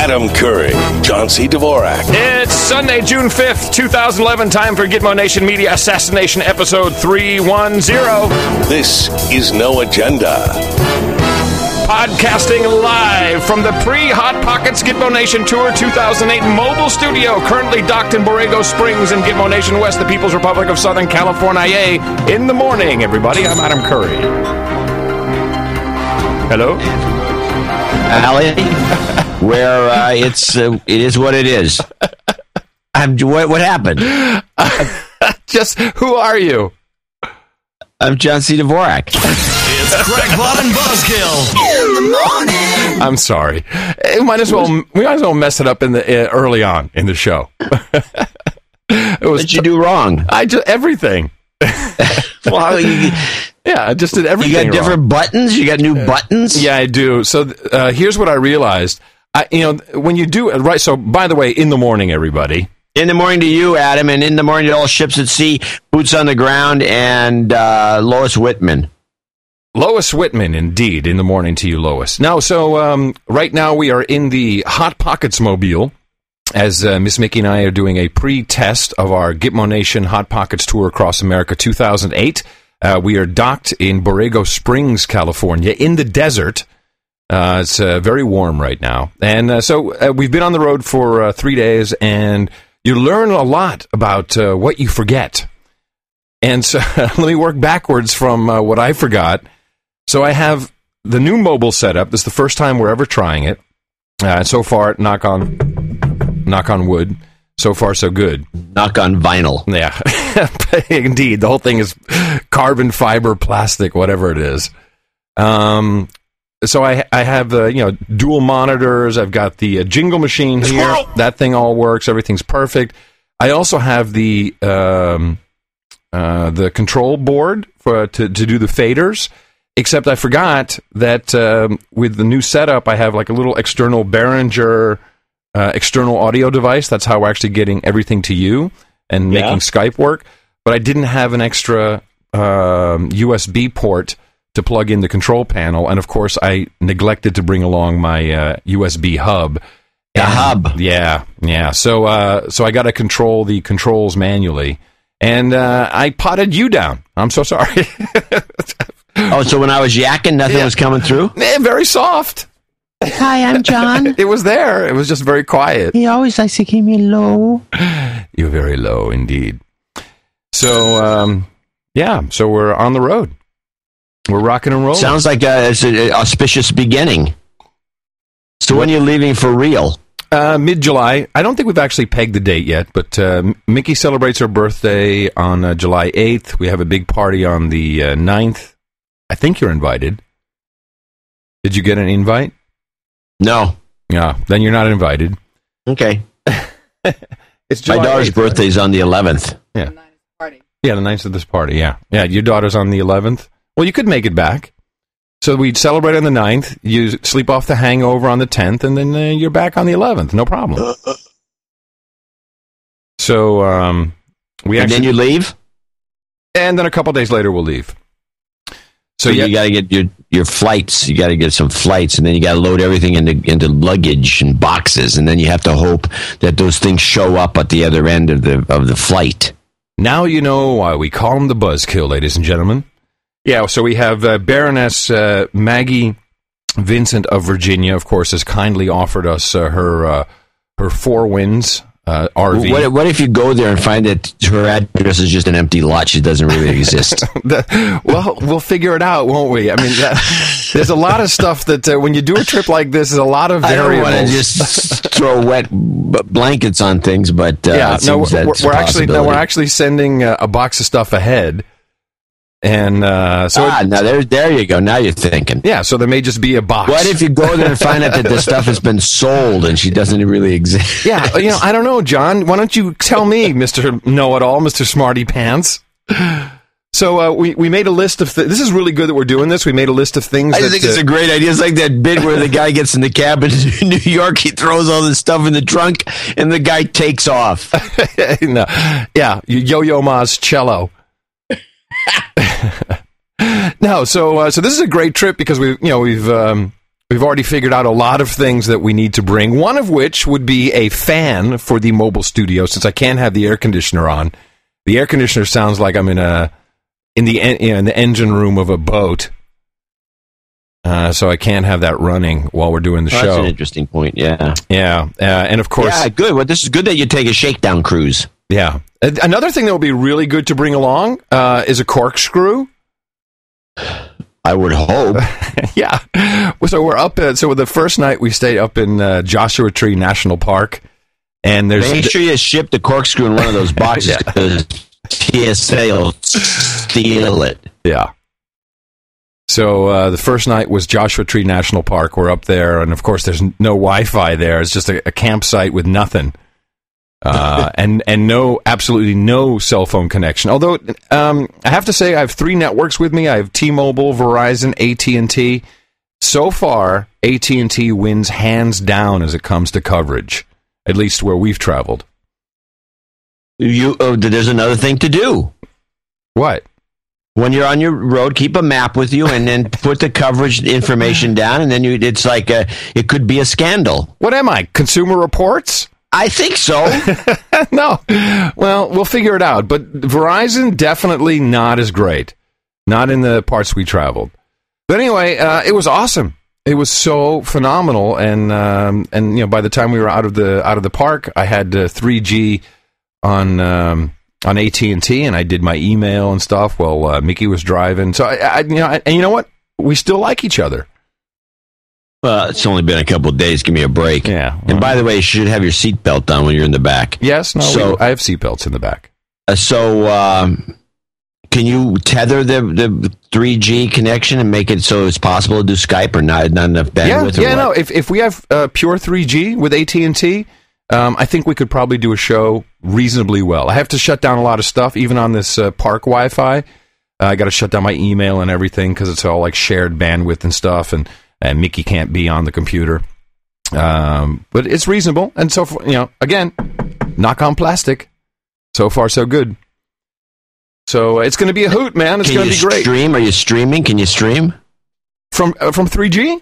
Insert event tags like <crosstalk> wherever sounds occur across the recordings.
Adam Curry, John C. Dvorak. It's Sunday, June 5th, 2011. Time for Gitmo Nation Media Assassination Episode 310. This is No Agenda. Podcasting live from the pre Hot Pockets Gitmo Nation Tour 2008 mobile studio, currently docked in Borrego Springs in Gitmo Nation West, the People's Republic of Southern California. In the morning, everybody. I'm Adam Curry. Hello? Alley, where uh, it's uh, it is what it is. I'm, what what happened? <laughs> Just who are you? I'm John C. Dvorak. It's Craig and Buzzkill. In the morning. I'm sorry. We might as well we might as well mess it up in the uh, early on in the show. <laughs> it was what did you do wrong? I just everything. <laughs> well, you, yeah, I just did everything. You got different wrong. buttons. You got new buttons. Yeah, I do. So uh, here's what I realized. I, you know, when you do right. So by the way, in the morning, everybody. In the morning to you, Adam, and in the morning to all ships at sea, boots on the ground, and uh, Lois Whitman. Lois Whitman, indeed. In the morning to you, Lois. Now, so um, right now we are in the Hot Pockets mobile as uh, Miss Mickey and I are doing a pre-test of our Gitmo Nation Hot Pockets tour across America 2008. Uh, we are docked in Borrego Springs, California, in the desert. Uh, it's uh, very warm right now, and uh, so uh, we've been on the road for three days, and you learn a lot about what you forget. And so, <laughs> let me work backwards from what I forgot. So I have the new mobile setup. This is the first time we're ever trying it. so far, knock on knock on wood. So far, so good. Knock on vinyl. Yeah, <laughs> indeed. The whole thing is carbon fiber, plastic, whatever it is. Um, so I I have the you know dual monitors. I've got the uh, jingle machine here. That thing all works. Everything's perfect. I also have the um, uh, the control board for to to do the faders. Except I forgot that um, with the new setup, I have like a little external Behringer uh, external audio device. That's how we're actually getting everything to you and yeah. making Skype work. But I didn't have an extra um, USB port to plug in the control panel, and of course, I neglected to bring along my uh, USB hub. The hub, yeah, yeah. So, uh, so I got to control the controls manually, and uh, I potted you down. I'm so sorry. <laughs> oh, so when I was yakking, nothing yeah. was coming through. Eh, very soft. Hi, I'm John. <laughs> it was there. It was just very quiet. He always likes to keep me low. You're very low indeed. So, um, yeah. So we're on the road. We're rocking and rolling. Sounds like a, it's an auspicious beginning. So when are you leaving for real? Uh, Mid July. I don't think we've actually pegged the date yet, but uh, Mickey celebrates her birthday on uh, July 8th. We have a big party on the uh, 9th. I think you're invited. Did you get an invite? No. Yeah, then you're not invited. Okay. <laughs> it's July My daughter's 8th, birthday is on the 11th. Yeah. Yeah, the ninth of this party. Yeah. Yeah, your daughter's on the 11th. Well, you could make it back. So we'd celebrate on the 9th, you sleep off the hangover on the 10th, and then uh, you're back on the 11th. No problem. So um, we and actually, then you leave? And then a couple days later, we'll leave. So, so you got to get your your flights. You got to get some flights, and then you got to load everything into into luggage and boxes, and then you have to hope that those things show up at the other end of the of the flight. Now you know why we call him the Buzzkill, ladies and gentlemen. Yeah, so we have uh, Baroness uh, Maggie Vincent of Virginia, of course, has kindly offered us uh, her uh, her Four Winds uh, RV. What, what, if you go there and find that her address is just an empty lot? She doesn't really exist. <laughs> the, well, we'll figure it out, won't we? I mean, that, there's a lot of stuff that uh, when you do a trip like this, there's a lot of variables. I don't want to just throw wet blankets on things, but uh, yeah, no, we're, we're actually no, we're actually sending uh, a box of stuff ahead and uh, so ah, it, now there, there you go. Now you're thinking. Yeah, so there may just be a box. What if you go there and find out that this stuff has been sold and she doesn't really exist? Yeah, you know, I don't know, John. Why don't you tell me, <laughs> Mister Know It All, Mister Smarty Pants? So uh, we we made a list of. Th- this is really good that we're doing this. We made a list of things. I that, think it's uh, a great idea. It's like that bit where the guy gets in the cab in <laughs> New York. He throws all this stuff in the trunk, and the guy takes off. <laughs> no, yeah, Yo-Yo Ma's cello. <laughs> no, so uh, so this is a great trip because we you know we've um, We've already figured out a lot of things that we need to bring. One of which would be a fan for the mobile studio, since I can't have the air conditioner on. The air conditioner sounds like I'm in a in the en- in the engine room of a boat. Uh, so I can't have that running while we're doing the that's show. an interesting point. Yeah. Yeah, uh, and of course, yeah, good. Well, this is good that you take a shakedown cruise. Yeah. Another thing that would be really good to bring along uh, is a corkscrew. I would hope. <laughs> yeah. So we're up. At, so the first night we stayed up in uh, Joshua Tree National Park, and there's Make sure you ship the corkscrew in one of those boxes <laughs> Yeah. TSA will steal it. yeah. So uh, the first night was Joshua Tree National Park. We're up there, and of course, there's no Wi-Fi there. It's just a, a campsite with nothing, uh, and and no, absolutely no cell phone connection. Although um, I have to say, I have three networks with me. I have T-Mobile, Verizon, AT and T. So far, AT and T wins hands down as it comes to coverage, at least where we've traveled. You, oh, there's another thing to do. What? When you're on your road, keep a map with you, and then put the coverage information down, and then you, it's like a, it could be a scandal. What am I? Consumer Reports? I think so. <laughs> no. Well, we'll figure it out. But Verizon definitely not as great. Not in the parts we traveled. But anyway, uh, it was awesome. It was so phenomenal, and um, and you know by the time we were out of the out of the park, I had uh, 3G on um, on AT and T, and I did my email and stuff. while uh, Mickey was driving, so I, I you know, and you know what? We still like each other. Well, it's only been a couple of days. Give me a break. Yeah. And by the way, you should have your seatbelt on when you're in the back. Yes, no, So- I have seatbelts in the back. Uh, so, um, can you tether the the 3G connection and make it so it's possible to do Skype or not? Not enough bandwidth. Yeah, or yeah. No, if if we have uh, pure 3G with AT and T, um, I think we could probably do a show reasonably well. I have to shut down a lot of stuff, even on this uh, park Wi-Fi. I got to shut down my email and everything because it's all like shared bandwidth and stuff, and and Mickey can't be on the computer. Um, but it's reasonable, and so you know, again, knock on plastic. So far, so good. So it's going to be a hoot, man. It's going to be great. stream? Are you streaming? Can you stream? From uh, from 3G?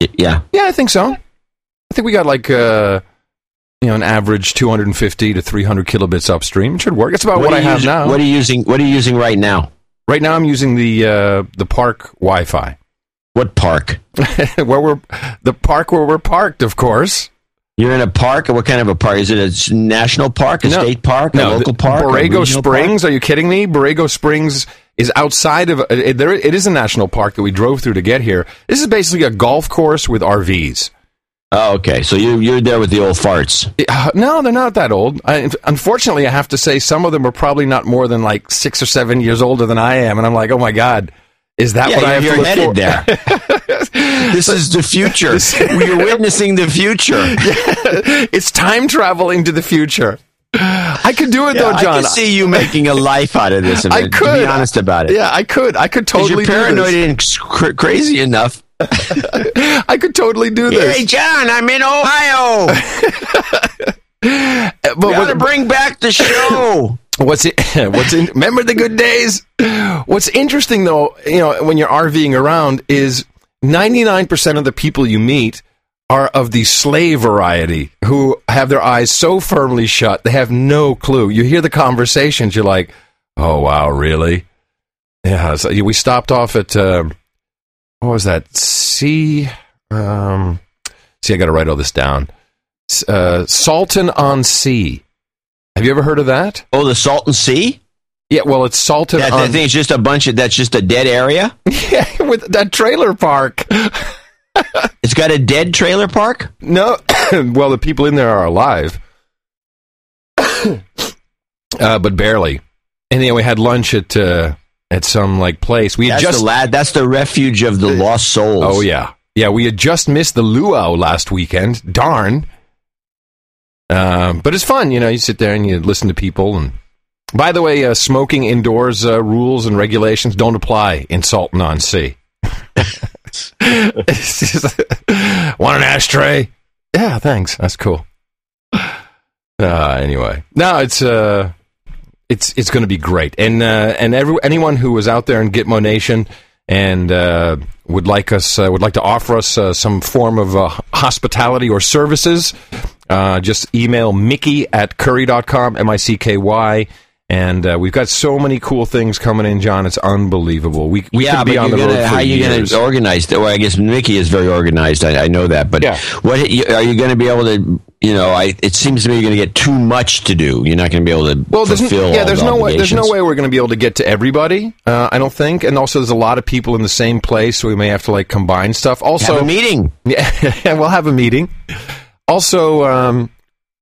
Y- Yeah. Yeah, I think so. I think we got like uh, you know an average 250 to 300 kilobits upstream. It should work. It's about what, are I have using- now. What are you using? What are you using right now? right now, I'm using the uh, the park Wi-Fi. What park? <laughs> where we're the park where we're parked, of course. You're in a park. What kind of a park? Is it a national park, a No. state park, a local park, Borrego regional park? Springs. Are you kidding me? Borrego Springs is outside of. It, there, it is a national park that we drove through to get here. This is basically a golf course with RVs. Oh, okay. So you you're there with the old farts. Uh, No, they're not that old. I, unfortunately, I have to say some of them are probably not more than like six or seven years older than I am, and I'm like, oh my god, is that Yeah, what I have you're, headed for? there. <laughs> this is the future. <laughs> You're witnessing the future. <laughs> it's time traveling to the future. I could do it Yeah, though, John. I can see you making a life out of this. I could. Be honest about it. yeah, I could. I could totally you're paranoid and cr- crazy enough. I could totally do this. Hey. John, I'm in Ohio. But we Gotta bring back the show. What's it? <laughs> What's in? Remember the good days. What's interesting though, you know, when you're RVing around, is 99% of the people you meet are of the slave variety who have their eyes so firmly shut they have no clue. You hear the conversations, you're like, "Oh wow, really?" Yeah. So we stopped off at um what was that? C. um, see, I got to write all this down. Uh, Salton on Sea. Have you ever heard of that? Oh, the Salton Sea? Yeah, well, it's Salton That, that is just a bunch of, that's just a dead area? <laughs> yeah, with that trailer park. <laughs> It's got a dead trailer park? No, <coughs> well, the people in there are alive, <coughs> uh, but barely. And then we had lunch at uh, at some like place. We had That's just the lad. That's the refuge of the lost souls. oh yeah, yeah. We had just missed the luau last weekend. Darn. Um, but it's fun, you know. You sit there and you listen to people. And by the way, uh, smoking indoors uh, rules and regulations don't apply in Salton on Sea. <laughs> Want an ashtray? Yeah, thanks. That's cool. Uh, anyway, no, it's uh, it's it's going to be great, and uh, and every anyone who was out there in Gitmo Nation and uh, would like us uh, would like to offer us uh, some form of uh, hospitality or services, uh, just email Mickey at curry.com, M I C K Y. And uh, we've got so many cool things coming in, John. It's unbelievable. We, we yeah, could be on the road gonna, for how are you going to organize? Well, I guess Mickey is very organized. I, I know that, but Yeah. what are you going to be able to? You know, I it seems to me you're going to get too much to do. You're not going to be able to Well, fulfill. yeah, all there's the no way. There's no way we're going to be able to get to everybody. Uh, I don't think. And also, there's a lot of people in the same place, so we may have to like combine stuff. Also, Have a meeting. <laughs> Yeah, we'll have a meeting. Also, um,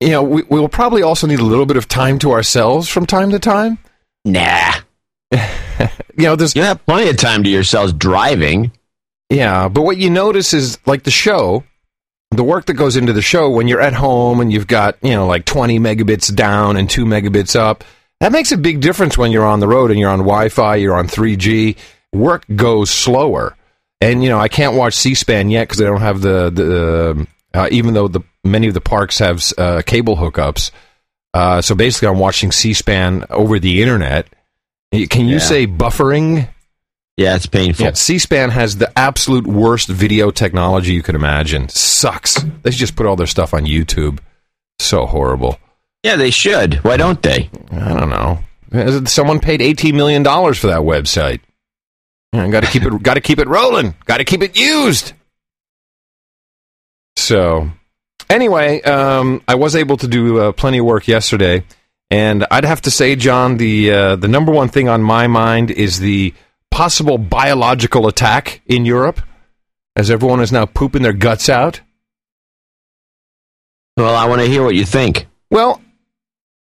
you know, we, we will probably also need a little bit of time to ourselves from time to time. Nah, <laughs> You know, there's you have plenty of time to yourselves driving. yeah, but what you notice is like the show, the work that goes into the show when you're at home and you've got you know like 20 megabits down and two megabits up. That makes a big difference when you're on the road and you're on Wi-Fi, you're on 3G. Work goes slower, and you know I can't watch C-SPAN yet because I don't have the the uh, even though the many of the parks have uh, cable hookups. Uh, so basically, I'm watching C-SPAN over the internet. Can you Yeah. say buffering? Yeah, it's painful. Yeah, C-SPAN has the absolute worst video technology you could imagine. Sucks. They should just put all their stuff on YouTube. So horrible. Yeah, they should. Why don't they? I don't know. Someone paid eighteen million dollars for that website. Got to keep it. Got to keep it rolling. Got to keep it used. So, anyway, um, I was able to do uh, plenty of work yesterday, and I'd have to say, John, the uh, the number one thing on my mind is the possible biological attack in Europe, as everyone is now pooping their guts out. Well, I want to hear what you think. Well,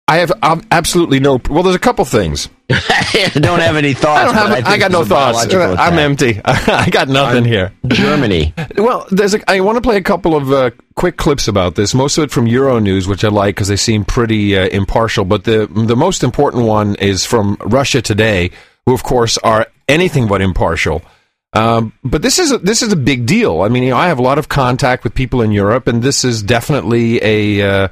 I have um, absolutely no. Well, there's a couple things. I <laughs> don't have any thoughts. I don't have. but I, got no thoughts. biological I'm empty. <laughs> I got nothing here. Germany. <laughs> Well, there's. A, I want to play a couple of uh, quick clips about this. Most of it from Euronews, which I like because they seem pretty uh, impartial. But the the most important one is from Russia Today, who of course are anything but impartial. Um, but this is a, this is a big deal. I mean, you know, I have a lot of contact with people in Europe, and this is definitely a uh,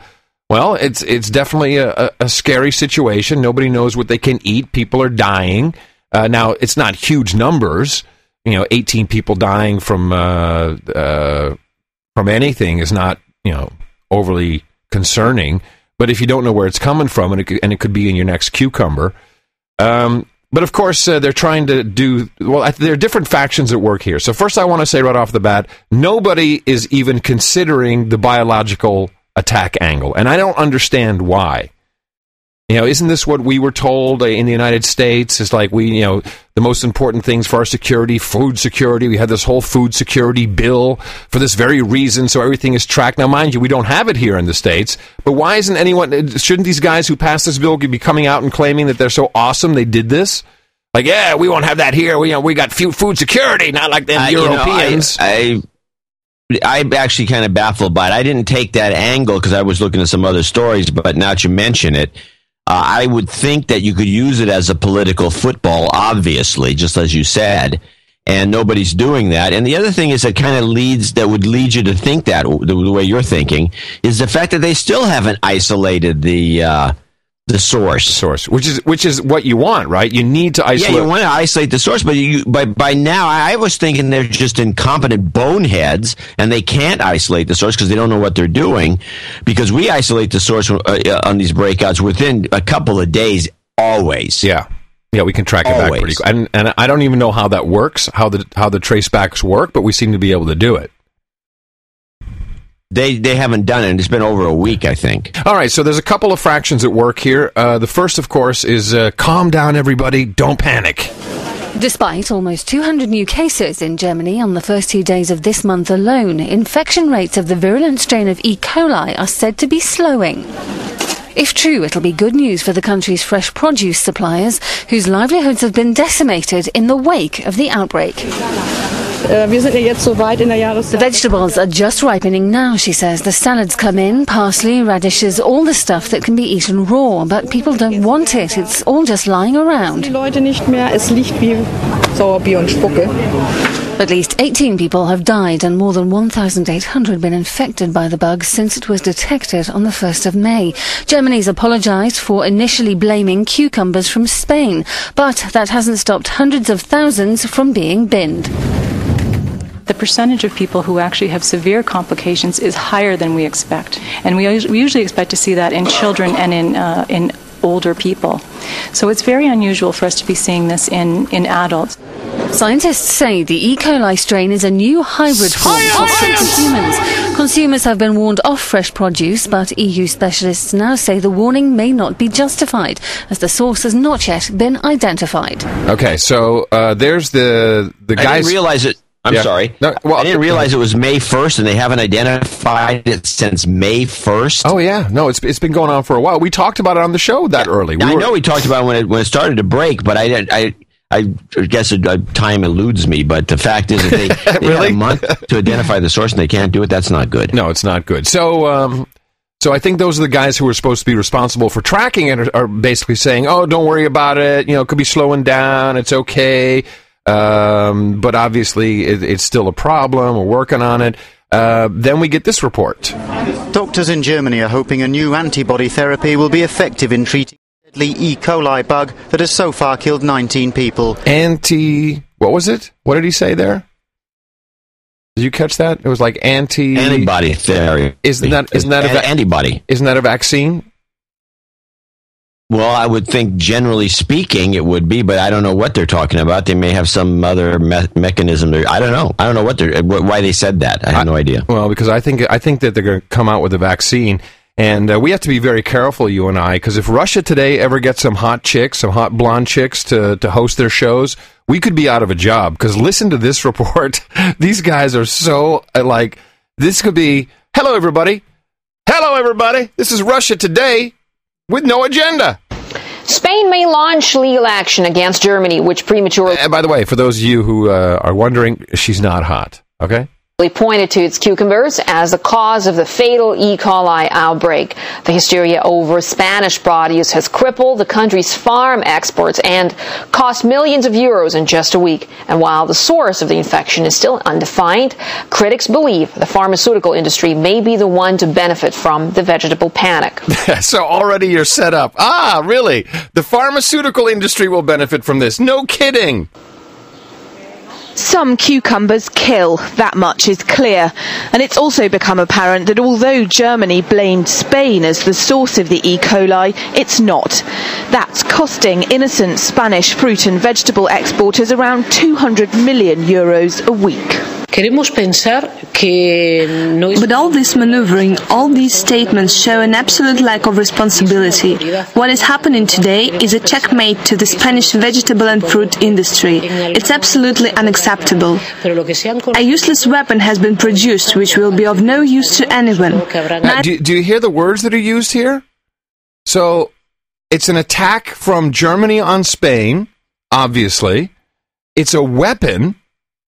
well, it's it's definitely a, a, scary situation. Nobody knows what they can eat. People are dying. Uh, now, it's not huge numbers. You know, 18 people dying from uh, uh, from anything is not you know overly concerning. But if you don't know where it's coming from, and it could, and it could be in your next cucumber. Um, but of course, uh, they're trying to do well. There are different factions at work here. So first, I want to say right off the bat, nobody is even considering the biological attack angle, and I don't understand why. You know, isn't this what we were told uh, in the United States? Is like we, you know, the most important things for our security, food security. We had this whole food security bill for this very reason, so everything is tracked. Now, mind you, we don't have it here in the states. But why isn't anyone? uh, Shouldn't these guys who passed this bill be coming out and claiming that they're so awesome they did this? Like, yeah, we won't have that here. We, you know, we got food security, not like them I- you know, Europeans. I, I, I'm actually kind of baffled by it. I didn't take that angle because I was looking at some other stories, but now that you mention it, uh, I would think that you could use it as a political football, obviously, just as you said. And nobody's doing that. And the other thing is that kind of leads, that would lead you to think that the, the way you're thinking is the fact that they still haven't isolated the, uh, the source. The source, which is which is what you want, right? You need to isolate. Yeah, you want to isolate the source, but you, by by now, I, was thinking they're just incompetent boneheads, and they can't isolate the source because they don't know what they're doing. Because we isolate the source uh, uh, on these breakouts within a couple of days, always. Yeah. Yeah, we can track it back pretty quick. And and I don't even know how that works, how the how the tracebacks work, but we seem to be able to do it. They they haven't done it. and It's been over a week, I think. All right, so there's a couple of fractions at work here. Uh, the first, of course, is uh, calm down, everybody. Don't panic. Despite almost 200 new cases in Germany on the first two days of this month alone, infection rates of the virulent strain of E. coli are said to be slowing. If true, it'll be good news for the country's fresh produce suppliers, whose livelihoods have been decimated in the wake of the outbreak. Uh, wir sind ja jetzt so weit in der The vegetables are just ripening now, she says. The salads come in, parsley, radishes, all the stuff that can be eaten raw, but people don't want it. It's all just lying Die around. Leute nicht mehr. Es liegt wie Sauerbier und Spucke. At least 18 people have died and more than 1,800 been infected by the bug since it was detected on the 1st of May. Germany's apologised for initially blaming cucumbers from Spain, but that hasn't stopped hundreds of thousands from being binned. The percentage of people who actually have severe complications is higher than we expect, and we, we usually expect to see that in children and in uh, in older people. So it's very unusual for us to be seeing this in, in adults. Scientists say the E. coli strain is a new hybrid form toxic to humans. Consumers have been warned off fresh produce, but EU specialists now say the warning may not be justified, as the source has not yet been identified. Okay, so uh, there's the the guys. I didn't realize it. I'm Yeah. sorry. No, well- I didn't realize it was May 1st, and they haven't identified it since May 1st. Oh yeah, no, it's it's been going on for a while. We talked about it on the show that early. We I were- know we talked about it when it when it started to break, but I didn't- I I guess it, uh, time eludes me. But the fact is that they, <laughs> they had Really? a month to identify the source, and they can't do it. That's not good. No, it's not good. So, um, so I think those are the guys who are supposed to be responsible for tracking it are, are basically saying, "Oh, don't worry about it. You know, it could be slowing down. It's okay." Um, but obviously, it, it's still a problem. We're working on it. Uh, then we get this report. Doctors in Germany are hoping a new antibody therapy will be effective in treating the deadly E. coli bug that has so far killed 19 people. Anti, what was it? What did he say there? Did you catch that? It was like anti Antibody therapy. Isn't that isn't that a An- va- antibody? isn't that a vaccine? Well, I would think, generally speaking, it would be, but I don't know what they're talking about. They may have some other me- mechanism. There. I don't know. I don't know what they're wh- why they said that. I have no idea. Well, because I think I think that they're going to come out with a vaccine, and uh, we have to be very careful, you and I, because if Russia today ever gets some hot chicks, some hot blonde chicks to to host their shows, we could be out of a job. Because listen to this <laughs> report; these guys are so uh, like this could be. Hello, everybody. Hello, everybody. This is Russia today with no agenda. Spain may launch legal action against Germany, which prematurely And by the way, for those of you who uh, are wondering, she's not hot. Okay. Pointed to its cucumbers as the cause of the fatal E. coli outbreak. The hysteria over Spanish produce has crippled the country's farm exports and cost millions of euros in just a week. And while the source of the infection is still undefined, critics believe the pharmaceutical industry may be the one to benefit from the vegetable panic. <laughs> so already you're set up. Ah, really? The pharmaceutical industry will benefit from this. No kidding. Some cucumbers kill, that much is clear. And it's also become apparent that although Germany blamed Spain as the source of the E. coli, it's not. That's costing innocent Spanish fruit and vegetable exporters around 200 million euros a week. But all this maneuvering, all these statements show an absolute lack of responsibility. What is happening today is a checkmate to the Spanish vegetable and fruit industry. It's absolutely unacceptable. A useless weapon has been produced which will be of no use to anyone. Now, do, do you hear the words that are used here? So it's an attack from Germany on Spain, obviously. It's a weapon.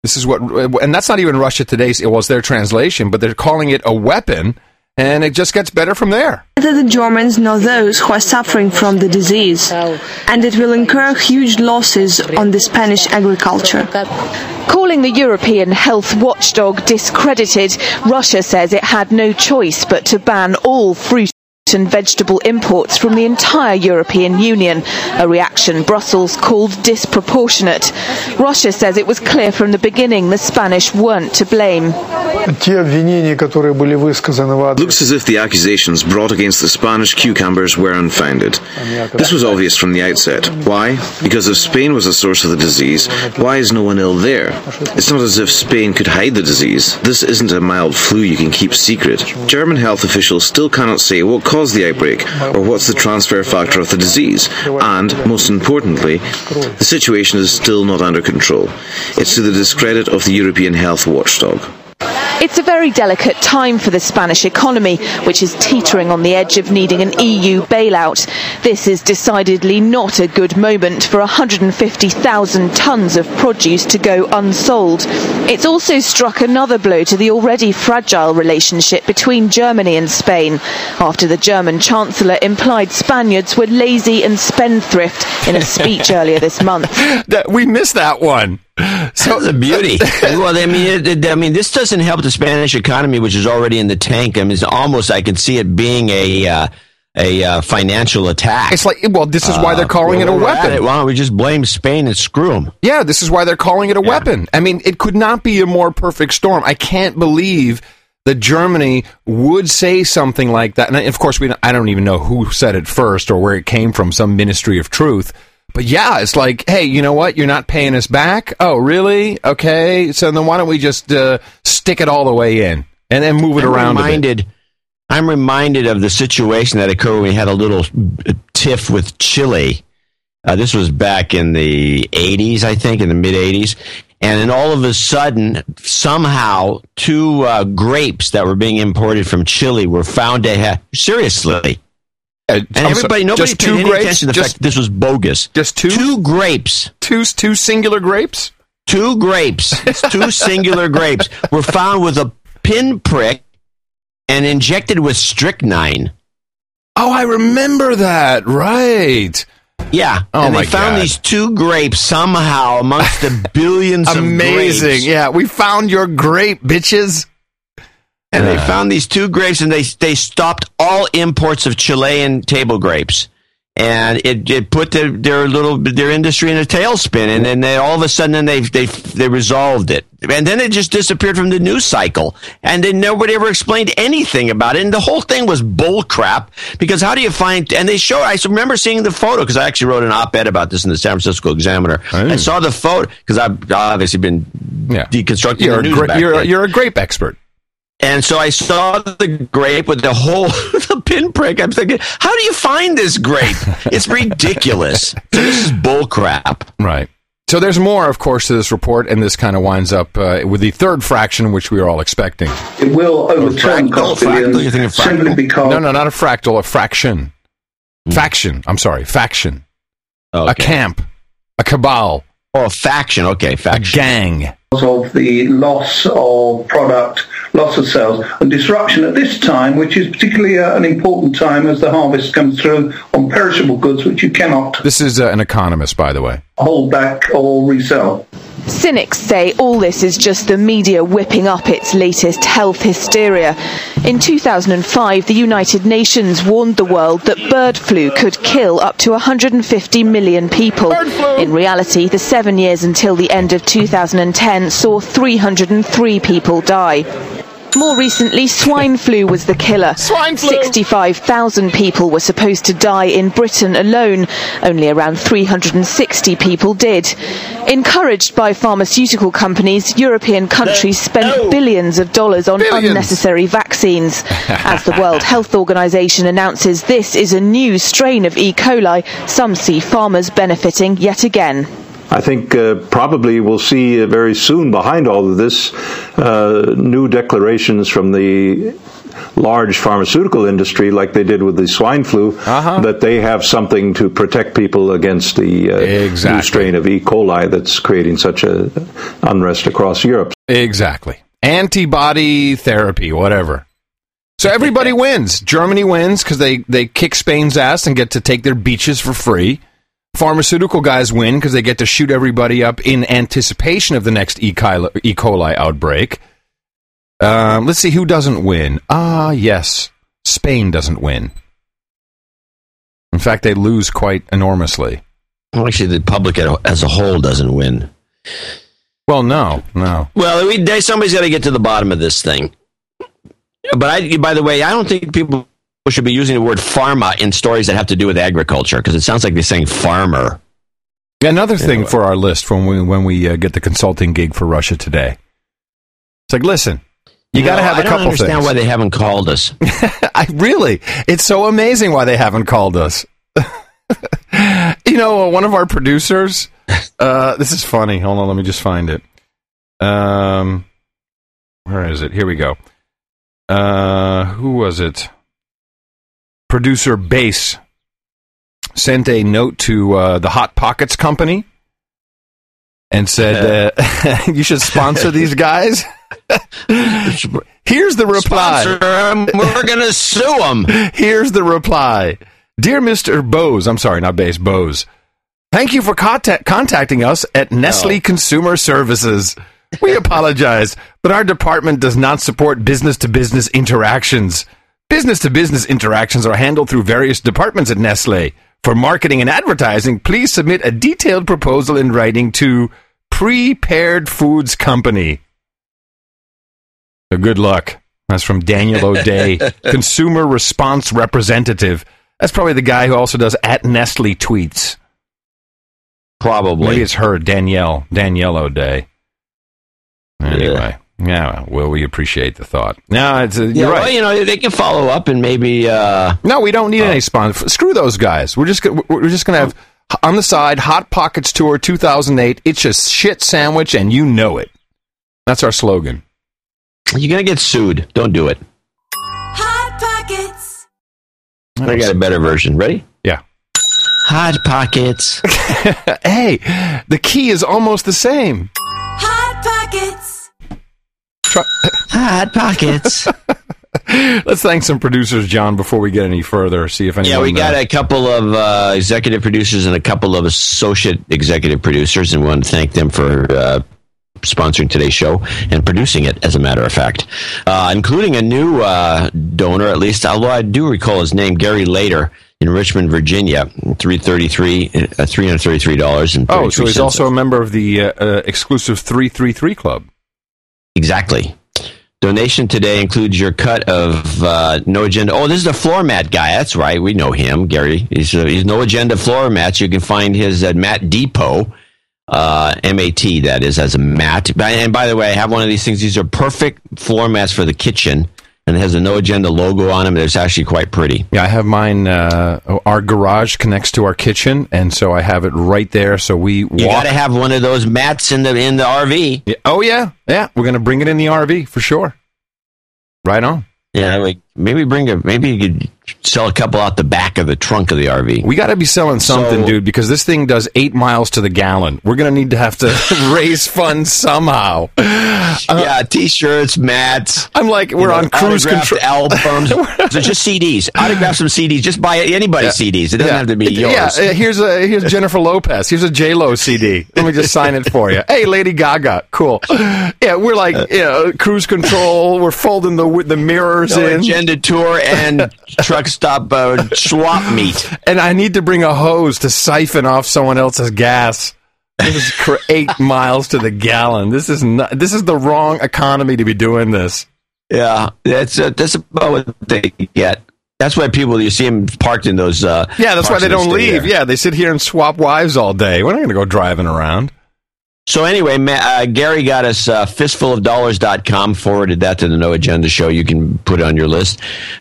This is what, and that's not even Russia today's, it was their translation, but they're calling it a weapon, and it just gets better from there. Neither the Germans nor those who are suffering from the disease, and it will incur huge losses on the Spanish agriculture. Calling the European health watchdog discredited, Russia says it had no choice but to ban all fruit and vegetable imports from the entire European Union, a reaction Brussels called disproportionate. Russia says it was clear from the beginning the Spanish weren't to blame. It looks as if the accusations brought against the Spanish cucumbers were unfounded. This was obvious from the outset. Why? Because if Spain was the source of the disease, why is no one ill there? It's not as if Spain could hide the disease. This isn't a mild flu you can keep secret. German health officials still cannot say what caused the outbreak or what's the transfer factor of the disease. And, most importantly, the situation is still not under control. It's to the discredit of the European health watchdog. It's a very delicate time for the Spanish economy, which is teetering on the edge of needing an EU bailout. This is decidedly not a good moment for 150,000 tonnes of produce to go unsold. It's also struck another blow to the already fragile relationship between Germany and Spain, after the German Chancellor implied Spaniards were lazy and spendthrift in a speech <laughs> earlier this month. That, we missed that one. So the beauty. <laughs> well, I mean, it, it, I mean, this doesn't help the Spanish economy, which is already in the tank. I mean, it's almost I can see it being a uh, a uh, financial attack. It's like, well, this is why they're calling it a Uh, we're at weapon. it. Why don't we just blame Spain and screw them? Yeah, this is why they're calling it a weapon. I mean, it could not be a more perfect storm. I can't believe that Germany would say something like that. And of course, we I don't even know who said it first or where it came from, some ministry of truth. But yeah, it's like, hey, you know what? You're not paying us back. Oh, really? Okay. So then why don't we just uh, stick it all the way in and then move it I'm around reminded, I'm reminded of the situation that occurred when we had a little tiff with Chile. Uh, this was back in the 80s, I think, in the mid 80s. And then all of a sudden, somehow, two uh, grapes that were being imported from Chile were found to have, seriously. Uh, and I'm everybody, sorry, nobody just paid two any grapes? attention to the Just- fact that this was bogus. Just two? Two grapes. Two, two singular grapes? Two grapes. It's two <laughs> singular grapes were found with a pinprick and injected with strychnine. Oh, I remember that. Right. Yeah. Oh and they found God. these two grapes somehow amongst the <laughs> billions of Amazing. Yeah, we found your grape, bitches. And they found these two grapes and they they stopped all imports of Chilean table grapes. And it, it put their, their little their industry in a tailspin, and then they, all of a sudden then they they they resolved it, and then it just disappeared from the news cycle, and then nobody ever explained anything about it, and the whole thing was bull crap. Because how do you find? And they showed. I remember seeing the photo because I actually wrote an op-ed about this in the San Francisco Examiner. I oh. saw the photo because I've obviously been deconstructing You're the a, gra- back you're, a- you're a grape expert. And so I saw the grape with the whole <laughs> the pinprick. I'm thinking, how do you find this grape? It's ridiculous. this is bull crap. Right. So there's more, of course, to this report, and this kind of winds up uh, with the third fraction, which we are all expecting. It will overturn cost billions simply because No, no, not a fractal, a fraction. Faction. I'm sorry, faction. A camp. A cabal. Oh, a faction. Okay, faction. A gang. of the loss of product, loss of sales, and disruption at this time, which is particularly uh, an important time as the harvest comes through on perishable goods, which you cannot This is uh, an economist, by the way. Hold back or resell. Cynics say all this is just the media whipping up its latest health hysteria. In 2005, the United Nations warned the world that bird flu could kill up to 150 million people. In reality, the seven years until the end of 2010 saw 303 people die. More recently, swine flu was the killer. Swine flu! 65,000 people were supposed to die in Britain alone. Only around 360 people did. Encouraged by pharmaceutical companies, European countries spent billions of dollars on unnecessary vaccines. <laughs> As the World Health Organization announces this is a new strain of E. coli, some see farmers benefiting yet again. I think uh, probably we'll see uh, very soon behind all of this uh, new declarations from the large pharmaceutical industry, like they did with the swine flu, that they have something to protect people against the uh, new strain of E. coli that's creating such a unrest across Europe. Exactly. Antibody therapy, whatever. So everybody <laughs> wins. Germany wins because they, they kick Spain's ass and get to take their beaches for free. Pharmaceutical guys win because they get to shoot everybody up in anticipation of the next E. coli, e. coli outbreak. Um, let's see who doesn't win. Ah, yes. Spain doesn't win. In fact, they lose quite enormously. Well, actually, the public as a whole doesn't win. Well, no, no. Well, we, somebody's got to get to the bottom of this thing. But I, by the way, I don't think people should be using the word pharma in stories that have to do with agriculture because it sounds like they're saying farmer. Another thing for our list when we when we uh, get the consulting gig for Russia today. It's like, listen, you, got to know, have a I don't couple understand things. why they haven't called us. <laughs> I really, it's so amazing why they haven't called us. <laughs> you know, uh, one of our producers. Uh, this is funny. Hold on, let me just find it. Um, where is it? Here we go. Uh, who was it? Producer Base sent a note to uh, the Hot Pockets Company and said, uh, <laughs> "You should sponsor these guys." <laughs> Here's the reply. We're going to sue them. Here's the reply. Dear Mr. Bose, I'm sorry, not Base, Bose. Thank you for contact- contacting us at Nestle Consumer Services. We apologize, but our department does not support business to business interactions. Business to business interactions are handled through various departments at Nestle. For marketing and advertising, please submit a detailed proposal in writing to Prepared Foods Company. So good luck. That's from Daniel O'Day, <laughs> Consumer Response Representative. That's probably the guy who also does at Nestle tweets. Probably. Maybe it's her, Danielle, Danielle O'Day. Anyway, yeah, well, we appreciate the thought. No, it's, uh, you're well, right. you know, they can follow up and maybe. Uh, no, we don't need any sponsor. Screw those guys. We're just we're just gonna have on the side Hot Pockets Tour 2008. It's a shit sandwich, and you know it. That's our slogan. You're gonna get sued. Don't do it. Hot Pockets. I got a better version. Ready? Yeah. Hot Pockets. <laughs> hey, the key is almost the same. Hot Pockets. Hot Pockets. <laughs> Let's thank some producers, John, before we get any further. See if anyone. Yeah, we got uh, a couple of uh, executive producers and a couple of associate executive producers, and we want to thank them for uh, sponsoring today's show and producing it, as a matter of fact, uh, including a new uh, donor, at least, although I do recall his name, Gary Later in Richmond, Virginia, three thirty three, uh, three hundred thirty three dollars and Oh, so he's also a member of the uh, uh, exclusive 333 Club. Exactly. Donation today includes your cut of uh, No Agenda. Oh, this is the floor mat guy. That's right. We know him, Gary. He's, uh, he's No Agenda floor mats. You can find his at Mat Depot, uh, M A T, that is, as a mat. And by the way, I have one of these things. These are perfect floor mats for the kitchen, and it has a No Agenda logo on them. It's actually quite pretty. Yeah, I have mine. Uh, our garage connects to our kitchen, and so I have it right there. So we You got to have one of those mats in the in the RV. Yeah, Oh yeah, yeah. We're gonna bring it in the RV for sure. Right on. Yeah, like maybe bring a maybe you could sell a couple out the back of the trunk of the RV. We got to be selling something, So- dude, because this thing does eight miles to the gallon. We're gonna need to have to <laughs> raise funds somehow. <laughs> yeah, t-shirts, mats. I'm like, we're you know, on cruise control. albums. <laughs> so just CDs. Autograph some CDs. Just buy anybody's CDs. It doesn't have to be yours. Yeah, uh, here's a here's Jennifer Lopez. Here's a J Lo CD. Let me just sign it for you. Hey, Lady Gaga, cool. Yeah, we're like you know, cruise control. We're folding the the mirrors No in. agenda tour and truck stop uh, swap <laughs> meet. and I need to bring a hose to siphon off someone else's gas. This is cr- <laughs> eight miles to the gallon. This is not. This is the wrong economy to be doing this. Yeah, that's uh, that's about what they get. That's why people you see them parked in those. Uh, Yeah, that's why they don't leave. there. Yeah, they sit here and swap wives all day. We're not going to go driving around. So anyway, uh, Gary got us uh, fistfulofdollars.com, forwarded that to the No Agenda show. You can put it on your list.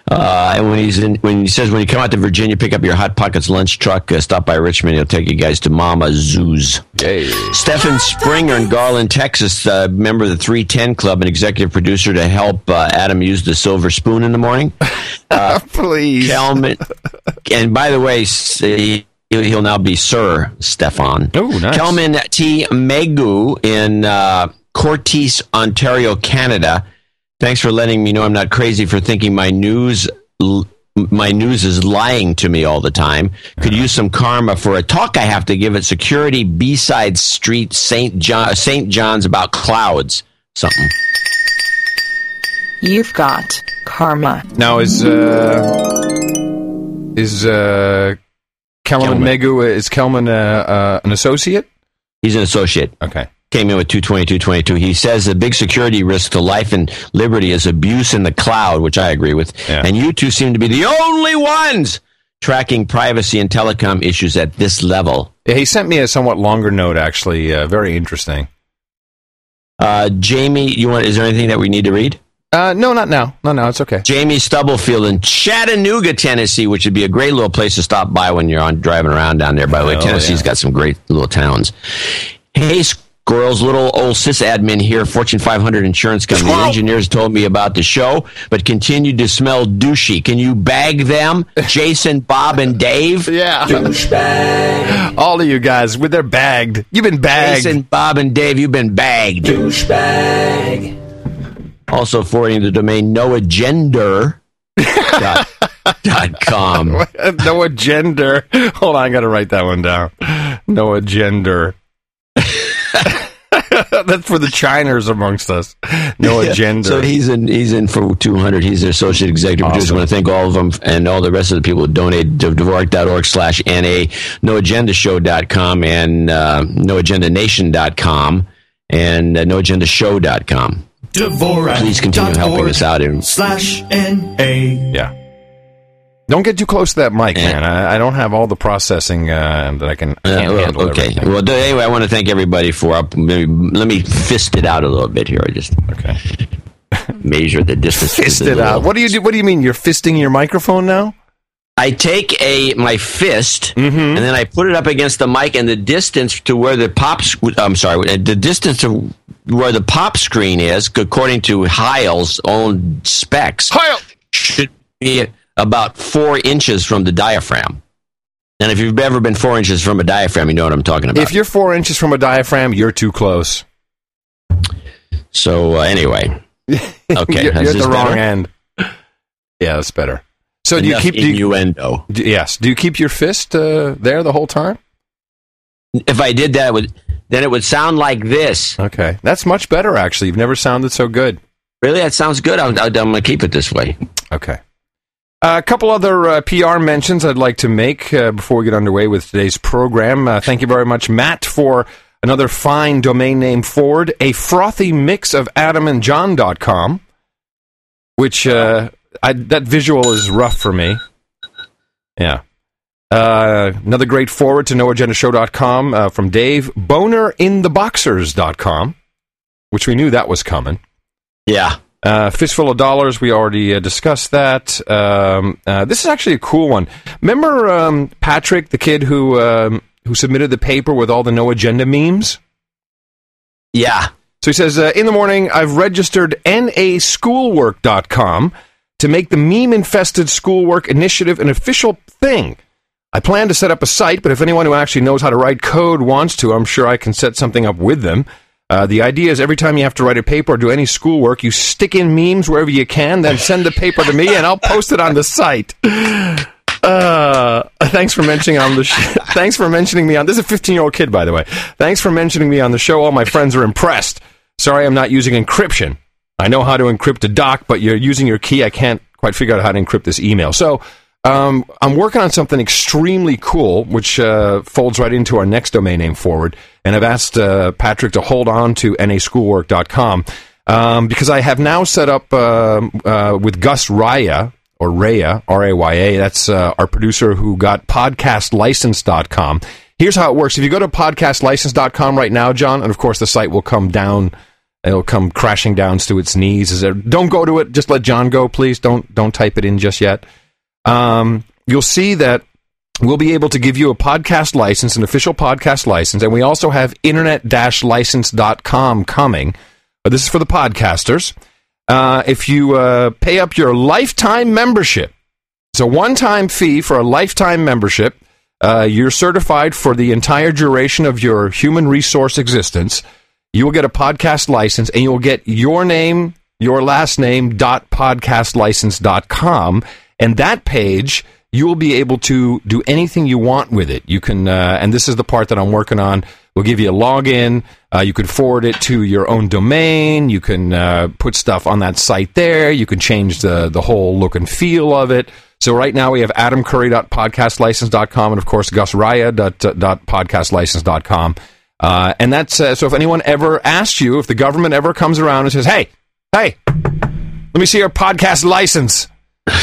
Uh, and when he's in, when he says when you come out to Virginia, pick up your Hot Pockets lunch truck, uh, stop by Richmond. He'll take you guys to Mamma Zu's. Yay. Stephen Springer in Garland, Texas, uh, member of the 310 Club and executive producer to help uh, Adam use the silver spoon in the morning. <laughs> Uh, Please. Kelman. And by the way, s- he- he'll now be Sir Stefan. Oh, nice. Kelman T. Megu in uh, Cortes, Ontario, Canada. Thanks for letting me know I'm not crazy for thinking my news. L- my news is lying to me all the time. Could use some karma for a talk I have to give at Security B-side Street, St. John, St. John's about clouds. Something. You've got karma. Now is uh is uh Kelman Kelman. Megu is Kelman uh, uh, an associate? He's an associate. Okay. Came in with 22222. He says the big security risk to life and liberty is abuse in the cloud, which I agree with. Yeah. And you two seem to be the only ones tracking privacy and telecom issues at this level. Yeah, he sent me a somewhat longer note actually, uh, very interesting. Uh, Jamie, you want? Is there anything that we need to read? Uh, no, not now. No, no, it's okay. Jamie Stubblefield in Chattanooga, Tennessee, which would be a great little place to stop by when you're on driving around down there. By the way, Oh, Tennessee's yeah. got some great little towns. Hey, squirrels, little old sysadmin here, Fortune 500 insurance company. The engineers told me about the show, but continued to smell douchey. Can you bag them, <laughs> Jason, Bob, and Dave? Yeah. Douchebag. All of you guys, with their bagged. You've been bagged. Jason, Bob, and Dave, you've been bagged. Douchebag. Also forwarding the domain noagender. dot dot com. <laughs> no agenda. Hold on, I got to write that one down. No agenda. <laughs> That's for the Chiners amongst us. No Yeah. agenda. So he's in. He's in for two hundred. He's the associate executive producer. I want to thank all of them and all the rest of the people who donate to Dvorak.org slash na, noagendashow.com and uh, noagendanation.com and uh, noagendashow.com. Dvorak. Please continue helping us out. And Slash N-A. Yeah. Don't get too close to that mic, man. I, I don't have all the processing uh, that I can. I Uh, can't well, handle okay. everything. Well, anyway, I want to thank everybody for up. Maybe, let me fist it out a little bit here. I just okay. <laughs> measure the distance. Fist it out. What do you do? What do you mean? You're fisting your microphone now? I take a my fist Mm-hmm. and then I put it up against the mic, and the distance to where the pops. I'm sorry, the distance to where the pop screen is, according to Heil's own specs, Heil should be about four inches from the diaphragm. And if you've ever been four inches from a diaphragm, you know what I'm talking about. If you're four inches from a diaphragm, you're too close. so uh, anyway, <laughs> okay, you're, you're at this the wrong better? end. Yeah, that's better. So do you Enough keep do you, innuendo? yes? Do you keep your fist uh, there the whole time? If I did that, it would then it would sound like this. Okay, that's much better. Actually, you've never sounded so good. Really, that sounds good. I'm, I'm going to keep it this way. Okay. Uh, a couple other uh, PR mentions I'd like to make uh, before we get underway with today's program. Uh, thank you very much, Matt, for another fine domain name forward. A frothy mix of adamandjohn.com, which uh, I, that visual is rough for me. Yeah. Uh, another great forward to noagendashow.com uh, from Dave. Boner in the Bonerintheboxers.com, which we knew that was coming. Yeah. Uh, Fistful of Dollars, we already uh, discussed that. Um, uh, this is actually a cool one. Remember um, Patrick, the kid who um, who submitted the paper with all the no agenda memes? Yeah. So he says, uh, in the morning, I've registered naschoolwork.com to make the meme infested schoolwork initiative an official thing. I plan to set up a site, but if anyone who actually knows how to write code wants to, I'm sure I can set something up with them. Uh, the idea is every time you have to write a paper or do any schoolwork, you stick in memes wherever you can, then send the paper to me, and I'll post it on the site. Uh, thanks for mentioning on the sh- <laughs> thanks for mentioning me on this is a 15 year old kid by the way. Thanks for mentioning me on the show. All my friends are impressed. Sorry, I'm not using encryption. I know how to encrypt a doc, but you're using your key. I can't quite figure out how to encrypt this email. So um, I'm working on something extremely cool, which uh, folds right into our next domain name forward. And I've asked uh, Patrick to hold on to naschoolwork.com um, because I have now set up um uh, with Gus Raya, or Raya, R A Y A. That's uh, our producer who got podcastlicense.com. Here's how it works. If you go to podcastlicense.com right now, John, and of course the site will come down, it'll come crashing down to its knees. There, don't go to it. Just let John go, please. Don't don't type it in just yet. Um, you'll see that we'll be able to give you a podcast license, an official podcast license, and we also have internet-license.com coming. Uh, this is for the podcasters. Uh, if you uh, pay up your lifetime membership, it's a one-time fee for a lifetime membership. Uh, you're certified for the entire duration of your human resource existence. You will get a podcast license, and you will get your name, your last name dot podcastlicense.com, and that page you will be able to do anything you want with it. You can, uh, and this is the part that I'm working on. We'll give you a login. Uh, you can forward it to your own domain. You can uh, put stuff on that site there. You can change the the whole look and feel of it. So right now we have adamcurry.podcastlicense.com and of course gusraya.podcastlicense.com. Uh, and that's uh, so if anyone ever asks you, if the government ever comes around and says, "Hey, hey, let me see your podcast license," <laughs>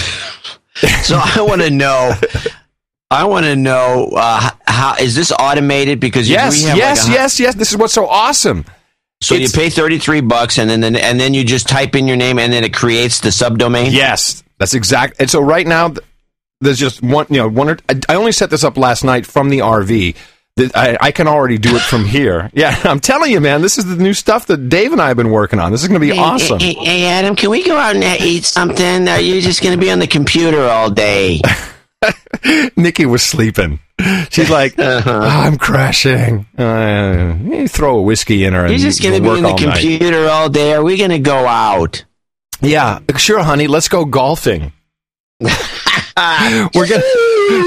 So I want to know. I want to know uh, how is this automated? Because yes, yes, like a- yes, yes. This is what's so awesome. So you pay thirty three bucks, and then then- and then you just type in your name, and then it creates the subdomain. Yes, that's exact. And so right now, there's just one. You know, one. Or, I, I only set this up last night from the RV. I, I can already do it from here. <laughs> Yeah, I'm telling you, man. This is the new stuff that Dave and I have been working on. This is going to be Hey, awesome. Hey, hey, Adam, can we go out and eat something? Are you just going to be on the computer all day? <laughs> Nikki was sleeping. She's like, <laughs> Uh-huh. "Oh, I'm crashing. Uh, you throw a whiskey in her. You're and just going to be on the all night. computer all day. Are we going to go out? Yeah, sure, honey. Let's go golfing. <laughs> we're gonna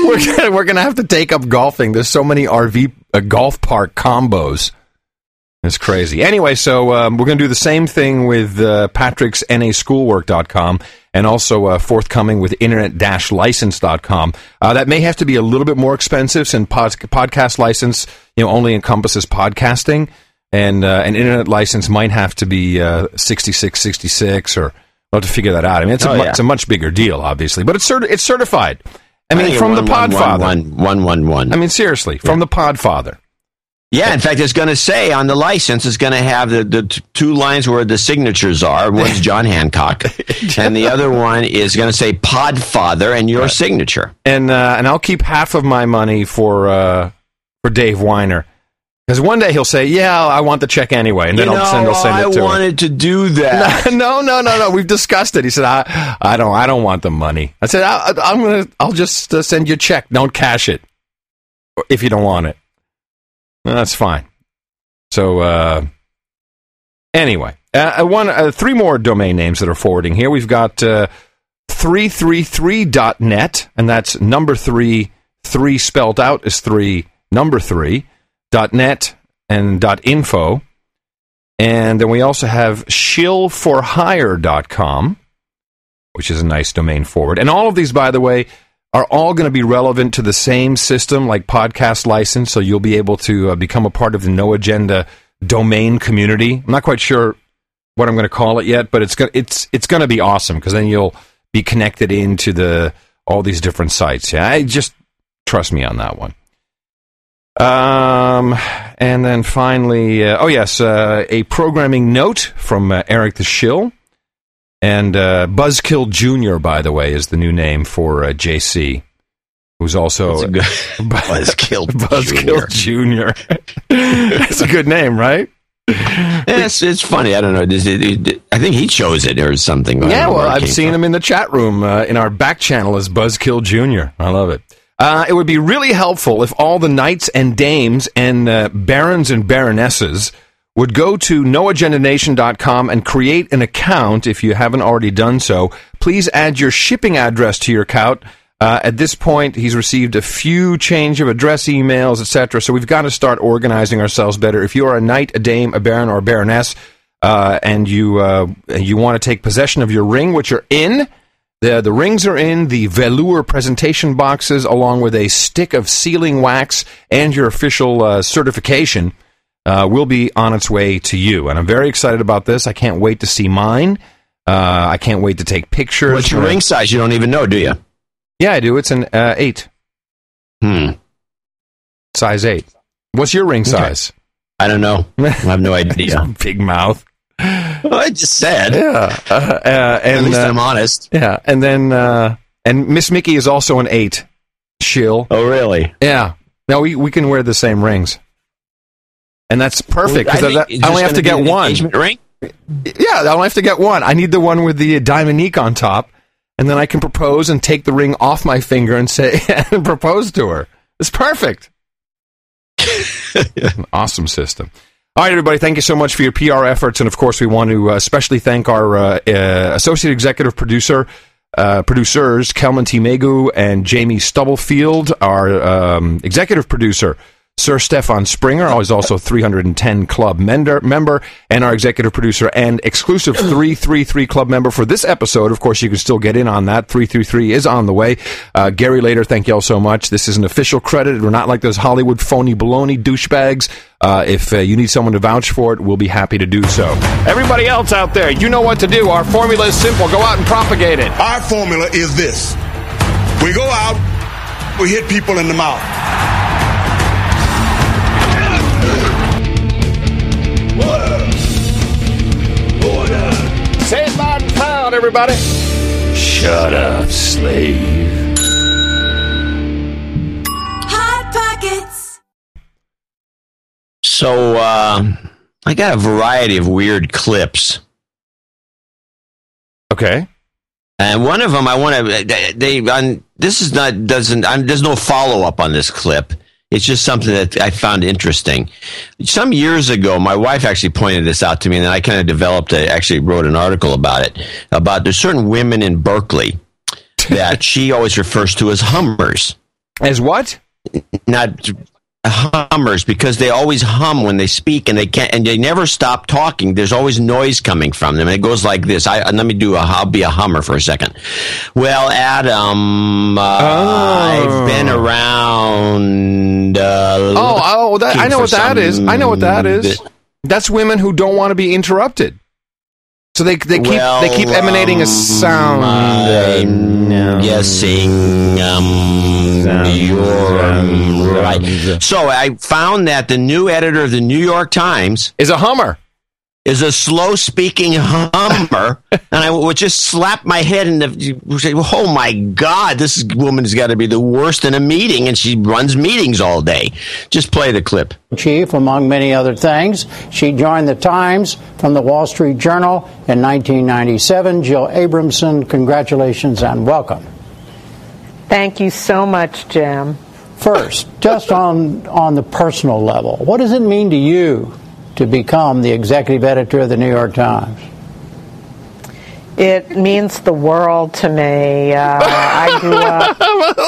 we're gonna we're gonna have to take up golfing. There's so many RV uh, golf park combos. It's crazy. Anyway, so um, we're going to do the same thing with uh, Patrick's NASchoolwork.com and also uh, forthcoming with internet-license.com. Uh, that may have to be a little bit more expensive since pod- podcast license you know only encompasses podcasting and uh, an internet license might have to be uh, 6666 or we'll have to figure that out. I mean, it's, Oh, a, mu- yeah. it's a much bigger deal, obviously, but it's, certi- it's certified. I mean, think from the one, one, Podfather. one, one, one, one. I mean, seriously, from the Podfather. Yeah, in fact, it's going to say on the license, it's going to have the, the t- two lines where the signatures are. One's John Hancock, <laughs> and the other one is going to say Podfather and your signature. and uh, and I'll keep half of my money for uh, for Dave Winer because one day he'll say, "Yeah, I want the check anyway," and then You I'll send, know, I'll send it I to him. wanted to do that. <laughs> No, no, no, no. We've discussed it. He said, "I, I don't, I don't want the money." I said, I, I- "I'm gonna, I'll just uh, send you a check. Don't cash it if you don't want it." No, that's fine. So, uh, anyway, uh, one, uh, three more domain names that are forwarding here. We've got uh, 333.net, and that's number three, three spelled out is three, number three, net and info. And then we also have shillforhire.com, which is a nice domain forward. And all of these, by the way, are all going to be relevant to the same system like podcast license. So you'll be able to uh, become a part of the No Agenda domain community. I'm not quite sure what I'm going to call it yet, but it's going it's it's going to be awesome because then you'll be connected into the all these different sites. Yeah, I just trust me on that one. Um, and then finally, uh, oh yes, uh, a programming note from uh, Eric the Shill, and uh, Buzzkill Junior, by the way, is the new name for uh, JC, who's also <laughs> Buzzkill <laughs> Buzzkill Junior. <laughs> That's a good name, right? it's it's funny. I don't know. Does it, it- I think he chose it or something. Yeah, well, I've seen him in the chat room uh, in our back channel as Buzzkill Junior. I love it. Uh, it would be really helpful if all the knights and dames and uh, barons and baronesses would go to noagendanation.com and create an account if you haven't already done so. Please add your shipping address to your account. Uh, at this point, he's received a few change of address emails, etc. So we've got to start organizing ourselves better. If you are a knight, a dame, a baron, or a baroness, uh, and you uh, you want to take possession of your ring, which you're in the the rings are in the velour presentation boxes, along with a stick of sealing wax and your official uh, certification. Uh, will be on its way to you, and I'm very excited about this. I can't wait to see mine. Uh, I can't wait to take pictures. What's your ring size? You don't even know, do you? Yeah, I do. It's an uh, eight. Hmm. Size eight. What's your ring size? I don't know. I have no <laughs> idea. Big mouth. I just said. Yeah. Uh, uh, and, At least uh, I'm honest. Yeah, and then uh, and Miss Mickey is also an eight. Shill. Oh, really? Yeah. Now we we can wear the same rings, and that's perfect I because think I, I only have to get one. ring? Yeah, I only have to get one. I need the one with the diamond Diamonique on top, and then I can propose and take the ring off my finger and say <laughs> and propose to her. It's perfect. <laughs> An awesome system. All right, everybody, thank you so much for your PR efforts. And of course, we want to uh, especially thank our uh, uh, associate executive producer, uh, producers, Kelman T. Megu and Jamie Stubblefield, our um, executive producer. Sir Stefan Springer, who is also 310 Club member, member, and our executive producer and exclusive <clears throat> 333 Club member for this episode. Of course, you can still get in on that. 333 is on the way. Uh, Gary Later, thank you all so much. This is an official credit. We're not like those Hollywood phony baloney douchebags. Uh, if uh, you need someone to vouch for it, we'll be happy to do so. Everybody else out there, you know what to do. Our formula is simple. Go out and propagate it. Our formula is this we go out, we hit people in the mouth. Loud and proud, everybody. Shut up, slave. Hot Pockets. So uh, I got a variety of weird clips. Okay. And one of them, I want to. They, they on this is not doesn't. I'm, there's no follow up on this clip. It's just something that I found interesting. Some years ago, my wife actually pointed this out to me, and I kind of developed. A, actually, wrote an article about it. About there's certain women in Berkeley that <laughs> she always refers to as Hummers. As what? Not Hummers because they always hum when they speak and they can't and they never stop talking. There's always noise coming from them. And it goes like this. I let me do a I'll be a Hummer for a second. Well, Adam, uh, I've been around. Uh, Oh, oh, that, I know what that is. I know what that is. That's women who don't want to be interrupted. So they they keep they keep Well, emanating a sound. I'm guessing um, um, right. So I found that the new editor of the New York Times is a Hummer. Is a slow-speaking Hummer, <laughs> and I would just slap my head and say, "Oh my God, this woman's got to be the worst in a meeting, and she runs meetings all day." Just play the clip. chief, among many other things. She joined the Times from the Wall Street Journal in 1997. Jill Abramson, congratulations and welcome. Thank you so much, Jim. First, just on on the personal level, what does it mean to you to become the executive editor of the New York Times? It means the world to me. Uh, I grew <laughs> up.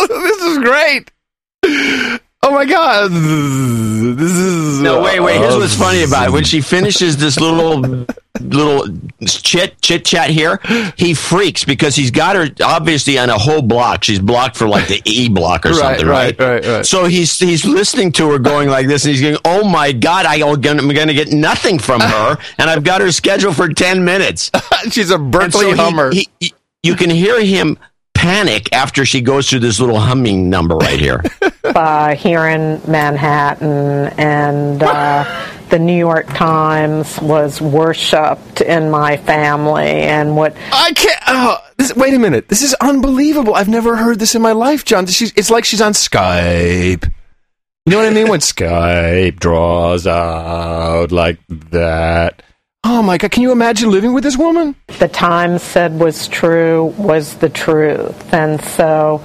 this is great. Oh my god, this is No, wait, wait. Here's what's funny about it. When she finishes this little little chit chit chat here, he freaks because he's got her obviously on a whole block. She's blocked for like the E block or <laughs> Right, something, right, right? right, right. So he's he's listening to her going like this, and he's going, "Oh my god, I, am going to get nothing from her, and I've got her scheduled for ten minutes." <laughs> She's a And Berkeley so he- Hummer. he- he- you can hear him panic after she goes through this little humming number right here. <laughs> uh, here in Manhattan, and uh, the New York Times was worshipped in my family. And what I can't. Oh, this, wait a minute. This is unbelievable. I've never heard this in my life, John. She's, it's like she's on Skype. You know what I mean? When <laughs> Skype draws out like that. Oh my god! Can you imagine living with this woman? the Times said was true was the truth, and so.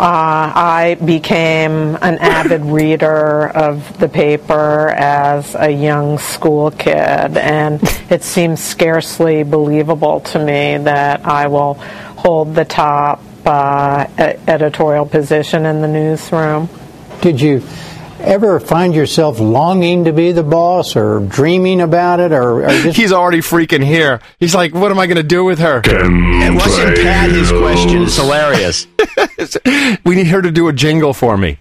Uh, I became an avid reader of the paper as a young school kid, and it seems scarcely believable to me that I will hold the top uh, e- editorial position in the newsroom. Did you ever find yourself longing to be the boss or dreaming about it or, or just He's already freaking here. He's like, "What am I going to do with her?" And wasn't Pat his question? It's hilarious. We need her to do a jingle for me.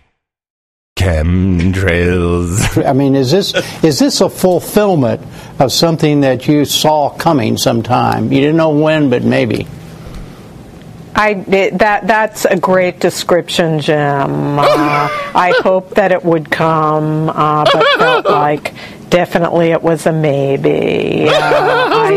Chemtrails. I mean, is this is this a fulfillment of something that you saw coming sometime? You didn't know when, but maybe. I it, that that's a great description, Jim. Uh, <laughs> I hope that it would come, uh, but felt like definitely it was a maybe. <laughs> Uh, I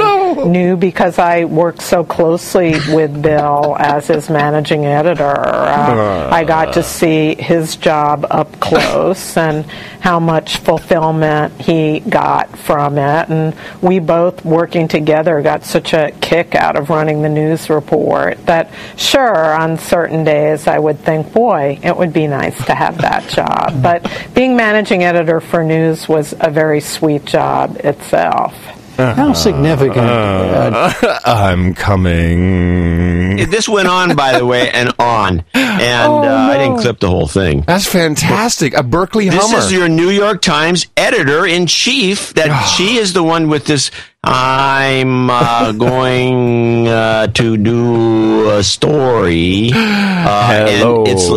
knew because I worked so closely with Bill as his managing editor. Uh, I got to see his job up close <laughs> and how much fulfillment he got from it, and we both working together got such a kick out of running the news report that sure on certain days I would think, boy, it would be nice to have that job. But being managing editor for news was a very sweet job itself. How significant? Uh, I'm coming. This went on, by the way, and on, and Oh, uh, I didn't clip the whole thing. That's fantastic. A Berkeley This Hummer. is your New York Times editor in chief. That <sighs> she is the one with this. I'm uh, <laughs> going uh, to do a story. <gasps> Uh, Hello, and it's,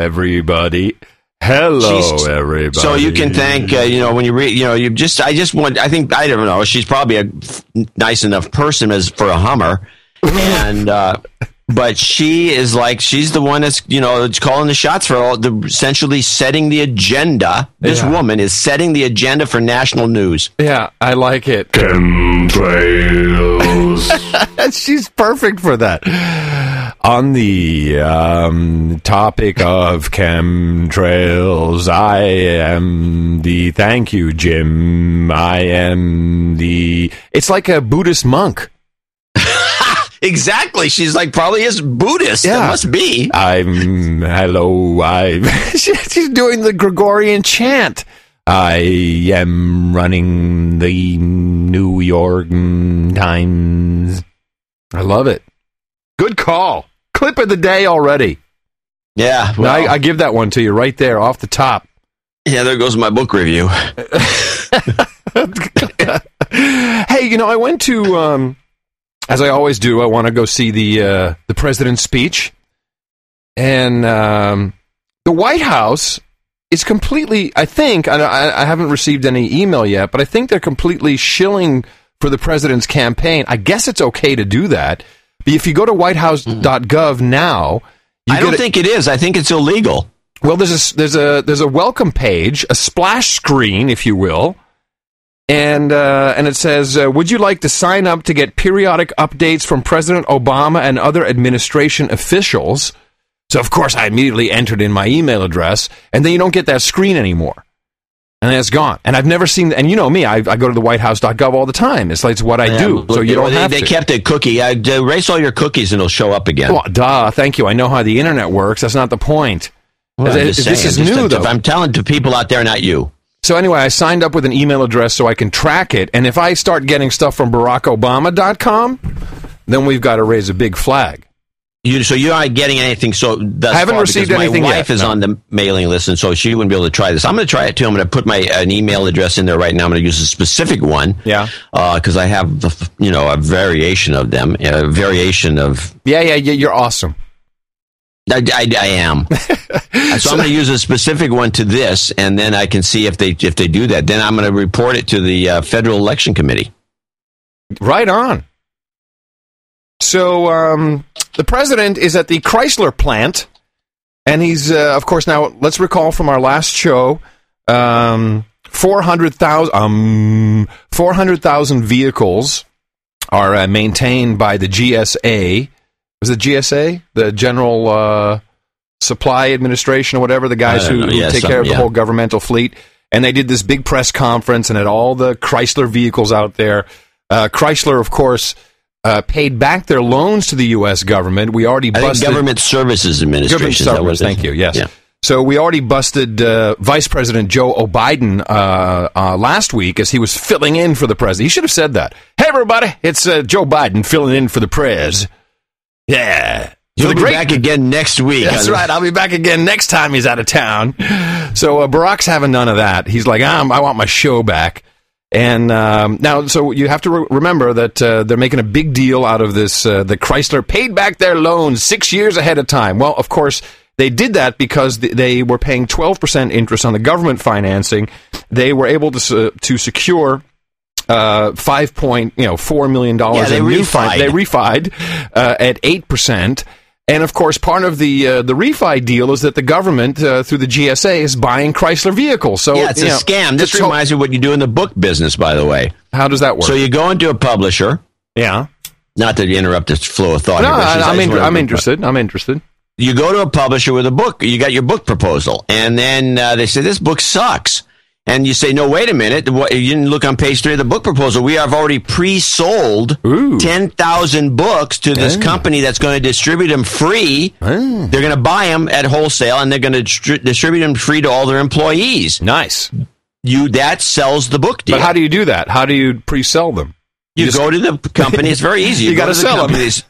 everybody. Hello, She's- everybody. So you can thank, uh, you know, when you read, you know, you just, I just want, I think, I don't know, she's probably a nice enough person as for a Hummer, and uh, but she is like, she's the one that's, you know, that's calling the shots for all the essentially setting the agenda. This Yeah. woman is setting the agenda for national news. Yeah, I like it. Chemtrails. <laughs> She's perfect for that. On the um, topic of chemtrails, I am the. Thank you, Jim. I am the. It's like a Buddhist monk. <laughs> Exactly. She's like probably is Buddhist. That must be. I'm hello. I <laughs> she's doing the Gregorian chant. I am running the New York Times. I love it. Good call. clip of the day already. Yeah, No, I, I give that one to you right there off the top. Yeah, there goes my book review. <laughs> hey, you know, I went to, um, as I always do, I want to go see the uh, the president's speech, and um, the White House is completely. I think I, I haven't received any email yet, but I think they're completely shilling for the president's campaign. I guess it's okay to do that. But if you go to WhiteHouse.gov now, you I don't a- think it is. I think it's illegal. well, there's a there's a there's a welcome page, a splash screen, if you will, and uh, and it says, uh, "Would you like to sign up to get periodic updates from President Obama and other administration officials?" So of course, I immediately entered in my email address, and then you don't get that screen anymore, and then it's gone. And I've never seen. And you know me, I, I go to the WhiteHouse.gov all the time. It's like it's what I Yeah, do. So you don't they, have they to. kept a cookie. I, erase all your cookies and it'll show up again. Well, duh. Thank you. I know how the internet works. That's not the point. Well, This- just this saying, is new, though. I'm telling to people out there, not you. So anyway, I signed up with an email address so I can track it. And if I start getting stuff from BarackObama.com, then we've got to raise a big flag. You, so you aren't getting anything. So thus I haven't far, received because anything My yet, wife is no. on the mailing list, and so she wouldn't be able to try this. I'm going to try it too. I'm going to put my an email address in there right now. I'm going to use a specific one. Yeah. Because I have the you know a variation of them, a variation of. Yeah, yeah, yeah. You're awesome. I, I, I am. <laughs> so I'm going to use a specific one to this, and then I can see if they if they do that. Then I'm going to report it to the uh, Federal Election Committee. Right on. So um, the president is at the Chrysler plant, and he's, uh, of course, now let's recall from our last show. Um, 400,000 um, 400,000 vehicles are uh, maintained by the GSA. Was it GSA? The General uh, Supply Administration or whatever, the guys who, who Yeah, take some- care of the whole governmental fleet. And they did this big press conference and had all the Chrysler vehicles out there. Uh, Chrysler, of course, uh, paid back their loans to the U.S. government. We already busted Government Services Administration. Government is that what Service, it is? thank you. Yes. Yeah. So we already busted uh, Vice President Joe Biden uh, uh, last week as he was filling in for the president. He should have said that. Hey, everybody, it's uh, Joe Biden filling in for the prez. Yeah. You'll be back again next week. That's right. I'll be back again next time he's out of town. So uh, Barack's having none of that. He's like, um, I want my show back. And um, now, so you have to re- remember that uh, they're making a big deal out of this. Uh, the Chrysler paid back their loans six years ahead of time. Well, of course, they did that because th- they were paying 12% interest on the government financing. They were able to se- to secure uh, five point you know four million dollars Yeah, they refied. fin- They refied uh, at eight percent. And of course, part of the uh, the refi deal is that the government, uh, through the GSA, is buying Chrysler vehicles. So yeah, it's a know, scam. This reminds me of what you do in the book business, by the way. How does that work? So you go into a publisher. Yeah. Not to interrupt this flow of thought. no, here, I, just- I I'm, just I'm interested. I'm interested. You go to a publisher with a book. You got your book proposal, and then uh, they say this book sucks. And you say, no, wait a minute. What, you didn't look on page three of the book proposal. We have already pre-sold 10,000 books to this Dang. company that's going to distribute them free. Ah. They're going to buy them at wholesale and they're going to distri- distribute them free to all their employees. Nice. You That sells the book deal. But how do you do that? How do you pre-sell them? You, just- go to the company. It's very <laughs> easy. You go gotta to the sell 'em. companies.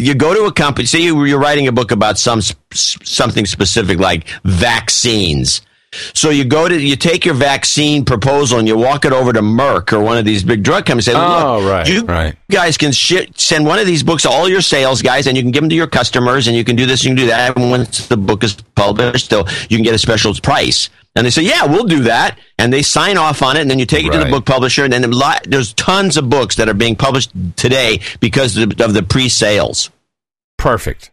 <laughs> you go to a company. Say you, you're writing a book about some something specific, like vaccines. So you go to you take your vaccine proposal and you walk it over to Merck or one of these big drug companies. And say, Oh, Look, right, you right. guys can shi send one of these books to all your sales guys, and you can give them to your customers, and you can do this, you can do that. And once the book is published, still you can get a special price. And they say, "Yeah, we'll do that," and they sign off on it, and then you take it to the book publisher, and then there's tons of books that are being published today because of the pre-sales. Perfect.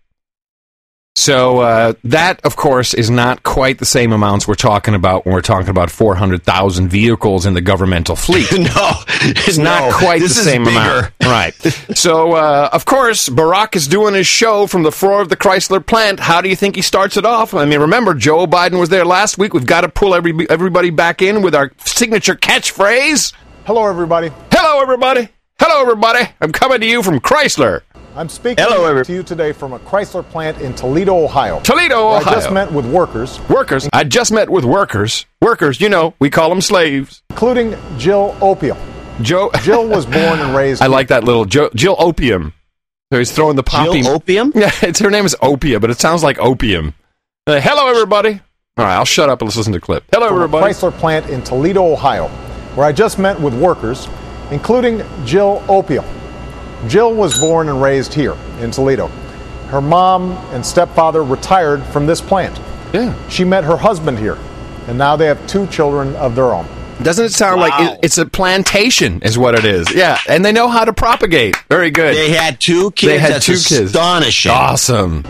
So uh, that, of course, is not quite the same amounts we're talking about when we're talking about 400,000 vehicles in the governmental fleet. <laughs> no, It's not no, quite the is same amount. <laughs> Right. So, uh, of course, Barack is doing his show from the floor of the Chrysler plant. How do you think he starts it off? I mean, remember, Joe Biden was there last week. We've got to pull every, everybody back in with our signature catchphrase. Hello, everybody. Hello, everybody. Hello, everybody. I'm coming to you from Chrysler. I'm speaking Hello, to you today from a Chrysler plant in Toledo, Ohio. Toledo, where Ohio. I just met with workers, Workers. I just met with workers. Workers, you know, we call them slaves. including Jill Opium. Joe. <laughs> Jill was born and raised. <laughs> I like that little jo- Jill Opium. So he's throwing the poppy. Jill Opium? <laughs> Yeah, it's her name is Opia, but it sounds like opium. Uh, hello, everybody. All right, I'll shut up and let's listen to the clip. Hello, from a everybody. Chrysler plant in Toledo, Ohio, where I just met with workers, including Jill Opium. Jill was born and raised here in Toledo. Her mom and stepfather retired from this plant. Yeah. She met her husband here, and now they have two children of their own. Doesn't it sound like it's a plantation? Is what it is. Yeah, and they know how to propagate. Very good. They had two kids. They had That's two kids. astonishing. Awesome.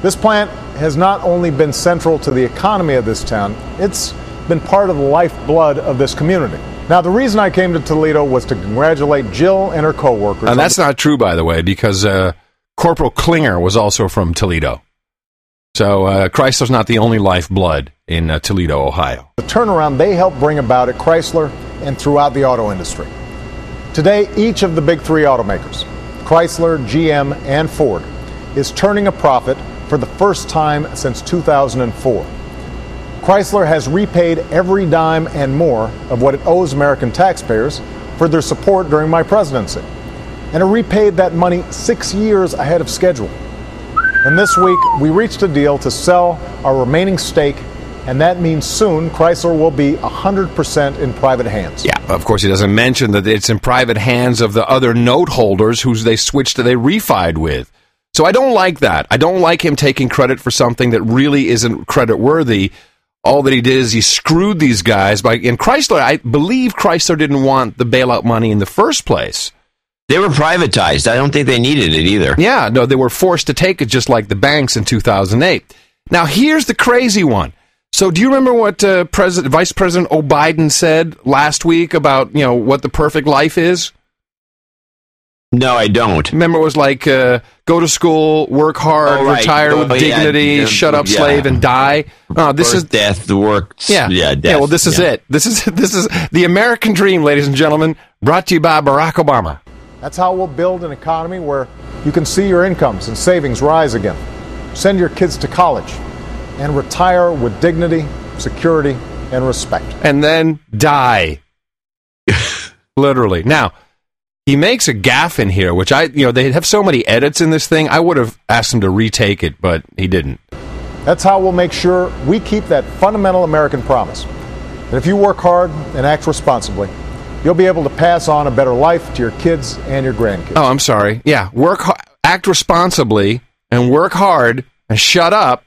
This plant has not only been central to the economy of this town, it's been part of the lifeblood of this community. Now, the reason I came to Toledo was to congratulate Jill and her coworkers. And that's not true, by the way, because uh, Corporal Klinger was also from Toledo. So uh, Chrysler's not the only lifeblood in uh, Toledo, Ohio. the turnaround they helped bring about at Chrysler and throughout the auto industry. Today, each of the big three automakers, Chrysler, GM, and Ford, is turning a profit for the first time since 2004. Chrysler has repaid every dime and more of what it owes American taxpayers for their support during my presidency, and it repaid that money six years ahead of schedule. And this week, we reached a deal to sell our remaining stake, and that means soon Chrysler will be 100% in private hands. Yeah, of course, he doesn't mention that it's in private hands of the other note holders who they switched, to, they refied with. So I don't like that. I don't like him taking credit for something that really isn't credit worthy. All that he did is he screwed these guys by. And Chrysler, I believe Chrysler didn't want the bailout money in the first place. They were privatized. I don't think they needed it either. Yeah, no, they were forced to take it just like the banks in 2008. Now, here's the crazy one. So, do you remember what uh, President, Vice President O'Biden said last week about you know what the perfect life is? No, I don't. Remember, it was like uh, go to school, work hard, Oh, right. retire with Oh, yeah, dignity, yeah, shut up, yeah. slave, and die. Oh, this Birth, is death, the work. yeah, yeah, death, yeah. Well, this is yeah. it. This is <laughs> this is the American dream, ladies and gentlemen. Brought to you by Barack Obama. That's how we'll build an economy where you can see your incomes and savings rise again, send your kids to college, and retire with dignity, security, and respect. and then die. <laughs> Literally. Now, he makes a gaff in here, which I, you know, they have so many edits in this thing. I would have asked him to retake it, but he didn't. That's how we'll make sure we keep that fundamental American promise. that if you work hard and act responsibly, you'll be able to pass on a better life to your kids and your grandkids. Oh, I'm sorry. Yeah, work, act responsibly, and work hard, and shut up.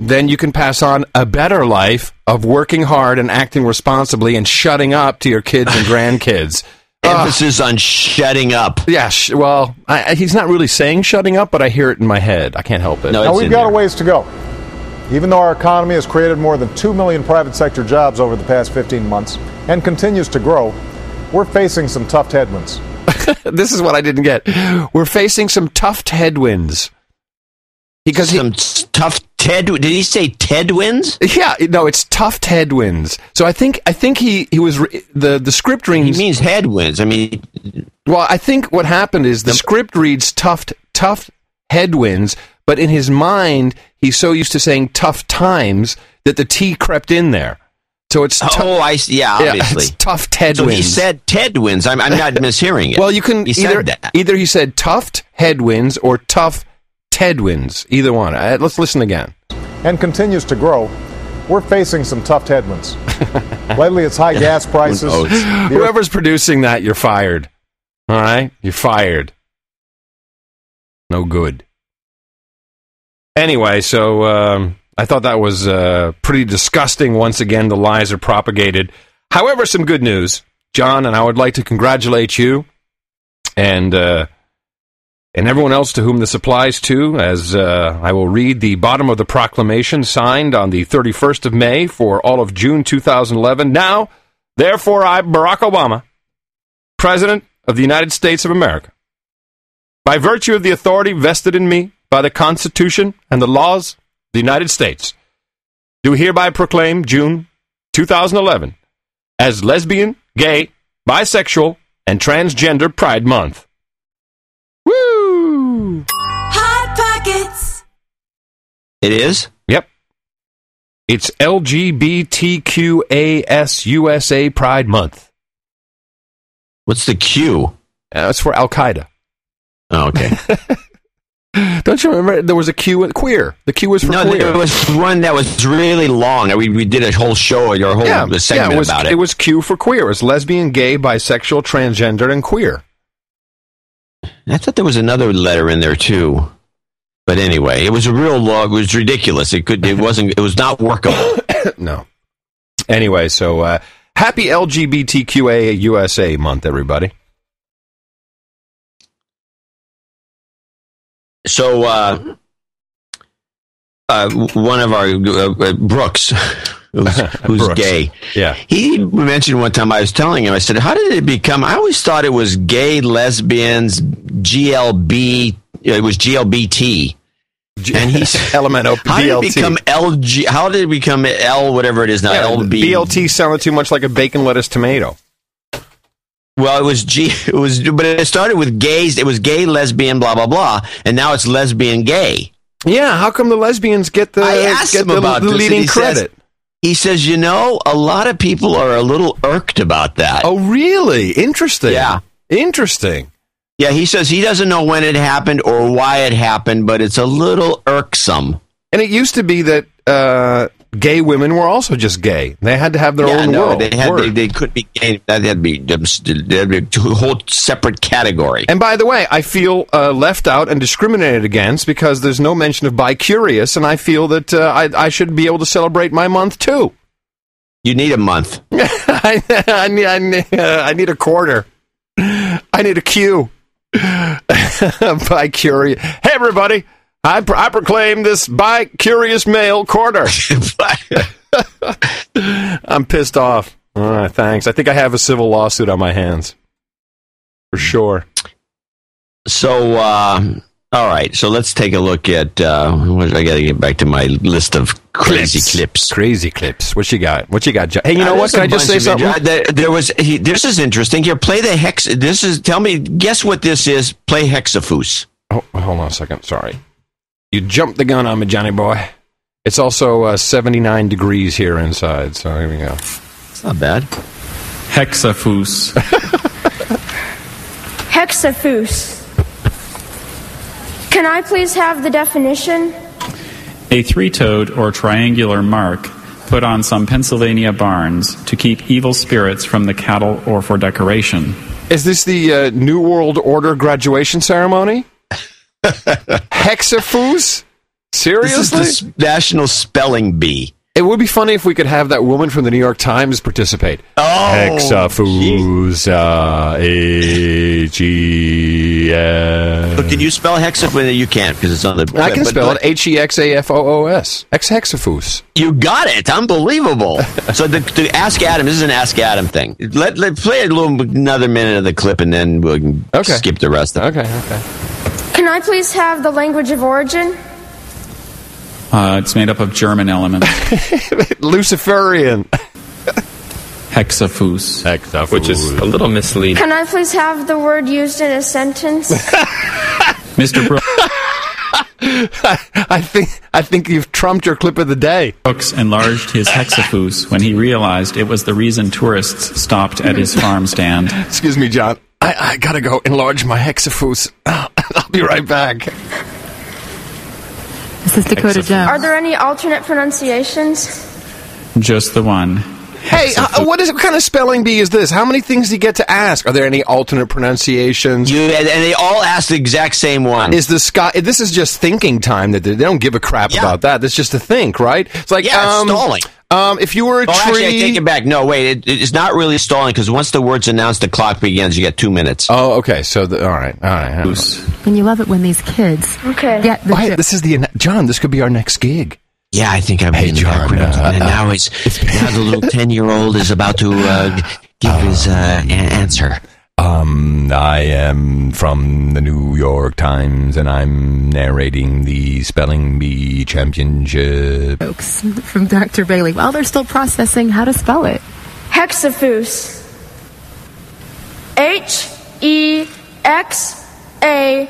Then you can pass on a better life of working hard and acting responsibly and shutting up to your kids and <laughs> grandkids. Emphasis on shutting up. Yeah, sh- well, I, I- he's not really saying shutting up, but I hear it in my head. I can't help it. now, we've got a ways to go. Even though our economy has created more than 2 million private sector jobs over the past 15 months and continues to grow, we're facing some tough headwinds. <laughs> this is what I didn't get. We're facing some tough headwinds. Because some tough Ted. Did he say Ted wins? Yeah, no, it's tough Ted headwinds. So I think I think he he was re- the the script reads. He means headwinds. I mean, well, I think what happened is the script reads tough tough headwinds, but in his mind he's so used to saying tough times that the T crept in there. So it's tou- oh, I see. Yeah, obviously. it's tough Ted So wins. he said Ted wins. I'm, I'm not mishearing it. Well, you can He either said that. either he said tough headwinds or tough Tedwinds. Either one. Uh, let's listen again. and continues to grow, we're facing some tough headwinds. <laughs> Lately, it's high gas prices. Whoever's producing that, you're fired. All right, you're fired. No good. Anyway, so um, I thought that was uh, pretty disgusting. Once again, the lies are propagated. However, some good news, John, and I would like to congratulate you and uh, and everyone else to whom this applies to. As uh, I will read the bottom of the proclamation signed on the 31st of May for all of June 2011. Now, therefore, I, Barack Obama, President of the United States of America, by virtue of the authority vested in me by the Constitution and the laws of the United States, do hereby proclaim June 2011 as lesbian, gay, bisexual, and transgender Pride Month. Woo! Hot Pockets. It is? Yep. It's LGBTQASUSA Pride Month. What's the Q? Uh, it's for Al Qaeda. Oh, okay. <laughs> Don't you remember? There was a Q. Queer. The Q was for no, queer. there was one that was really long. We, we did a whole show or a whole yeah, segment yeah, it was, about it. It was Q for queer. It was lesbian, gay, bisexual, transgender, and queer. I thought there was another letter in there too. But anyway, it was a real log. It was ridiculous. It could. It wasn't. It was not workable. <coughs> no. Anyway, so uh, happy LGBTQA USA month, everybody. So, uh, uh, one of our uh, uh, Brooks, who's, <laughs> who's gay, Yeah. he mentioned one time. I was telling him. I said, "How did it become?" I always thought it was gay, lesbians, GLB. It was GLBT. And he's <laughs> LMNO, How did it become LG? How did it become L? Whatever it is now, Yeah, LB. BLT sounded too much like a bacon, lettuce, tomato. Well, it was G. It was, but it started with gays. It was gay, lesbian, blah blah blah, and now it's lesbian, gay. Yeah, how come the lesbians get the I asked get him the, about the leading he says- credit? He says, you know, a lot of people are a little irked about that. Oh, really? Interesting. Yeah. Interesting. Yeah, he says he doesn't know when it happened or why it happened, but it's a little irksome. And it used to be that uh, gay women were also just gay. They had to have their yeah, own no, world. they had they, they could be gay. That had to be that'd be a whole separate category. And by the way, I feel uh, left out and discriminated against because there's no mention of bicurious, and I feel that uh, I, I should be able to celebrate my month too. You need a month. <laughs> I, I need, I, need, uh, I need a quarter. I need a Q. <laughs> Bicurious. Hey, everybody. I, pro- I proclaim this bi-curious male quarter. <laughs> I'm pissed off. All right, thanks. I think I have a civil lawsuit on my hands. For sure. So, uh, all right. So let's take a look at. Uh, I got to get back to my list of crazy clips. Crazy clips. What you got? What you got? Jo- Hey, you know Uh, what? there's Can a I just say bunch of it. something? Uh, There, there was. He, this is interesting. Here, play the hex. This is. Tell me. Guess what this is. Play hexafoos. Oh, hold on a second. Sorry. You jumped the gun on me, Johnny boy. It's also uh, 79 degrees here inside, so here we go. It's not bad. Hexafoos. <laughs> Hexafoos. Can I please have the definition? A three toed or triangular mark put on some Pennsylvania barns to keep evil spirits from the cattle or for decoration. Is this the uh, New World Order graduation ceremony? Hexafoos? Seriously? This is National Spelling Bee. It would be funny if we could have that woman from the New York Times participate. Oh, Hexafoos, uh, E F. But can you spell hexafoos? You can't because it's on the. I can but- spell but- it H E X A F O O S. Ex hexafoos. You got it. Unbelievable. <laughs> so the, the Ask Adam. This is an Ask Adam thing. Let let play a little another minute of the clip and then we'll Okay. skip the rest. Of it. Okay, okay. Can I please have the language of origin? Uh, it's made up of German elements. <laughs> Luciferian. Hexafoos. Hexafoos. Which is a little misleading. Can I please have the word used in a sentence? <laughs> Mr. Brooks I think I think you've trumped your clip of the day. Brooks enlarged his hexafoos when he realized it was the reason tourists stopped at his farm stand. <laughs> Excuse me, John. I, I gotta go enlarge my hexafoos. <laughs> I'll be right back. Is this is Dakota Jones. Are there any alternate pronunciations? Just the one. Hey, uh, what is what kind of spelling bee is this? How many things do you get to ask? Are there any alternate pronunciations? You and, and they all ask the exact same one. Is the sky? This is just thinking time. That they, they don't give a crap Yeah. about that. That's just to think, right? It's like Yeah, it's um, stalling. Um, if you were a Oh, tree, actually, I take it back. No, wait. It, it's not really stalling because once the word's announced, the clock begins. You get two minutes. Oh, okay. So, the, all right, all right. all right. And you love it when these kids Okay. get the Oh, hey, this is the John. This could be our next gig. Yeah, I think I'm Hey, in the John, background. uh, and now it's now the little <laughs> ten year old is about to uh, give his uh, answer. Um, I am from the New York Times, and I'm narrating the spelling bee championship. jokes from Dr. Bailly while they're still processing how to spell it. Hexafoos. H E X A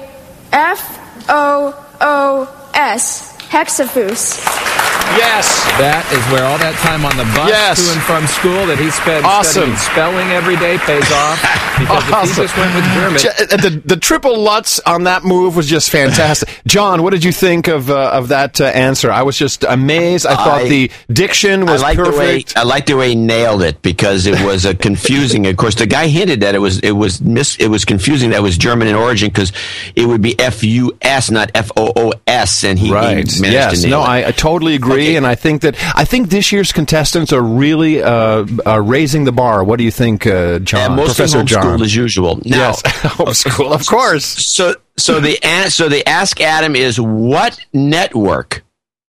F O O S. Hexafoos. Yes. That is where all that time on the bus Yes. to and from school that he spent Awesome. studying spelling every day pays off. <laughs> Because if he just went with German, uh, the the triple Lutz on that move was just fantastic. John, what did you think of uh, of that uh, answer? I was just amazed. I thought I- the diction was I like perfect. the way I like the way he nailed it because it was a confusing. of course, the guy hinted that it was it was mis it was confusing that it was German in origin because it would be F U S not F O O S, and he, he Right. managed Yes. to nail No, it. I, I totally agree, and I think that I think this year's contestants are really uh, uh, raising the bar. What do you think, uh, John? Yeah, Professor John, as usual. Now, yes, <laughs> homeschool, of course. So so the so the ask Adam is what network?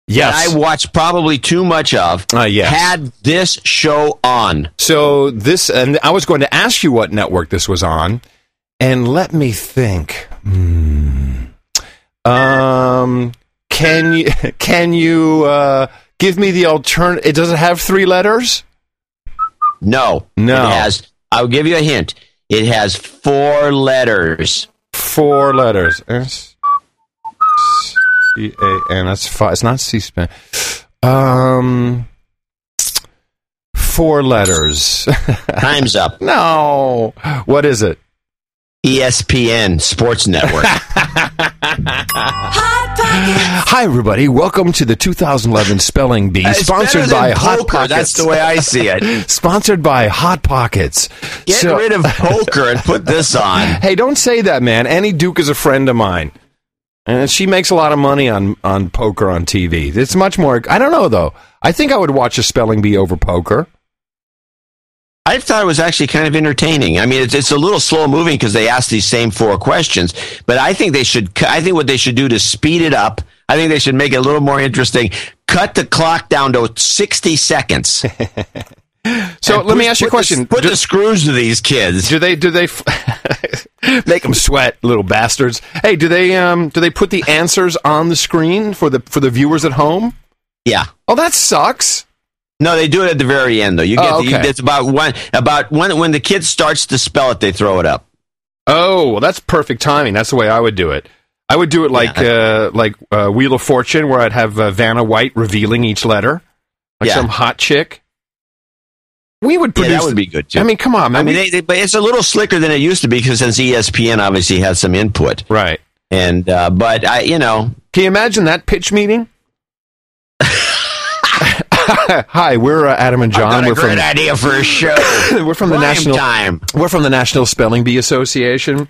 Yes. that I watched probably too much of. Uh, yes. had this show on. So this, and I was going to ask you what network this was on, and let me think. Hmm. Um, can you can you uh, give me the alternative? It Does it have three letters? No, No. It has. I'll give you a hint. It has four letters. Four letters. S C A N. That's five. It's not C-SPAN. Um, four letters. <laughs> Time's up. no. What is it? ESPN Sports Network. <laughs> Hi, everybody. Welcome to the 2011 Spelling Bee, It's sponsored by than Hot poker. Pockets. That's the way I see it. <laughs> sponsored by Hot Pockets. Get So- rid of poker and put this on. <laughs> Hey, don't say that, man. Annie Duke is a friend of mine. And she makes a lot of money on, on poker on TV. It's much more. I don't know, though. I think I would watch a spelling bee over poker. I thought it was actually kind of entertaining. I mean, it's, it's a little slow moving because they ask these same four questions, but I think they should. I think what they should do to speed it up. I think they should make it a little more interesting. Cut the clock down to sixty seconds. <laughs> So And let me ask you a put the- question. put the screws to these kids. Do they? Do they <laughs> make them sweat, little bastards? Hey, do they? Um, do they put the answers on the screen for the for the viewers at home? Yeah. Oh, that sucks. No, they do it at the very end though. You get Oh, the- it's about one about when when the kid starts to spell it, they throw it up. Oh, well, that's perfect timing. That's the way I would do it. I would do it like uh, like uh, Wheel of Fortune, where I'd have uh, Vanna White revealing each letter, like Yeah. some hot chick. We would Yeah, produce. that would be good too. I mean, come on, man. I mean, they, they, but it's a little slicker than it used to be because since ESPN obviously has some input, right? And uh, but I, you know, Can you imagine that pitch meeting? <laughs> Hi, we're uh, Adam and John. I've got a we're great from idea for a show. <laughs> we're from the Prime national time. We're from the National Spelling Bee Association,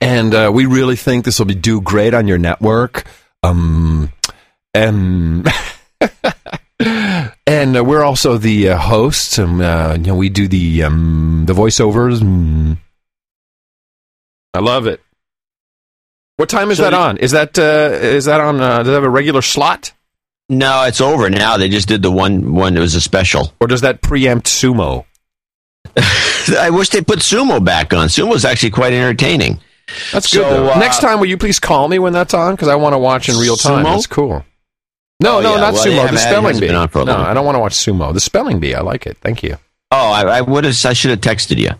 and uh, we really think this will be do great on your network. Um, um, <laughs> and uh, we're also the uh, hosts, and uh, you know we do the um, the voiceovers. Mm. I love it. What time is So that on? Is that uh, is that on? Uh, does it have a regular slot, No, it's over now. They just did the one one. It was a special. or does that preempt sumo? <laughs> I wish they put sumo back on. Sumo's actually quite entertaining. That's So, good. uh, Next time, will you please call me when that's on? Because I want to watch in real time. Sumo? That's cool. No, Oh, no, yeah. not Well, sumo. The spelling bee. on for a no, long I don't want to watch sumo. The spelling bee. I like it. Thank you. Oh, I, I would have. I should have texted you.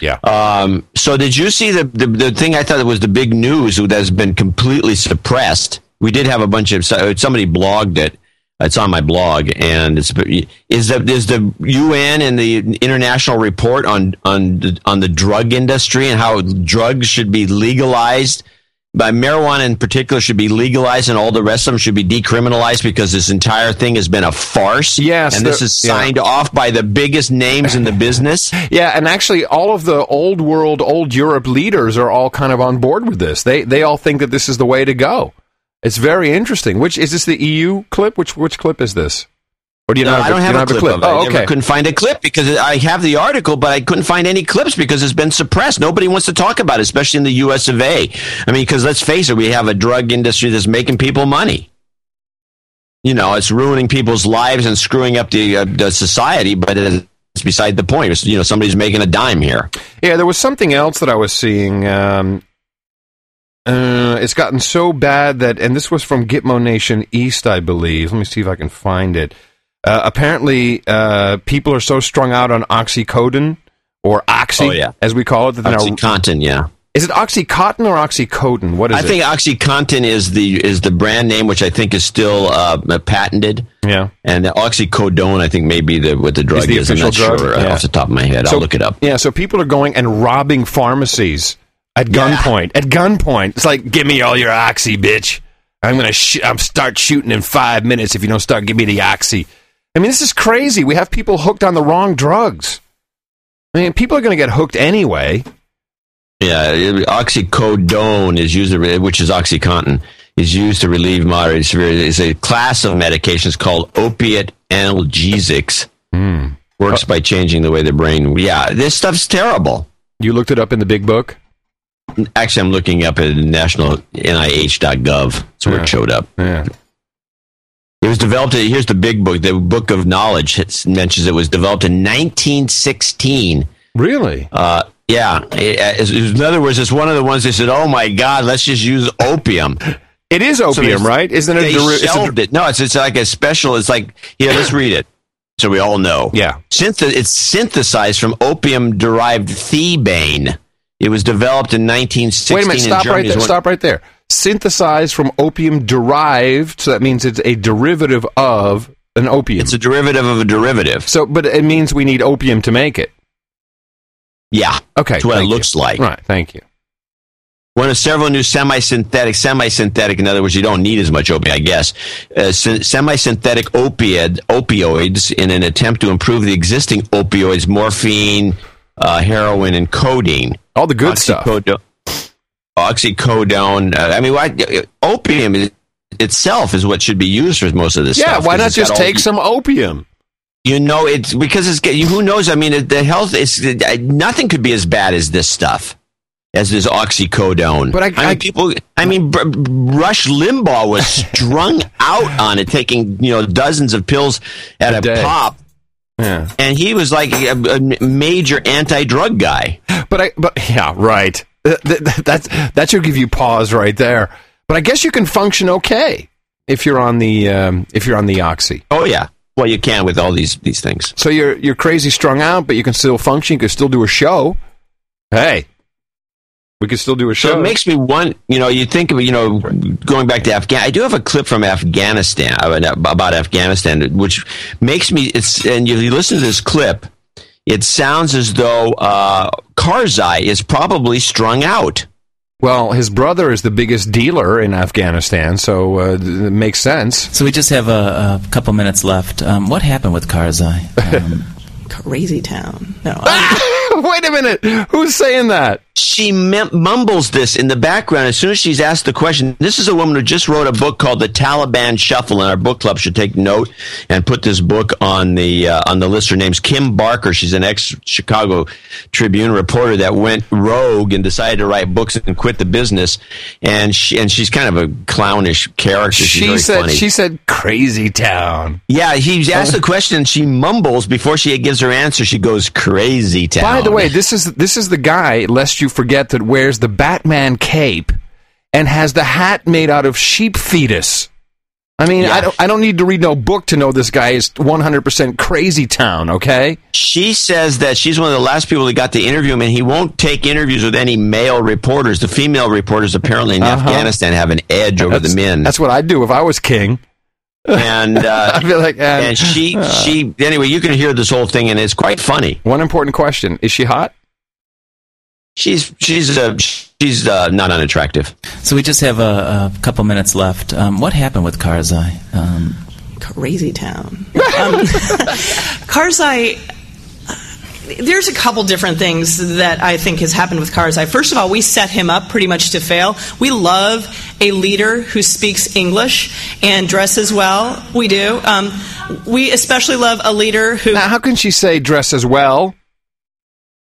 Yeah. Um, so did you see the, the the thing I thought it was the big news that has been completely suppressed? We did have a bunch of uh, somebody blogged it. It's on my blog, and it's is the is the UN and the international report on on the, on the drug industry and how drugs should be legalized. By marijuana in particular should be legalized, and all the rest of them should be decriminalized because this entire thing has been a farce. Yes, and this is yeah. signed off by the biggest names in the business. <laughs> Yeah, and actually, all of the old world, old Europe leaders are all kind of on board with this. They they all think that this is the way to go. It's very interesting. Which is this the EU clip? Which which clip is this? Or do you No, not? I don't you have, a clip. Of it. Oh, I couldn't find a clip because I have the article, but I couldn't find any clips because it's been suppressed. Nobody wants to talk about it, especially in the U.S. of A. I mean, because let's face it, we have a drug industry that's making people money. You know, it's ruining people's lives and screwing up the, uh, the society, but it's beside the point. It's, you know, somebody's making a dime here. Yeah, there was something else that I was seeing. Um, uh, it's gotten so bad that, and this was from Gitmo Nation East, I believe. Let me see if I can find it. Uh, apparently, uh, people are so strung out on oxycodone or oxy, Oh, yeah. as we call it, that now OxyContin, yeah. Is it OxyContin or OxyCodone? What is I it? think OxyContin is the is the brand name, which I think is still uh, patented. Yeah. And the oxycodone, I think, may be the what the drug Is the is. I'm not drug? sure uh, Yeah. off the top of my head. So- I'll look it up. Yeah, so people are going and robbing pharmacies at gunpoint. At gunpoint, it's like, give me all your oxy, bitch. I'm gonna sh- I'm start shooting in five minutes if you don't start giving me the oxy. I mean, this is crazy. We have people hooked on the wrong drugs. I mean, people are going to get hooked anyway. Yeah, oxycodone is used, to, which is OxyContin, is used to relieve moderate severe. It's a class of medications called opiate analgesics. Hmm. Works by changing the way the brain. Yeah, this stuff's terrible. You looked it up in the big book. Actually, I'm looking up at national NIH.gov. That's where Yeah. it showed up. Yeah. It was developed. Here's the big book. The Book of Knowledge it mentions it was developed in 1916. Really? Uh, yeah. It- it- in other words, it's one of the ones they said, "Oh my God, let's just use opium." It is opium, they- right? Isn't it? They a deri- it's a shelved it. No, it's it's like a special. It's like yeah, Let's read it, so we all know. Yeah. Synth- it's synthesized from opium-derived thebaine. It was developed in 1916 Wait a minute. in Stop Germany. right there. Stop right there. Synthesized from opium derived, so that means it's a derivative of an opium. It's a derivative of a derivative. So, but it means we need opium to make it. Yeah. Okay. That's what it looks you. like. Right. Thank you. One of several new semi-synthetic, semi-synthetic, in other words, you don't need as much opium, I guess, uh, semi-synthetic opioid, opioids in an attempt to improve the existing opioids, morphine, uh, heroin, and codeine. All the good stuff. Oxycodone. Uh, I mean, why, opium is, itself is what should be used for most of this yeah. stuff. Why 'cause not just take some opium? You know, it's because it's who knows. I mean, the health is uh, nothing could be as bad as this stuff as this oxycodone. But I, mean, people. I mean, Br- Rush Limbaugh was <laughs> strung out on it, taking you know dozens of pills at a, day. pop, Yeah. and he was like a, a major anti-drug guy. But I. But yeah. Right. Th- th- th- That's that should give you pause right there. But I guess you can function okay if you're on the um, if you're on the oxy. Oh yeah. Well, you can with all these these things. So you're you're crazy strung out, but you can still function. You can still do a show. Hey, we can still do a show. So it makes me one. You know, you think of you know going back to Afghan. I do have a clip from Afghanistan uh, about Afghanistan, which makes me. It's and you, you listen to this clip. It sounds as though uh, Karzai is probably strung out. Well, his brother is the biggest dealer in Afghanistan, so uh, it makes sense. So we just have a, a couple minutes left. Um, what happened with Karzai? <laughs> Um, Crazy town. No. <laughs> <laughs> Wait a minute. Who's saying that? She mumbles this in the background as soon as she's asked the question. This is a woman who just wrote a book called The Taliban Shuffle, and our book club should take note and put this book on the uh, on the list. Her name's Kim Barker. She's an ex Chicago Tribune reporter that went rogue and decided to write books and quit the business. And she and she's kind of a clownish character. She's She said funny. she said crazy town. yeah, he asked the <laughs> question. and She mumbles before she gives her answer. She goes crazy town. By the way, this is this is the guy, lest you forget, that wears the Batman cape and has the hat made out of sheep fetus. I mean, I don't I don't need to read no book to know this guy is 100% crazy town, okay? She says that she's one of the last people that got to interview him, and he won't take interviews with any male reporters. The female reporters apparently in Uh-huh. Afghanistan have an edge over the men. That's what I'd do if I was king. And uh, <laughs> I'd be like, and, and she uh, she anyway, you can hear this whole thing, and it's quite funny. One important question: Is she hot? She's she's uh, she's uh, not unattractive. so we just have a, a couple minutes left. Um, what happened with Karzai? Um, Crazy town. <laughs> Um, <laughs> Karzai. There's a couple different things that I think has happened with Karzai. First of all, we set him up pretty much to fail. We love a leader who speaks English and dresses well. We do. Um, we especially love a leader who. Now, how can she say dress as well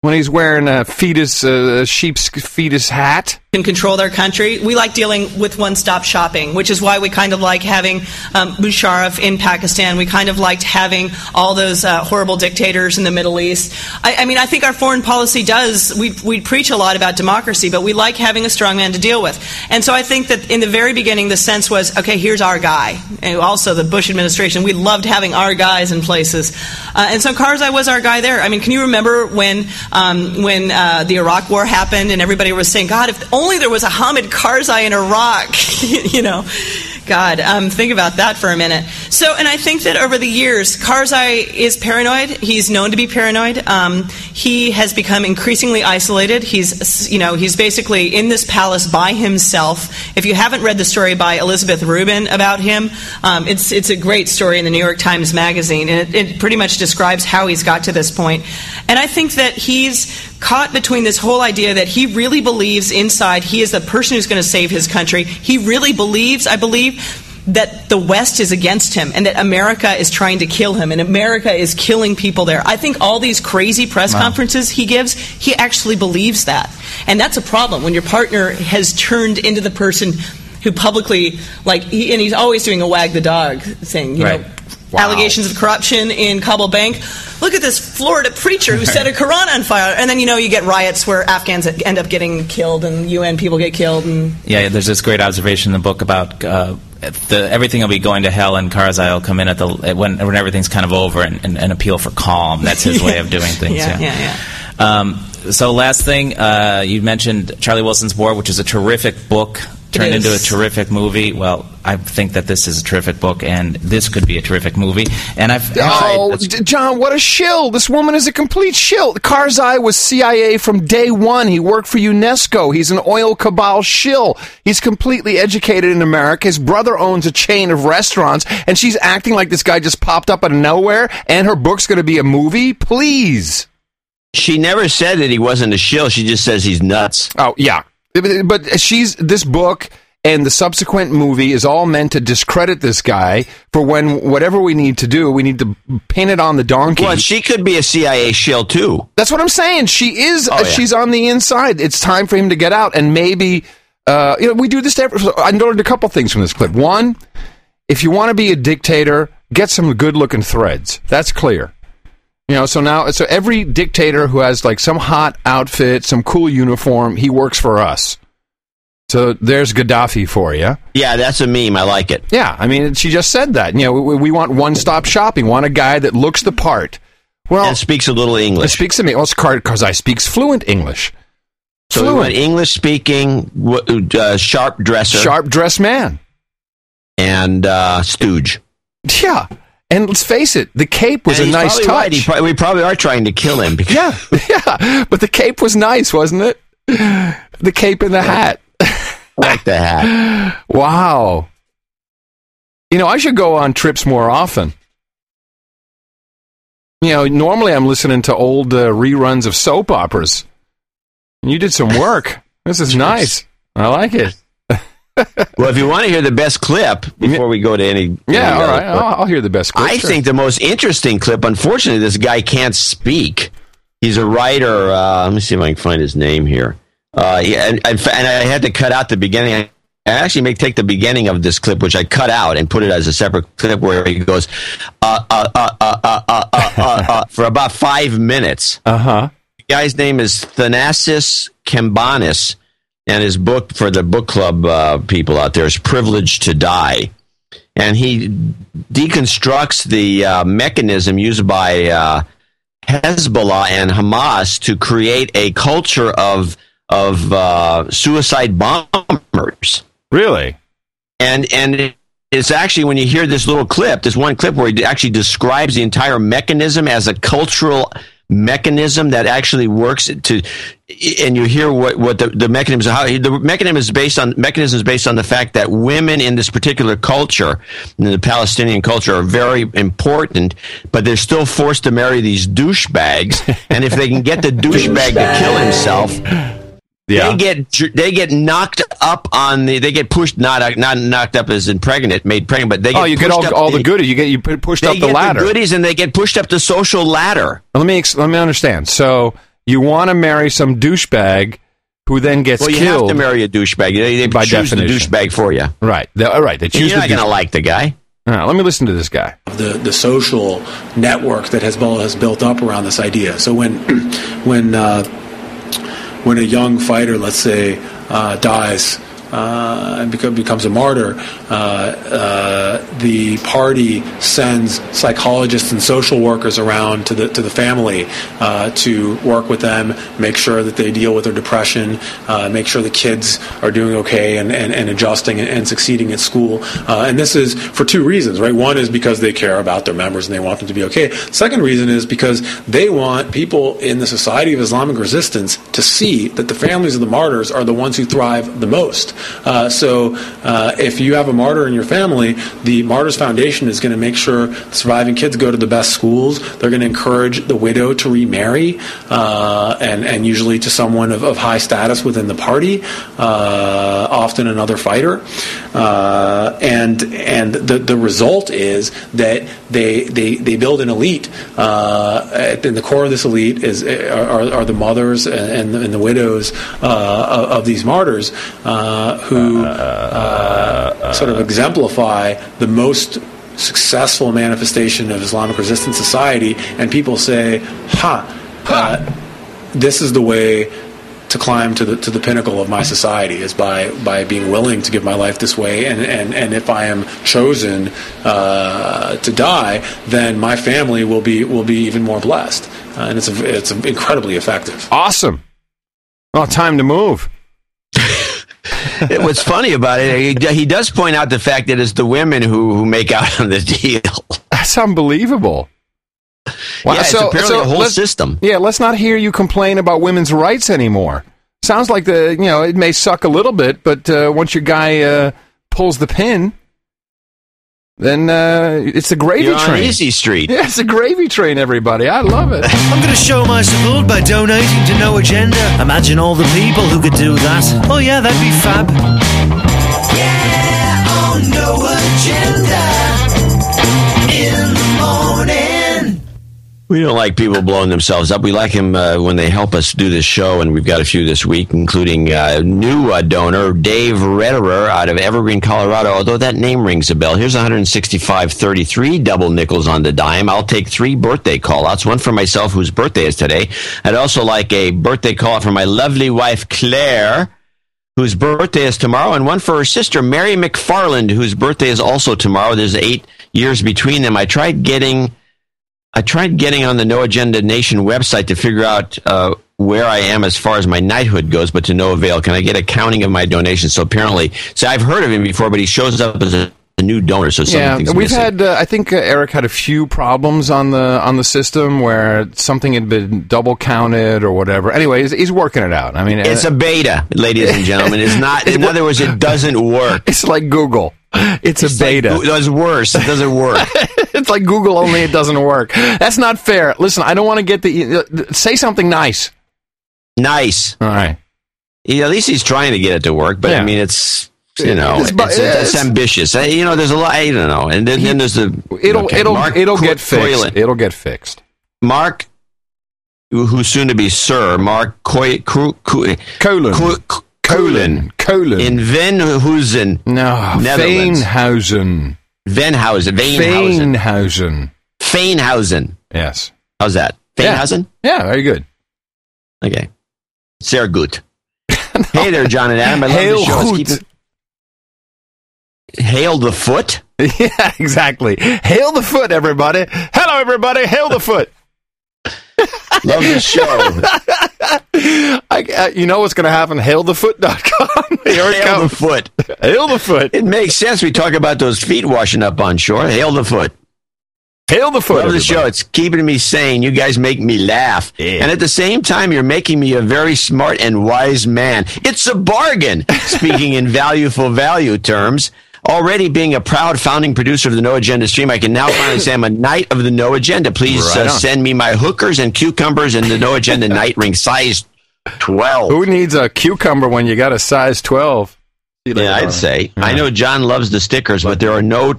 when he's wearing a fetus, uh, sheep's fetus hat? Can control their country. We like dealing with one-stop shopping, which is why we kind of like having um, Musharraf in Pakistan. We kind of liked having all those uh, horrible dictators in the Middle East. I, I mean, I think our foreign policy does. We we preach a lot about democracy, but we like having a strong man to deal with. And so I think that in the very beginning, the sense was, okay, here's our guy. And also the Bush administration, we loved having our guys in places. Uh, and so Karzai was our guy there. I mean, can you remember when um, when uh, the Iraq War happened and everybody was saying, God, if only there was a Hamid Karzai in Iraq, <laughs> you know. God, um, think about that for a minute. So, and I think that over the years, Karzai is paranoid. He's known to be paranoid. Um, he has become increasingly isolated. He's, you know, he's basically in this palace by himself. If you haven't read the story by Elizabeth Rubin about him, um, it's it's a great story in the New York Times Magazine, and it, it pretty much describes how he's got to this point. And I think that he's caught between this whole idea that he really believes inside he is the person who's going to save his country. He really believes, I believe, that the West is against him and that America is trying to kill him and America is killing people there. I think all these crazy press Wow. conferences he gives, he actually believes that. And that's a problem when your partner has turned into the person who publicly, like, he, and he's always doing a wag the dog thing, you Right. know. Allegations of corruption in Kabul Bank. Look at this Florida preacher who <laughs> set a Quran on fire, and then you know you get riots where Afghans end up getting killed and UN people get killed, and Yeah, there's this great observation in the book about uh, the, everything will be going to hell, and Karzai will come in at the when, when everything's kind of over and, and, and appeal for calm. That's his <laughs> way of doing things. Yeah, Yeah, yeah, Um, so, last thing, uh, you mentioned Charlie Wilson's War, which is a terrific book turned into a terrific movie. Well, I think that this is a terrific book, and this could be a terrific movie. And I've Oh, D- John, what a shill. This woman is a complete shill. Karzai was CIA from day one. He worked for UNESCO. He's an oil cabal shill. He's completely educated in America. His brother owns a chain of restaurants, and she's acting like this guy just popped up out of nowhere, and her book's going to be a movie? Please. She never said that he wasn't a shill. She just says he's nuts. Oh, yeah. But she's, this book and the subsequent movie is all meant to discredit this guy for when whatever we need to do, we need to pin it on the donkey. Well, she could be a CIA shill too. That's what I'm saying. She is. Oh, uh, yeah. She's on the inside. It's time for him to get out, and maybe uh, you know we do this. Every, I learned a couple things from this clip. One, if you want to be a dictator, get some good-looking threads. That's clear. You know, so now, so every dictator who has like some hot outfit, some cool uniform, he works for us. So there's Gaddafi for you. Yeah, that's a meme. I like it. Yeah, I mean, she just said that. You know, we, we want one-stop shopping. Want a guy that looks the part. Well, and speaks a little English. It speaks to me. Well, because I speaks fluent English. So want English speaking, uh, sharp dresser, Sharp dressed man. and uh, stooge. Yeah. And let's face it, the cape was And a nice touch. right. Pro- we probably are trying to kill him. Because yeah, <laughs> yeah. But the cape was nice, wasn't it? The cape and the hat. like the hat. <laughs> Wow. You know, I should go on trips more often. You know, normally I'm listening to old uh, reruns of soap operas. You did some work. This is nice. I like it well, if you want to hear the best clip before we go to any, yeah, any all right, I'll, I'll, hear the best. clip. I sure. think the most interesting clip. Unfortunately, this guy can't speak. He's a writer. Uh, let me see if I can find his name here. Uh, yeah, and, and, I had to cut out the beginning. I actually make take the beginning of this clip, which I cut out and put it as a separate clip where he goes uh, for about five minutes. Uh huh. Guy's name is Thanassis Cambanis and his book for the book club uh, people out there is "Privileged to Die." and he deconstructs the uh, mechanism used by uh, Hezbollah and Hamas to create a culture of of uh, suicide bombers. Really? And and it's actually when you hear this little clip, this one clip where he actually describes the entire mechanism as a cultural mechanism that actually works to and you hear what, what the, the mechanism how the mechanism is based on mechanism is based on the fact that women in this particular culture in the Palestinian culture are very important but they're still forced to marry these douchebags <laughs> and if they can get the douchebag to kill himself Yeah. they get they get knocked up on the they get pushed not not knocked up as in pregnant made pregnant but they oh, get oh, you get all, up all the goodies. You get you pushed they up the get ladder. the goodies and they get pushed up the social ladder Let me let me understand. So you want to marry some douchebag who then gets well, you killed have to marry a douchebag. They, they by choose definition. the douchebag for you. Right. They, all right. They And choose You're the not going to like the guy. All right, let me listen to this guy. the, the social network that Hezbollah has built up around this idea. So when <clears throat> when uh, when a young fighter, let's say, uh, dies and becomes a martyr, uh, uh, the party sends psychologists and social workers around to the to the family uh, to work with them, make sure that they deal with their depression, uh, make sure the kids are doing okay and, and, and adjusting and, and succeeding at school. Uh, and this is for two reasons, right? One is because they care about their members and they want them to be okay. Second reason is because they want people in the Society of Islamic Resistance to see that the families of the martyrs are the ones who thrive the most. Uh, so uh, if you have a martyr in your family, the Martyrs Foundation is going to make sure surviving kids go to the best schools. They're going to encourage the widow to remarry, uh, and, and usually to someone of, of high status within the party, uh, often another fighter. Uh, and and the, the result is that they, they, they build an elite. Uh, in the core of this elite is are, are the mothers and, and the widows uh, of, of these martyrs uh, who uh, sort of exemplify the most successful manifestation of Islamic resistance society, and people say, "Ha, uh, this is the way." To climb to the to the pinnacle of my society is by by being willing to give my life this way, and and, and if I am chosen uh, to die, then my family will be will be even more blessed, uh, and it's a, it's incredibly effective. Awesome. Well, time to move. <laughs> It- What's funny about it, he, he does point out the fact that it's the women who, who make out on the deal. That's unbelievable. Yeah, it's apparently a whole system. Yeah, let's not hear you complain about women's rights anymore. Sounds like the you know it may suck a little bit, but uh, once your guy uh, pulls the pin, then uh, it's a gravy You're on train. Easy Street. Yeah, <laughs> it's a gravy train. Everybody, I love it. <laughs> I'm going to show my support by donating to No Agenda. Imagine all the people who could do that. Oh, yeah, that'd be fab. Yeah, on No Agenda. We don't like people blowing themselves up. We like them uh, when they help us do this show, and we've got a few this week, including uh, new uh, donor Dave Redderer out of Evergreen, Colorado. Although that name rings a bell. Here's 165.33 double nickels on the dime. I'll take three birthday call-outs. One for myself, whose birthday is today. I'd also like a birthday call out for my lovely wife Claire. Whose birthday is tomorrow, and one for her sister, Mary McFarland, whose birthday is also tomorrow. There's eight years between them. I tried getting I tried getting on the No Agenda Nation website to figure out uh, where I am as far as my knighthood goes, but to no avail. Can I get a counting of my donations? So apparently, so I've heard of him before, but he shows up as a, a new donor. So yeah, we've missing. had. Uh, I think uh, Eric had a few problems on the on the system where something had been double counted or whatever. Anyway, he's, he's working it out. I mean, It's uh, a beta, ladies and gentlemen. It's not. <laughs> In other words, it doesn't work. It's like Google. It's, a beta. It does worse. It doesn't work. <laughs> it's like Google only it doesn't work. That's not fair. Listen, I don't want to get the uh, say something nice. Nice. All right. Yeah, at least he's trying to get it to work, but Yeah. I mean, it's you know, It's it's, it's, it's- ambitious. You know, there's a lot. I don't know, and then, then there's the It'll okay, it'll Mark it'll Co- get fixed. Coylan. It'll get fixed. Mark, who- who's soon to be Sir Mark Coy, Co, Co, Colon. Co, Colon Colon. in Venhuizen, No, Netherlands. Feinhausen. Venhausen, Veenhausen, Feinhausen. Feinhausen. Yes. How's that? Yeah. Feinhausen. Yeah, very good. Okay, sehr gut. <laughs> Hey there, John and Adam. I love Hail the show. Keep it- Hail the foot. <laughs> Yeah, exactly. Hail the foot, everybody. Hello, everybody. Hail the foot. Love the show. I, uh, you know what's going to happen? Hailthefoot.com. <laughs> Here it Hail comes. the foot. Hail the foot. It makes sense. We talk about those feet washing up on shore. Hail the foot. Hail the foot. Love the show. It's keeping me sane. You guys make me laugh. And at the same time, you're making me a very smart and wise man. It's a bargain, <laughs> speaking in value for value terms. Already being a proud founding producer of the No Agenda stream, I can now <coughs> finally say I'm a knight of the No Agenda. Please Right uh, send me my hookers and cucumbers and the No Agenda night ring, size 12. Who needs a cucumber when you got a size 12? See you later, Yeah, I'd darling. say. I know John loves the stickers, but there are no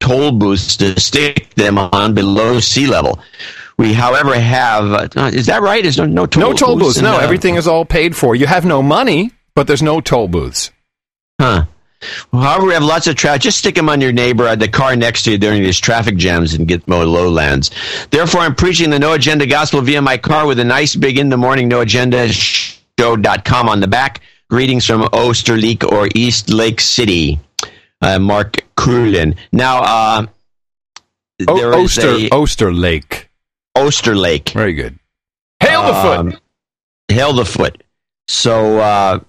toll booths to stick them on below sea level. We, however, have uh, is that right? Is there no toll no toll booths. in, No, uh, everything is all paid for. You have no money, but there's no toll booths. Huh. Well, however, we have lots of traffic. Just stick them on your neighbor, uh, the car next to you during these traffic jams in Gitmo lowlands. Therefore, I'm preaching the No Agenda Gospel via my car with a nice big in the morning No Agenda Show.com on the back. Greetings from Osterleek or East Lake City. Uh, Mark Krulin. Now, uh, O- there is Oster, a Oster Lake. Oster Lake. Very good. Hail the foot. Hail the foot. So, uh,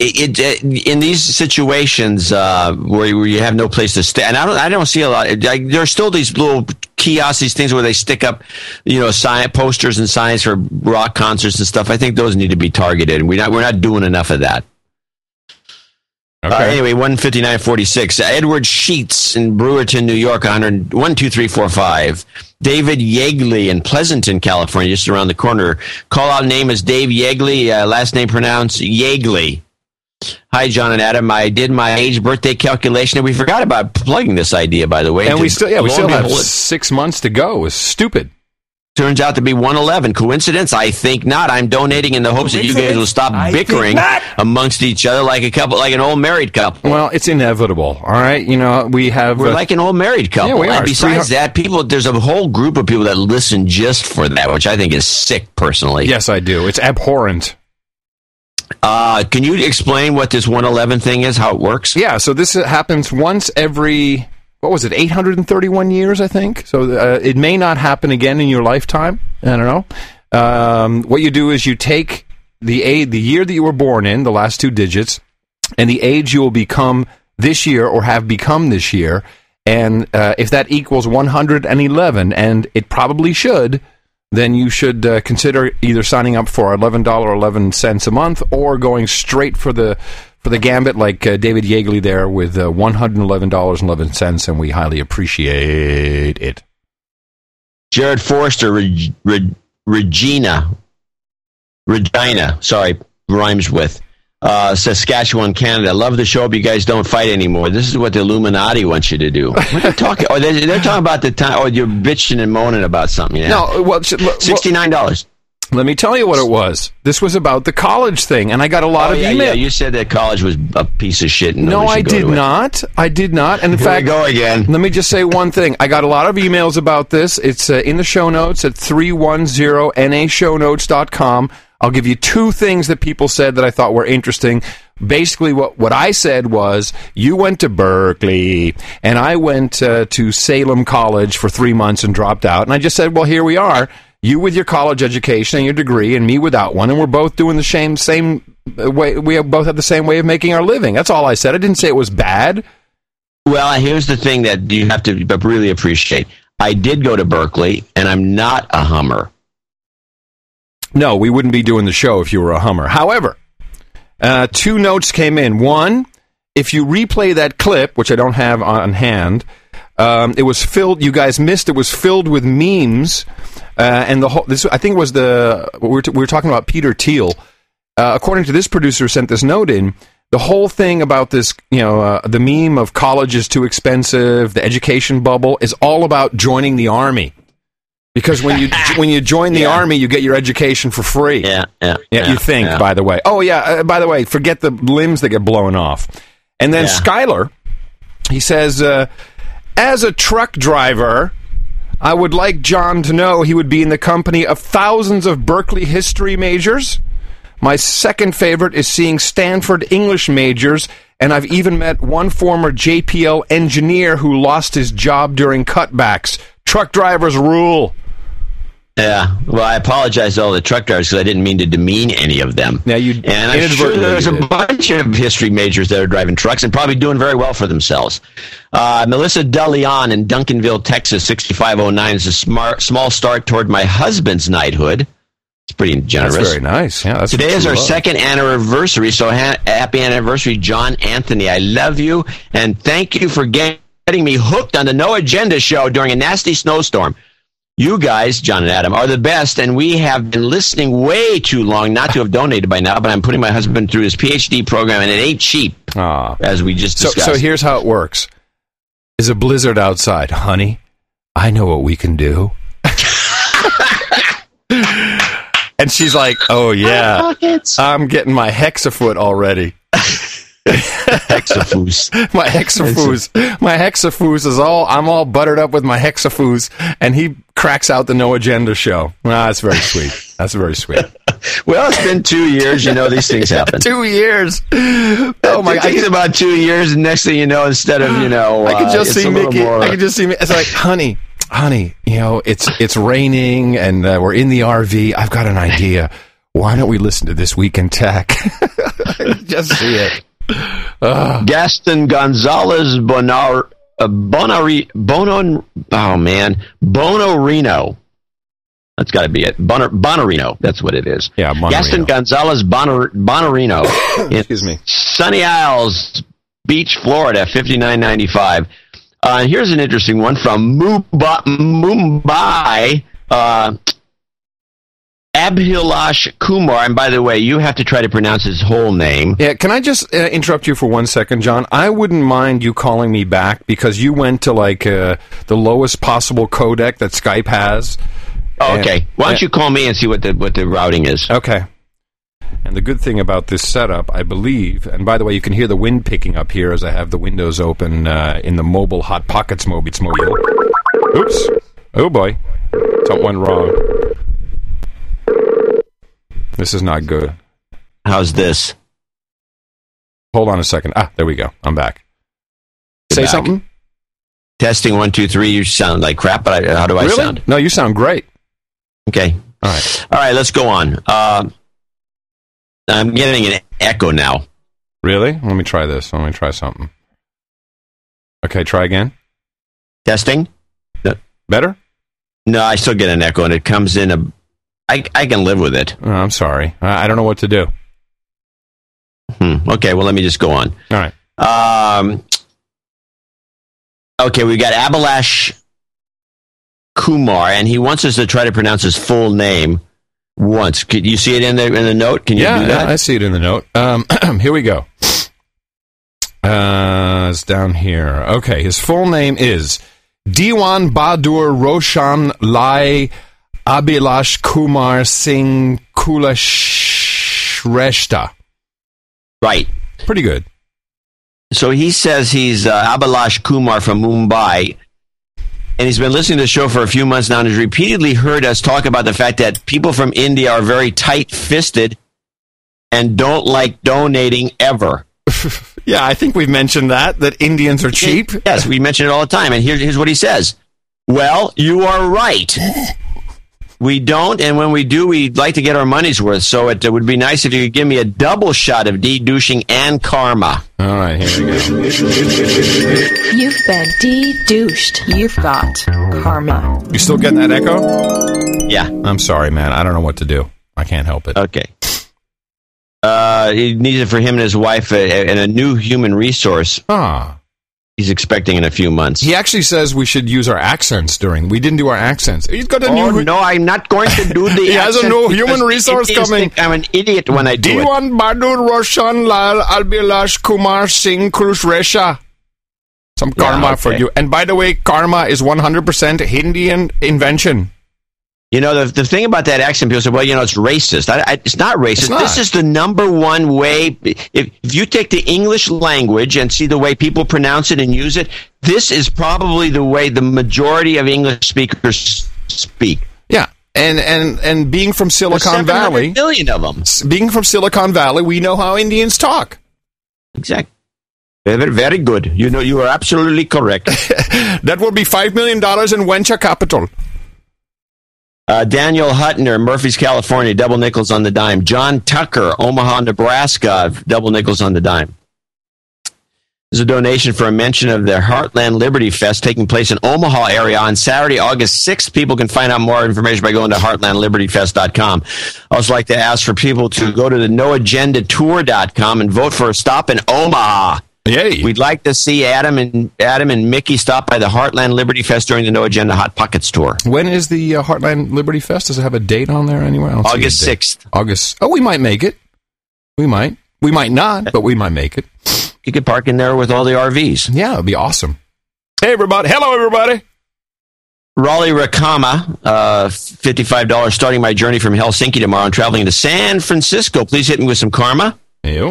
it, it, in these situations uh, where, where you have no place to stay, and I don't, I don't see a lot. Like, there are still these little kiosks, these things where they stick up, you know, sign posters and signs for rock concerts and stuff. I think those need to be targeted, and we're not, we're not doing enough of that. Uh, anyway, one fifty nine forty six. Edward Sheets in Brewerton, New York, 100, 12345. David Yegley in Pleasanton, California, just around the corner. Call out name is Dave Yegley, uh, last name pronounced Yeagley. Hi, John and Adam. I did my age birthday calculation, and we forgot about plugging this idea, by the way. And we still, yeah, we still have behold, six months to go. It's stupid. Turns out to be 111. Coincidence? I think not. I'm donating in the hopes that you guys will stop I bickering amongst each other like a couple, like an old married couple. Well, it's inevitable. All right, you know we have. We're uh, like an old married couple. Yeah, we are. And besides that, people there's a whole group of people that listen just for that, which I think is sick personally. Yes, I do. It's abhorrent. Uh, can you explain what this 111 thing is? How it works? Yeah, so this happens once every what was it, 831 years, I think. So uh, it may not happen again in your lifetime. I don't know. Um, what you do is you take the a the year that you were born in, the last two digits, and the age you will become this year or have become this year. And uh, if that equals 111, and it probably should, then you should uh, consider either signing up for eleven dollar eleven cents a month or going straight for the for the gambit like uh, David Yeagley there with uh, one hundred eleven dollars and eleven cents, and we highly appreciate it. Jared Reg, Regina, Regina, sorry, rhymes with. Uh, Saskatchewan, Canada. Love the show, but you guys don't fight anymore. This is what the Illuminati wants you to do. <laughs> What are talking? Oh, they're, they're talking about the time. Oh, you're bitching and moaning about something. Yeah. No, well, sh- sixty nine dollars. Let me tell you what it was. This was about the college thing, and I got a lot oh, of yeah, email. yeah. You said that college was a piece of shit. And No, I did to it. not. I did not. And in Here fact, go again. Let me just say one thing. I got a lot of emails about this. It's uh, in the show notes at 310nashownotes.com. I'll give you two things that people said that I thought were interesting. Basically, what, what I said was, you went to Berkeley, and I went uh, to Salem College for three months and dropped out. And I just said, well, here we are. You with your college education and your degree, and me without one, and we're both doing the same same uh, way. We both have the same way of making our living. That's all I said. I didn't say it was bad. Well, here's the thing that you have to really appreciate. I did go to Berkeley, and I'm not a Hummer. No, we wouldn't be doing the show if you were a Hummer. However, uh, two notes came in. One, if you replay that clip, which I don't have on hand, um, it was filled. You guys missed. It was filled with memes, uh, and the whole. This I think was the we were, t- we were talking about Peter Thiel. Uh, according to this producer, sent this note in. The whole thing about this, you know, uh, the meme of college is too expensive, the education bubble, is all about joining the army. Because when you <laughs> when you join the army, you get your education for free. Yeah, yeah. Yeah, you think, yeah. by the way. Oh, yeah, uh, by the way, forget the limbs that get blown off. And then Yeah. Skyler, he says, uh, as a truck driver, I would like John to know he would be in the company of thousands of Berkeley history majors. My second favorite is seeing Stanford English majors, and I've even met one former JPL engineer who lost his job during cutbacks. Truck drivers rule. Yeah. Well, I apologize to all the truck drivers because I didn't mean to demean any of them. Now you And I'm sure there's a bunch of history majors that are driving trucks and probably doing very well for themselves. Uh, Melissa Deleon in Duncanville, Texas, 6509 is a smart, small start toward my husband's knighthood. It's pretty generous. That's very nice. Yeah, that's Today is our love. second anniversary, so ha- happy anniversary, John Anthony. I love you, and thank you for get- getting me hooked on the No Agenda show during a nasty snowstorm. You guys, John and Adam, are the best, and we have been listening way too long not to have donated by now, but I'm putting my husband through his PhD program, and it ain't cheap, Ah. as we just So, discussed. so here's how it works: is a blizzard outside, honey. I know what we can do. <laughs> and she's like, "Oh yeah, I'm getting my hexafoot already." <laughs> hexafoos. <laughs> my hexafoos. My hexafoos is all. I'm all buttered up with my hexafoos, and he cracks out the no agenda show. Ah, that's very sweet. That's very sweet. <laughs> Well, it's been two years. You know these things <laughs> happen. Two years. Oh my! It takes about two years, and next thing you know, instead of you know, <gasps> I could uh, just it's see Mickey. more- I could just see me. It's like, honey, honey, you know, it's it's raining and uh, we're in the RV. I've got an idea. Why don't we listen to this week in tech? just see it. Ugh. Gaston Gonzalez Bonar uh, Bonari Bono. Oh man, Bonorino. That's got to be it. Bonor, Bonorino. That's what it is. Yeah, Bonorino. Gaston Gonzalez Bonor, Bonorino. <coughs> Excuse me. Sunny Isles Beach, Florida, fifty nine ninety five. Uh, and here's an interesting one from Mumbai. Mumbai uh, Abhilash Kumar. And by the way, you have to try to pronounce his whole name. Yeah, can I just uh, interrupt you for one second, John? I wouldn't mind you calling me back because you went to like uh, the lowest possible codec that Skype has. Oh, And- okay. Why don't you call me and see what the what the routing is? Okay. And the good thing about this setup, I believe, and by the way, you can hear the wind picking up here as I have the windows open uh, in the mobile Hot Pockets mobile. Oops. Oh boy. Something went wrong. This is not good. How's this? Hold on a second. Ah, there we go. I'm back. You're Say back. something. Testing one two three. You sound like crap, but I, how do I really? sound? No, you sound great. Okay. All right. All right. Let's go on. Uh, I'm getting an echo now. Really? Let me try this. Let me try something. Okay, try again. Testing. Better? no, I still get an echo, and it comes in a. I I can live with it. Oh, I'm sorry. I, I don't know what to do. Hmm. Okay. Well, let me just go on. All right. Um, okay, we got Abhilash Kumar, and he wants us to try to pronounce his full name once. Could you see it in the in the note? Can you yeah, do that? yeah, I see it in the note. Um, <clears throat> here we go. Uh, it's down here. Okay, his full name is Diwan Badur Roshan Lal Abhilash Kumar Singh Kulashreshta. Right. Pretty good. So he says he's uh, Abhilash Kumar from Mumbai, and he's been listening to the show for a few months now, and has repeatedly heard us talk about the fact that people from India are very tight-fisted and don't like donating ever. <laughs> Yeah, I think we've mentioned that that Indians are cheap. Yes, we mention it all the time. And here, here's what he says. Well, you are right. <laughs> We don't, and when we do, we'd like to get our money's worth. So it would be nice if you could give me a double shot of de-douching and karma. All right, here we go. You've been de-douched. You've got karma. You still getting that echo? Yeah. I'm sorry, man. I don't know what to do. I can't help it. Okay. Uh, he needs it for him and his wife, uh, and a new human resource. Ah. He's expecting in a few months. He actually says we should use our accents during. We didn't do our accents. He's got a Oh new. no, I'm not going to do the. <laughs> He has a new human resource coming. I'm an idiot when I do it. Diwan Badur Roshan Lal Albilash Kumar Singh Kulusresha. Some karma Yeah, for you. And by the way, karma is 100% Indian invention. You know, the, the thing about that accent, people say, well, you know, it's racist. I, I, it's not racist. It's not. This is the number one way. If, if you take the English language and see the way people pronounce it and use it, this is probably the way the majority of English speakers speak. Yeah. And and and being from Silicon 700 Valley, million of them. being from Silicon Valley, we know how Indians talk. Exactly. Very, very good. You know, you are absolutely correct. <laughs> That will be $5 million in venture capital. Uh, Daniel Hutner, Murphy's, California, double nickels on the dime. John Tucker, Omaha, Nebraska, double nickels on the dime. This is a donation for a mention of the Heartland Liberty Fest taking place in Omaha area on Saturday, August 6th. People can find out more information by going to heartlandlibertyfest.com. I also like to ask for people to go to the noagendatour.com and vote for a stop in Omaha. Yay. We'd like to see Adam and Adam and Mickey stop by the Heartland Liberty Fest during the No Agenda Hot Pockets tour. When is the uh, Heartland Liberty Fest? Does it have a date on there anywhere? I don't see a August 6th. August. Oh, we might make it. We might. We might not, but we might make it. You could park in there with all the RVs. Yeah, it'd be awesome. Hey, everybody. Hello, everybody. Raleigh Rakama, uh, $55 starting my journey from Helsinki tomorrow and traveling to San Francisco. Please hit me with some karma. Ew.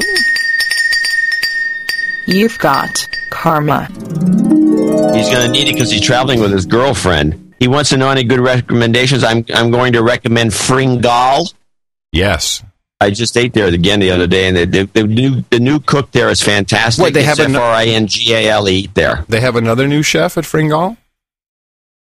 You've got karma. He's going to need it because he's traveling with his girlfriend. He wants to know any good recommendations. I'm, I'm going to recommend Fringale. Yes. I just ate there again the other day, and the, the, the new the new cook there is fantastic. Wait, they have It's an- F R I N G A L E there. They have another new chef at Fringale?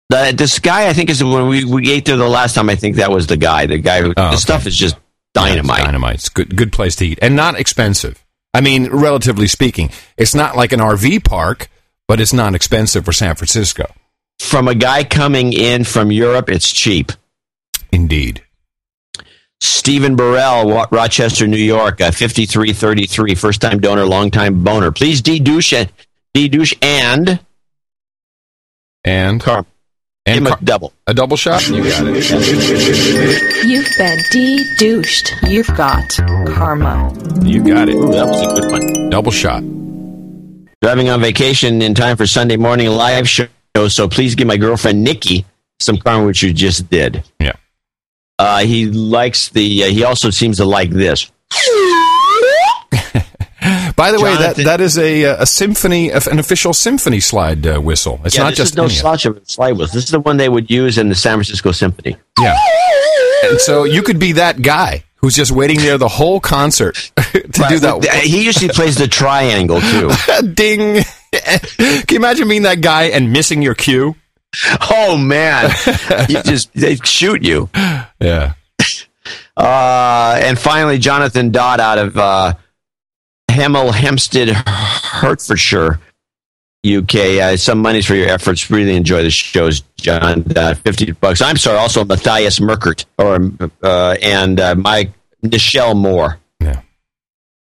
The, this guy, I think, is when we, we ate there the last time. I think that was the guy. The guy who Oh, the stuff is just dynamite. dynamite. It's good good place to eat. And not expensive. I mean, relatively speaking. It's not like an RV park, but it's not expensive for San Francisco. From a guy coming in from Europe, it's cheap. Indeed. Stephen Burrell, Rochester, New York, uh, 5333, first time donor, long time boner. Please D douche, D douche and And Carm. And Give him car- a double. a double shot? You got it. You've been de-douched. You've got karma. You got it. Ooh, that was a good one. Double shot. Driving on vacation in time for Sunday morning live show, so please give my girlfriend Nikki some karma, which you just did. Yeah. Uh, he likes the. Uh, he also seems to like this. <laughs> By the way, that, that is a uh, a symphony, an official symphony slide uh, whistle. It's yeah, not this just is no slouch of a slide whistle. This is the one they would use in the San Francisco Symphony. Yeah. And so you could be that guy who's just waiting there the whole concert <laughs> to do that. He usually plays the triangle too. <laughs> Ding. Can you imagine being that guy and missing your cue? Oh man, you just they shoot you. <laughs> Yeah. Uh, and finally, Jonathan Dodd out of uh, Hemel Hempstead, Hertfordshire, UK. Uh, some monies for your efforts. Really enjoy the shows, John. Uh, Fifty bucks. I'm sorry. Also, Matthias Merkert or uh, and uh, Mike Nichelle Moore. Yeah.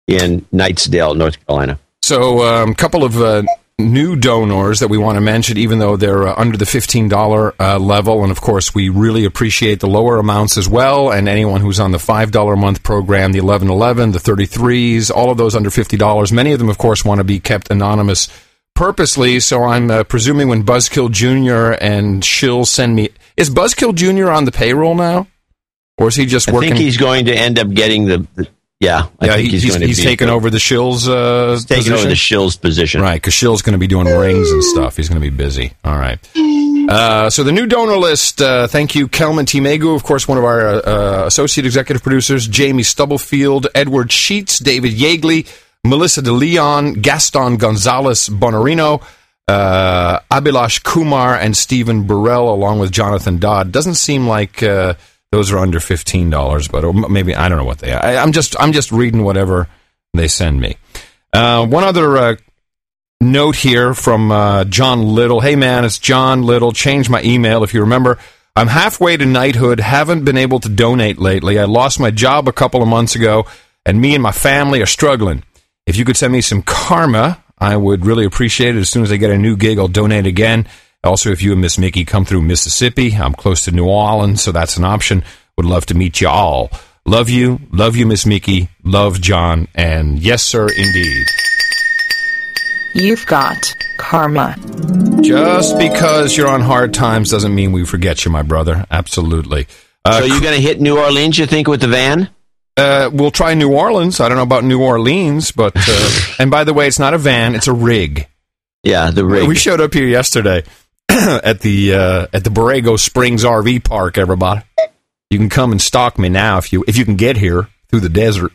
In Knightsdale, North Carolina. So, a um, couple of uh, new donors that we want to mention, even though they're uh, under the $15 uh, level. And of course, we really appreciate the lower amounts as well. And anyone who's on the $5 a month program, the 1111, the 33s, all of those under $50. Many of them, of course, want to be kept anonymous purposely. So, I'm uh, presuming when Buzzkill Jr. and Shill send me. Is Buzzkill Jr. on the payroll now? Or is he just I working? I think he's going to end up getting the. the yeah, I yeah, he's, he's, he's taken over the Shills. Uh, He's taking over the Shills position. Right, because Shill's going to be doing rings and stuff. He's going to be busy. All right. Uh, so the new donor list. Uh, thank you, Kelman T. Megu, of course, one of our uh, associate executive producers. Jamie Stubblefield, Edward Sheets, David Yeagley, Melissa De Leon, Gaston Gonzalez Bonarino, uh, Abhilash Kumar, and Stephen Burrell, along with Jonathan Dodd. Doesn't seem like uh, those are under fifteen dollars, but or maybe I don't know what they are. I, I'm just I'm just reading whatever they send me. Uh, one other uh, note here from uh, John Little. Hey man, it's John Little. Change my email if you remember. I'm halfway to knighthood. Haven't been able to donate lately. I lost my job a couple of months ago, and me and my family are struggling. If you could send me some karma, I would really appreciate it. As soon as I get a new gig, I'll donate again. Also, if you and Miss Mickey come through Mississippi, I'm close to New Orleans, so that's an option. Would love to meet you all. Love you, love you, Miss Mickey, love John, and yes, sir, indeed. You've got karma. Just because you're on hard times doesn't mean we forget you, my brother. Absolutely. Uh, so you're going to hit New Orleans, you think, with the van? Uh, we'll try New Orleans. I don't know about New Orleans, but uh, <laughs> and by the way, it's not a van; it's a rig. Yeah, the rig. We showed up here yesterday <coughs> at the uh, at the Borrego Springs RV Park. Everybody, you can come and stalk me now if you if you can get here through the desert.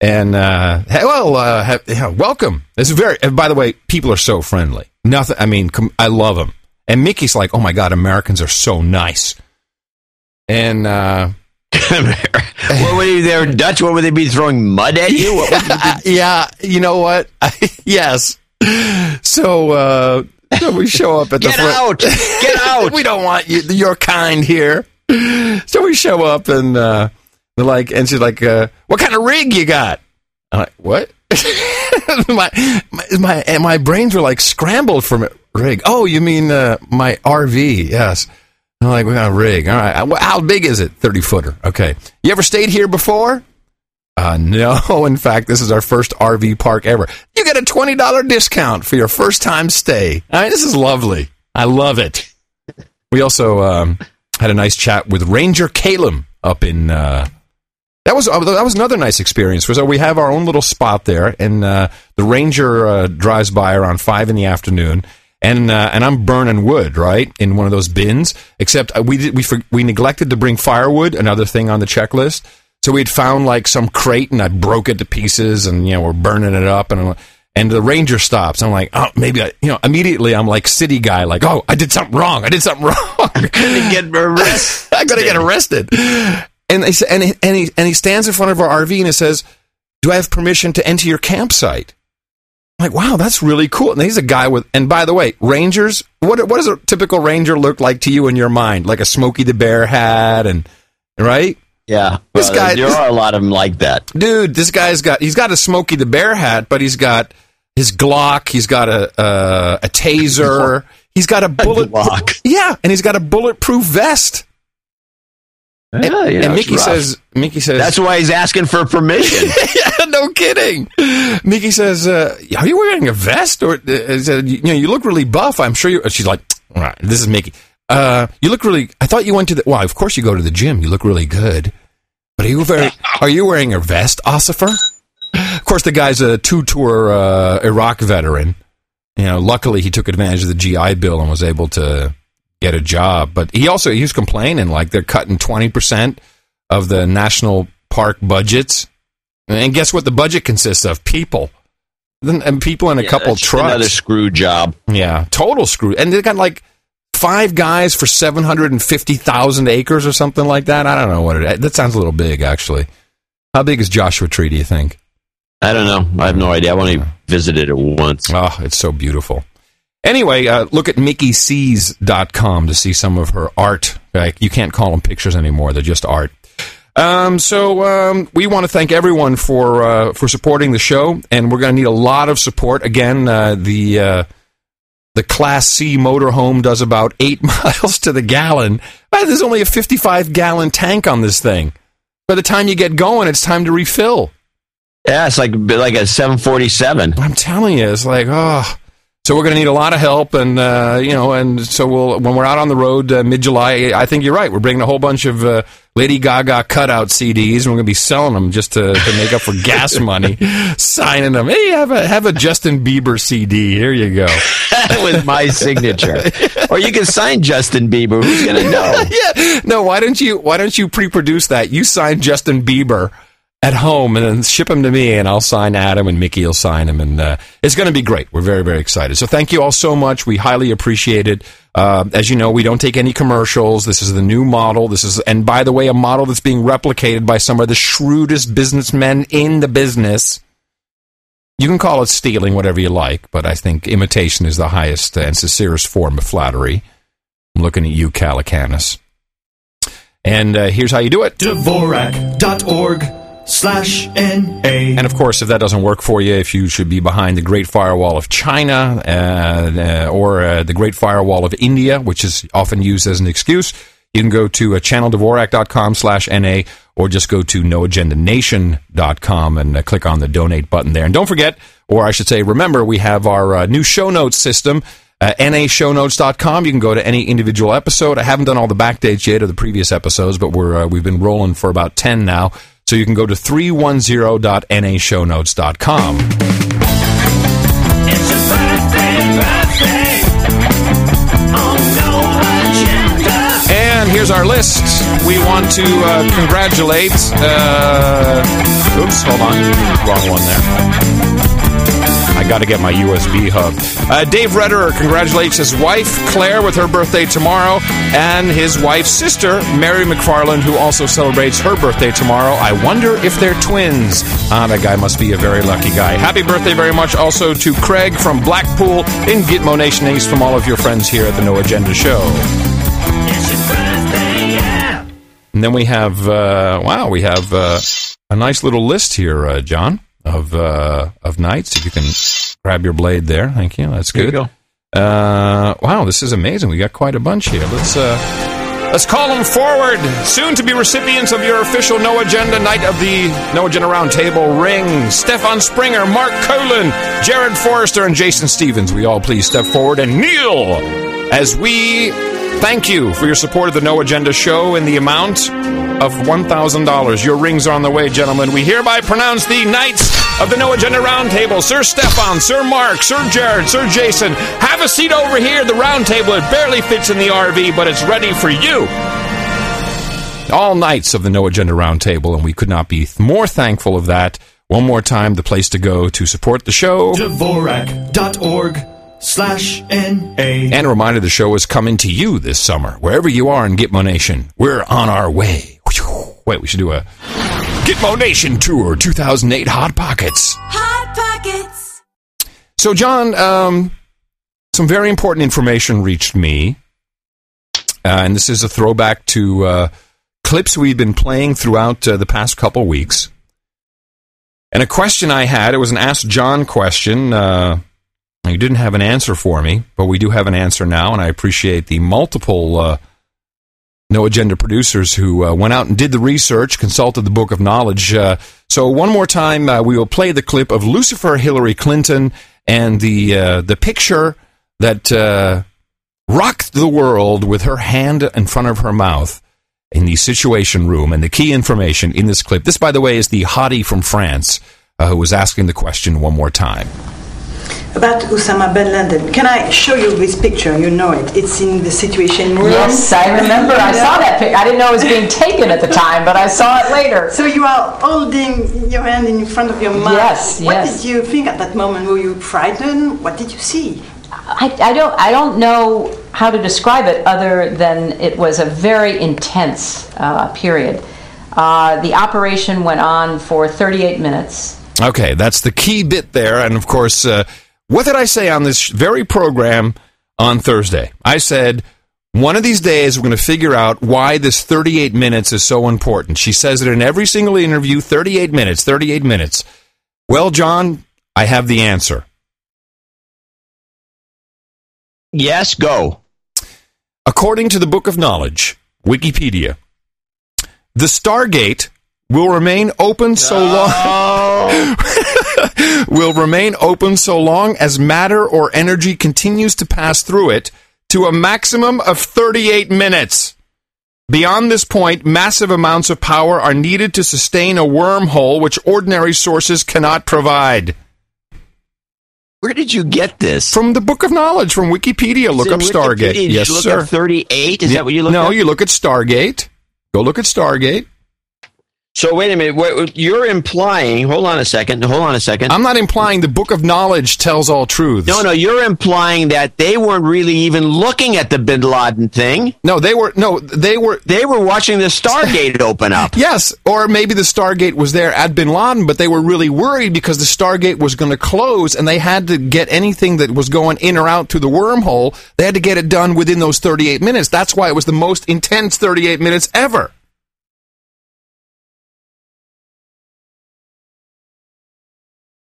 And uh, hey, well, uh, have, yeah, welcome. It's very. and By the way, people are so friendly. Nothing. I mean, com- I love them. And Mickey's like, "Oh my god, Americans are so nice." And uh, <laughs> what were you there, Dutch? What would they be throwing mud at you? What <laughs> you be- yeah, you know what? <laughs> yes. So, uh, so <laughs> we show up at the Get front- out! Get <laughs> out! we don't want you, your kind here. So we show up and uh, they're like, and she's like, uh, "What kind of rig you got?" I'm like, "What?" <laughs> my, my my and my brains were like scrambled from it. Rig? Oh, you mean uh, my RV? Yes. I'm like, we got a rig. All right. How big is it? Thirty footer. Okay. You ever stayed here before? Uh, no, <laughs> in fact, this is our first RV park ever. You get a $20 discount for your first time stay. I mean, this is lovely. I love it. We also um, had a nice chat with Ranger Calum up in. Uh, that was uh, that was another nice experience. So we have our own little spot there, and uh, the ranger uh, drives by around five in the afternoon, and uh, and I'm burning wood right in one of those bins. Except we did, we we neglected to bring firewood, another thing on the checklist. So we'd found like some crate, and I broke it to pieces, and you know we're burning it up, and I'm, and the ranger stops. I'm like, oh, maybe I, you know, immediately I'm like city guy, like, oh, I did something wrong. I did something <laughs> wrong. I gonna get arrested. <laughs> I'm gonna get arrested. And they say, and he, and he and he stands in front of our RV and he says, "Do I have permission to enter your campsite?" I'm like, wow, that's really cool. And he's a guy with. And by the way, rangers. What what does a typical ranger look like to you in your mind? Like a Smokey the Bear hat and right. Yeah, This well, guy- There are a lot of them like that. dude, this guy's got he's got a Smokey the Bear hat, but he's got his Glock, he's got a uh, a taser, <laughs> he's got a bullet Yeah, and he's got a bulletproof vest. and, Yeah, you know, and Mickey says Mickey says That's why he's asking for permission. <laughs> yeah, no kidding. Mickey says, uh, "Are you wearing a vest?" Or uh, you know, you look really buff. I'm sure you. She's like, "All right, this is Mickey. Uh, you look really. I thought you went to the. Well, of course you go to the gym. You look really good. But are you very? are you wearing a vest, Ossifer? Of course, the guy's a two-tour uh, Iraq veteran. You know, luckily he took advantage of the GI Bill and was able to get a job. But he also he was complaining like they're cutting twenty percent of the national park budgets. And guess what? The budget consists of people, and people in a Yeah, couple trucks. Another screw job. Yeah, total screw. And they got like five guys for seven hundred and fifty thousand acres or something like that. I don't know what it. That sounds a little big, actually. How big is Joshua Tree? Do you think? I don't know. I have no idea. I've only visited it once. Oh, it's so beautiful. Anyway, uh, look at MickeySees.com to see some of her art. Like, you can't call them pictures anymore; they're just art. Um, so um, we want to thank everyone for uh, for supporting the show, and we're going to need a lot of support. Again, uh, the uh, the Class C motorhome does about eight <laughs> miles to the gallon. There's only a 55 gallon tank on this thing. By the time you get going, it's time to refill. Yeah, it's like like a 747. I'm telling you, it's like oh. So we're going to need a lot of help, and uh, you know, and so we'll when we're out on the road uh, mid July. I think you're right. We're bringing a whole bunch of uh, Lady Gaga cutout CDs, and we're going to be selling them just to, to make up for <laughs> gas money, signing them. Hey, have a have a Justin Bieber CD. Here you go. with my signature. or you can sign Justin Bieber. Who's going to know? <laughs> yeah. No, why don't you why don't you pre-produce that? You sign Justin Bieber at home and then ship them to me and I'll sign Adam and Mickey will sign them. and uh, it's going to be great. We're very very excited. So thank you all so much. We highly appreciate it. Uh, as you know, we don't take any commercials. This is the new model. This is and by the way, a model that's being replicated by some of the shrewdest businessmen in the business. You can call it stealing, whatever you like, but I think imitation is the highest and sincerest form of flattery. I'm looking at you, Calacanis. And uh, here's how you do it. Dvorak.org slash N-A. And of course, if that doesn't work for you, if you should be behind the Great Firewall of China uh, uh, or uh, the Great Firewall of India, which is often used as an excuse, you can go to uh, channeldvorak.com slash NA or just go to noagendanation.com and uh, click on the donate button there. And don't forget, or I should say, remember, we have our uh, new show notes system. Uh, nashownotes.com. You can go to any individual episode. I haven't done all the back dates yet of the previous episodes, but we're uh, we've been rolling for about 10 now. So you can go to 310.nashownotes.com. And here's our list. We want to uh, congratulate. Uh, oops, hold on. Wrong one there. I got to get my USB hub. Uh, Dave Redderer congratulates his wife, Claire, with her birthday tomorrow, and his wife's sister, Mary McFarland, who also celebrates her birthday tomorrow. I wonder if they're twins. Ah, that guy must be a very lucky guy. Happy birthday very much also to Craig from Blackpool in Gitmo Nation East from all of your friends here at the No Agenda Show. And then we have, uh, wow, we have uh, a nice little list here, uh, John, of uh, of knights. If you can grab your blade there, thank you. That's There you good. Uh, wow, this is amazing. We got quite a bunch here. Let's uh, let's call them forward. Soon to be recipients of your official No Agenda Knight of the No Agenda Roundtable ring. Stefan Springer, Mark Colin, Jared Forrester, and Jason Stevens. We all please step forward and kneel as we Thank you for your support of the No Agenda show in the amount of $1,000. Your rings are on the way, gentlemen. We hereby pronounce the Knights of the No Agenda Roundtable. Sir Stefan, Sir Mark, Sir Jared, Sir Jason, have a seat over here. The roundtable, it barely fits in the RV, but it's ready for you. All Knights of the No Agenda Roundtable, and we could not be more thankful of that. One more time, the place to go to support the show. Dvorak.org slash N-A. And a reminder the show is coming to you this summer, wherever you are in Gitmo Nation. We're on our way. Wait, we should do a Gitmo Nation Tour 2008 Hot Pockets. Hot Pockets. So, John, um, some very important information reached me. Uh, and this is a throwback to uh, clips we've been playing throughout uh, the past couple weeks. And a question I had, it was an Ask John question. You didn't have an answer for me, but we do have an answer now, and I appreciate the multiple uh, No Agenda producers who uh, went out and did the research, consulted the Book of Knowledge. Uh, so, one more time, uh, we will play the clip of Lucifer Hillary Clinton and the uh, the picture that uh, rocked the world with her hand in front of her mouth in the Situation Room. And the key information in this clip. This, by the way, is the hottie from France who was asking the question one more time. About Osama bin Laden, can I show you this picture? You know it. It's in the Situation Room. Yes, I remember. I saw that pic. I didn't know it was being taken at the time, but I saw it later. <laughs> So you are holding your hand in front of your mouth. Yes, What yes. did you think at that moment? Were you frightened? What did you see? I, I don't I don't know how to describe it other than it was a very intense uh, period. Uh, the operation went on for 38 minutes. Okay, that's the key bit there. And of course, uh, what did I say on this very program on Thursday? I said, one of these days we're going to figure out why this 38 minutes is so important. She says it in every single interview 38 minutes, 38 minutes. Well, John, I have the answer. Yes, go. According to the Book of Knowledge, Wikipedia, the Stargate will remain open so long <laughs> will remain open so long as matter or energy continues to pass through it to a maximum of 38 minutes. Beyond this point, massive amounts of power are needed to sustain a wormhole which ordinary sources cannot provide. Where did you get this? From the Book of Knowledge, from Wikipedia. Look in up Stargate. Did yes, you look sir. up 38? Is Yeah, that what you look No, up? you look at Stargate. Go look at Stargate. So wait a minute. Wait, you're implying. Hold on a second. Hold on a second. I'm not implying the Book of Knowledge tells all truths. No, no, you're implying that they weren't really even looking at the Bin Laden thing. No, they were. No, they were. They were watching the Stargate <laughs> open up. Yes, or maybe the Stargate was there at Bin Laden, but they were really worried because the Stargate was going to close, and they had to get anything that was going in or out through the wormhole. They had to get it done within those 38 minutes. That's why it was the most intense 38 minutes ever.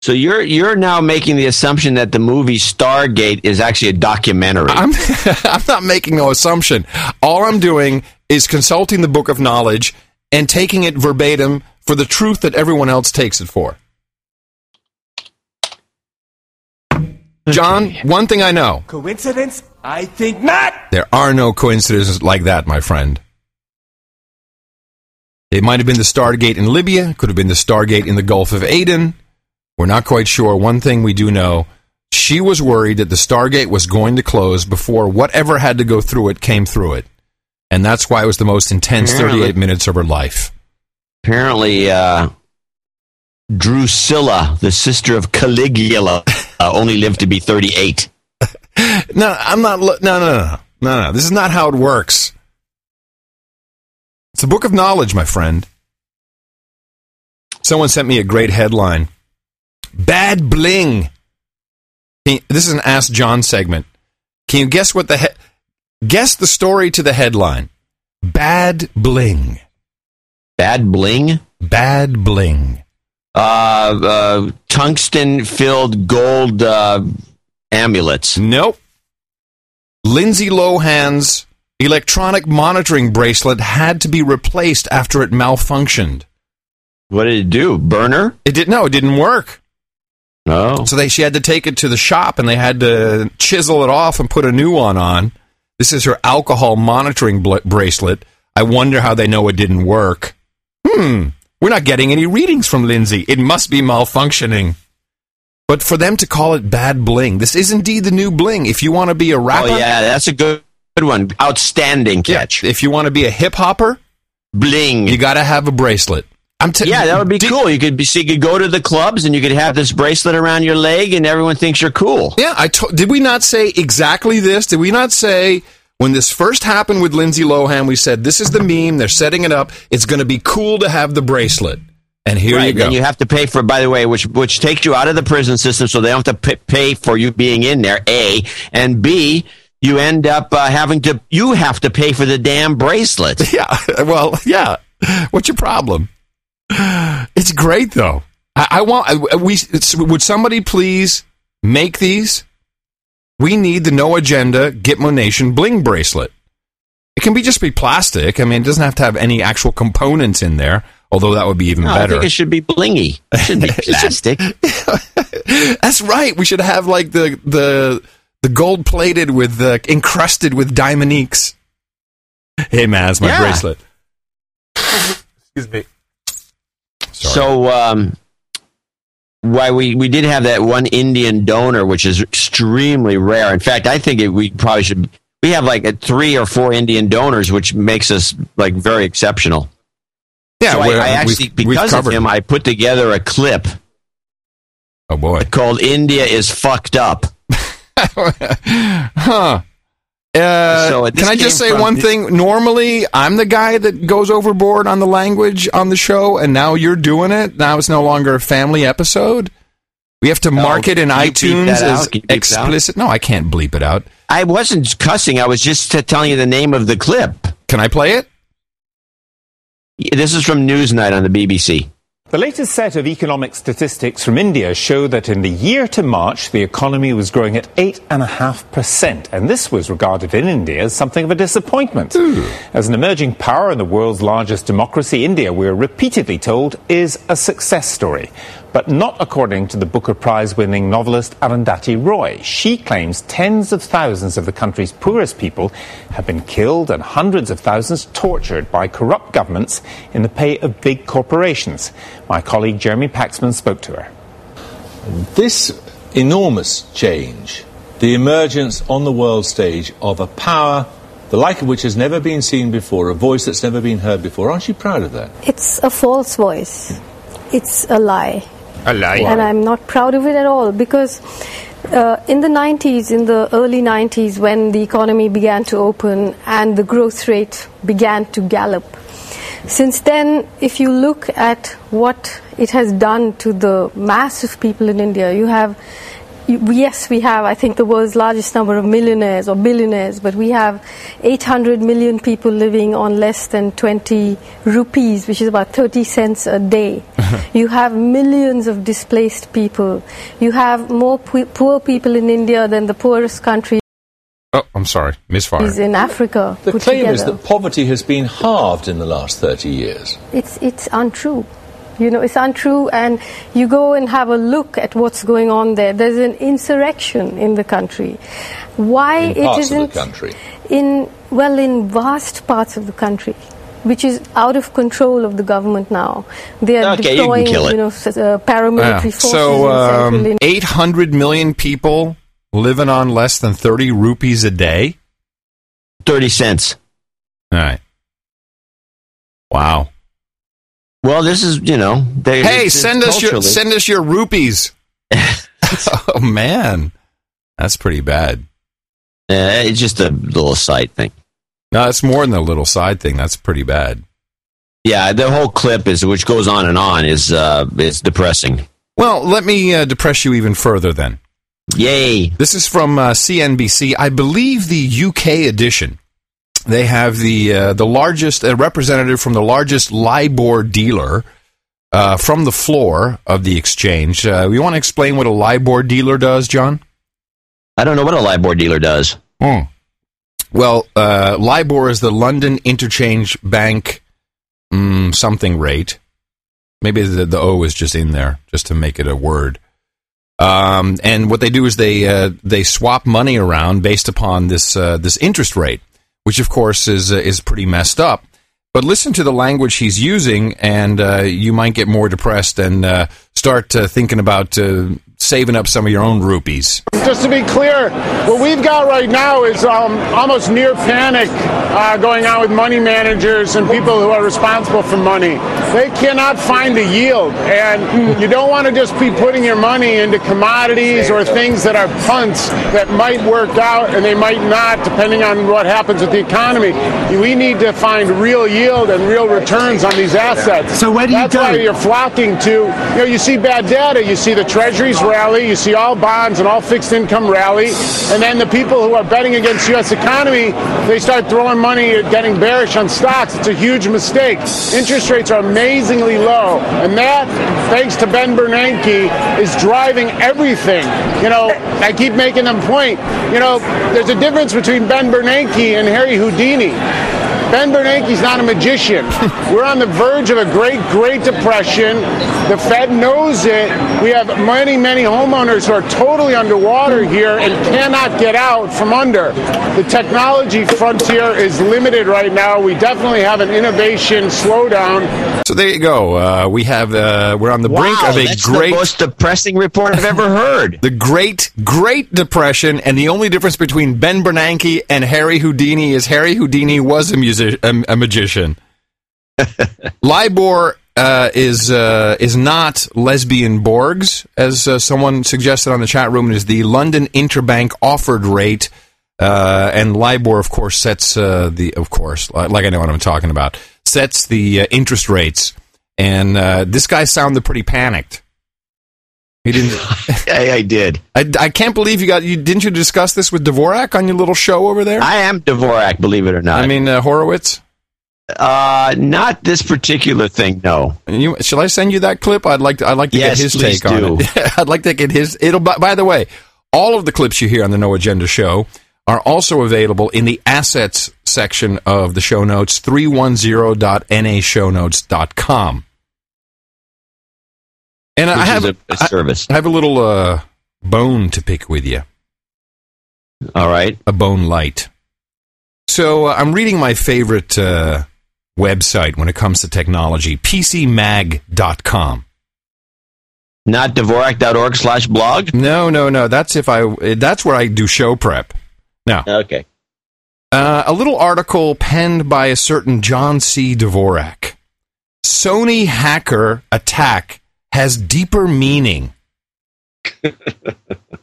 So you're you're now making the assumption that the movie Stargate is actually a documentary. I'm <laughs> I'm not making no assumption. All I'm doing is consulting the Book of Knowledge and taking it verbatim for the truth that everyone else takes it for. John, one thing I know. Coincidence? I think not. There are no coincidences like that, my friend. It might have been the Stargate in Libya, could have been the Stargate in the Gulf of Aden. We're not quite sure. One thing we do know she was worried that the Stargate was going to close before whatever had to go through it came through it. And that's why it was the most intense Apparently. 38 minutes of her life. Apparently, uh, Drusilla, the sister of Caligula, uh, only lived to be 38. <laughs> No, I'm not. No, no, no, no, no. This is not how it works. It's a book of knowledge, my friend. Someone sent me a great headline. Bad bling. This is an Ask John segment. Can you guess what the he- guess the story to the headline? Bad bling. Bad bling. Bad bling. Uh, uh, tungsten-filled gold uh, amulets. Nope. Lindsay Lohan's electronic monitoring bracelet had to be replaced after it malfunctioned. What did it do? Burner? It did no, it didn't work. No. So they she had to take it to the shop and they had to chisel it off and put a new one on. This is her alcohol monitoring bl- bracelet. I wonder how they know it didn't work. Hmm. We're not getting any readings from Lindsay. It must be malfunctioning. But for them to call it bad bling, this is indeed the new bling. If you want to be a rapper, Oh yeah, that's a good good one. Outstanding catch. if you want to be a hip hopper, bling. You got to have a bracelet. I'm t- yeah, that would be cool. You could be, so you could go to the clubs and you could have this bracelet around your leg, and everyone thinks you're cool. Yeah, I to- did we not say exactly this? Did we not say when this first happened with Lindsay Lohan, we said this is the meme, they're setting it up. It's going to be cool to have the bracelet. And here right, you go. And you have to pay for, by the way, which which takes you out of the prison system, so they don't have to pay, pay for you being in there. A and B, you end up uh, having to you have to pay for the damn bracelet. <laughs> Yeah, well, yeah. What's your problem? <sighs> It's great though. I, I want. I, we it's, would somebody please make these? We need the No Agenda Gitmo Nation bling bracelet. It can be just be plastic. I mean, it doesn't have to have any actual components in there. Although that would be even No, I think it should be blingy. It should be <laughs> plastic. <laughs> That's right. We should have like the the the gold plated with the encrusted with diamondiques. Hey, man, it's my Yeah. bracelet. <laughs> Excuse me. So, um, why we, we did have that one Indian donor, which is extremely rare. In fact, I think it, we probably should. We have like a three or four Indian donors, which makes us like very exceptional. Yeah, so I, I actually we've- we've because of covered him, I put together a clip. Oh boy, called "India is fucked up." <laughs> Huh. Uh, So, can I just say from- one thing? Normally, I'm the guy that goes overboard on the language on the show, and now you're doing it. Now it's no longer a family episode. We have to mark it in can you bleep iTunes as out? Can you bleep it out? explicit. No, I can't bleep it out. I wasn't cussing. I was just telling you the name of the clip. Can I play it? This is from Newsnight on the BBC. The latest set of economic statistics from India show that in the year to March, the economy was growing at 8.5%. And this was regarded in India as something of a disappointment. Hmm. As an emerging power and the world's largest democracy, India, we're repeatedly told, is a success story. But not according to the Booker Prize winning novelist Arundhati Roy. She claims tens of thousands of the country's poorest people have been killed and hundreds of thousands tortured by corrupt governments in the pay of big corporations. My colleague Jeremy Paxman spoke to her. This enormous change, the emergence on the world stage of a power the like of which has never been seen before, a voice that's never been heard before, aren't you proud of that? It's a false voice. It's a lie. A lie. And I'm not proud of it at all because uh, in the 90s, in the early 90s, when the economy began to open and the growth rate began to gallop, since then, if you look at what it has done to the mass of people in India, you have yes, we have, I think, the world's largest number of millionaires or billionaires, but we have 800 million people living on less than 20 rupees, which is about 30 cents a day. <laughs> you have millions of displaced people. You have more pu- poor people in India than the poorest country. Oh, I'm sorry, misfired. in Africa The claim together. is that poverty has been halved in the last 30 years. it's it's untrue. You know, it's untrue, and you go and have a look at what's going on there. There's an insurrection in the country. Why in it parts of isn't the country. in well in vast parts of the country, which is out of control of the government now. They are Okay, you deploying, kill it. know, uh, paramilitary Yeah. forces So, um, India. 800 million people living on less than 30 rupees a day? 30 cents. All right. Wow. Well, this is, you know. They, Hey, it's- send it's us your send us your rupees. <laughs> oh man, that's pretty bad. Uh, it's just a little side thing. No, it's more than a little side thing. That's pretty bad. Yeah, the whole clip is, which goes on and on, is uh, is depressing. Well, let me uh, depress you even further then. Yay! This is from uh, CNBC. I believe the UK edition. They have the uh, the largest a representative from the largest LIBOR dealer uh, from the floor of the exchange. Uh, you want to explain what a LIBOR dealer does, John? I don't know what a LIBOR dealer does. Hmm. Well, uh, LIBOR is the London Interchange Bank mm, something rate. Maybe the, the O is just in there just to make it a word. Um, and what they do is they uh, they swap money around based upon this uh, this interest rate, which of course is uh, is pretty messed up. But listen to the language he's using, and uh, you might get more depressed and uh, start uh, thinking about uh, saving up some of your own rupees. Just to be clear, what we've got right now is um, almost near panic uh, going on with money managers and people who are responsible for money. They cannot find a yield, and you don't want to just be putting your money into commodities or things that are punts that might work out and they might not, depending on what happens with the economy. We need to find real yield and real returns on these assets. So where do you That's go? why you're flocking to. You know, you see bad data. You see the treasuries rally. You see all bonds and all fixed income rally, and then the people who are betting against U.S. economy, they start throwing money at getting bearish on stocks. It's a huge mistake. Interest rates are amazingly low, and that, thanks to Ben Bernanke, is driving everything. You know, I keep making them point. You know, there's a difference between Ben Bernanke and Harry Houdini. Ben Bernanke's not a magician. <laughs> We're on the verge of a great, great depression. The Fed knows it. We have many, many homeowners who are totally underwater here and cannot get out from under. The technology frontier is limited right now. We definitely have an innovation slowdown. So there you go. Uh, we have uh, we're on the brink of a that's great, the most depressing report I've ever heard. <laughs> the Great Great Depression, and the only difference between Ben Bernanke and Harry Houdini is Harry Houdini was a a, a magician. <laughs> LIBOR uh, is uh, is not lesbian Borgs, as uh, someone suggested on the chat room. It is the London Interbank offered rate, uh, and LIBOR, of course, sets uh, the of course, li- like I know what I'm talking about, sets the uh, interest rates. And this guy sounded pretty panicked. He didn't. <laughs> I, I did. I, I can't believe you got you. Didn't you discuss this with Dvorak on your little show over there? I am Dvorak, believe it or not. I mean uh, Horowitz. Uh, not this particular thing, no. You, shall I send you that clip? I'd like to. I'd like to Yes, get his please take on it. <laughs> I'd like to get his. It'll. By, by the way, all of the clips you hear on the No Agenda show are also available in the assets section of the show notes. 310.nashownotes.com. And I have a- a I- service. I have a little uh, bone to pick with you. All right. A bone light. So uh, I'm reading my favorite uh, website when it comes to technology, PCMag.com. Not Dvorak.org slash blog? No, no, no. That's if I. That's where I do show prep. Now, Okay. uh, a little article penned by a certain John C. Dvorak. Sony hacker attack has deeper meaning. <laughs>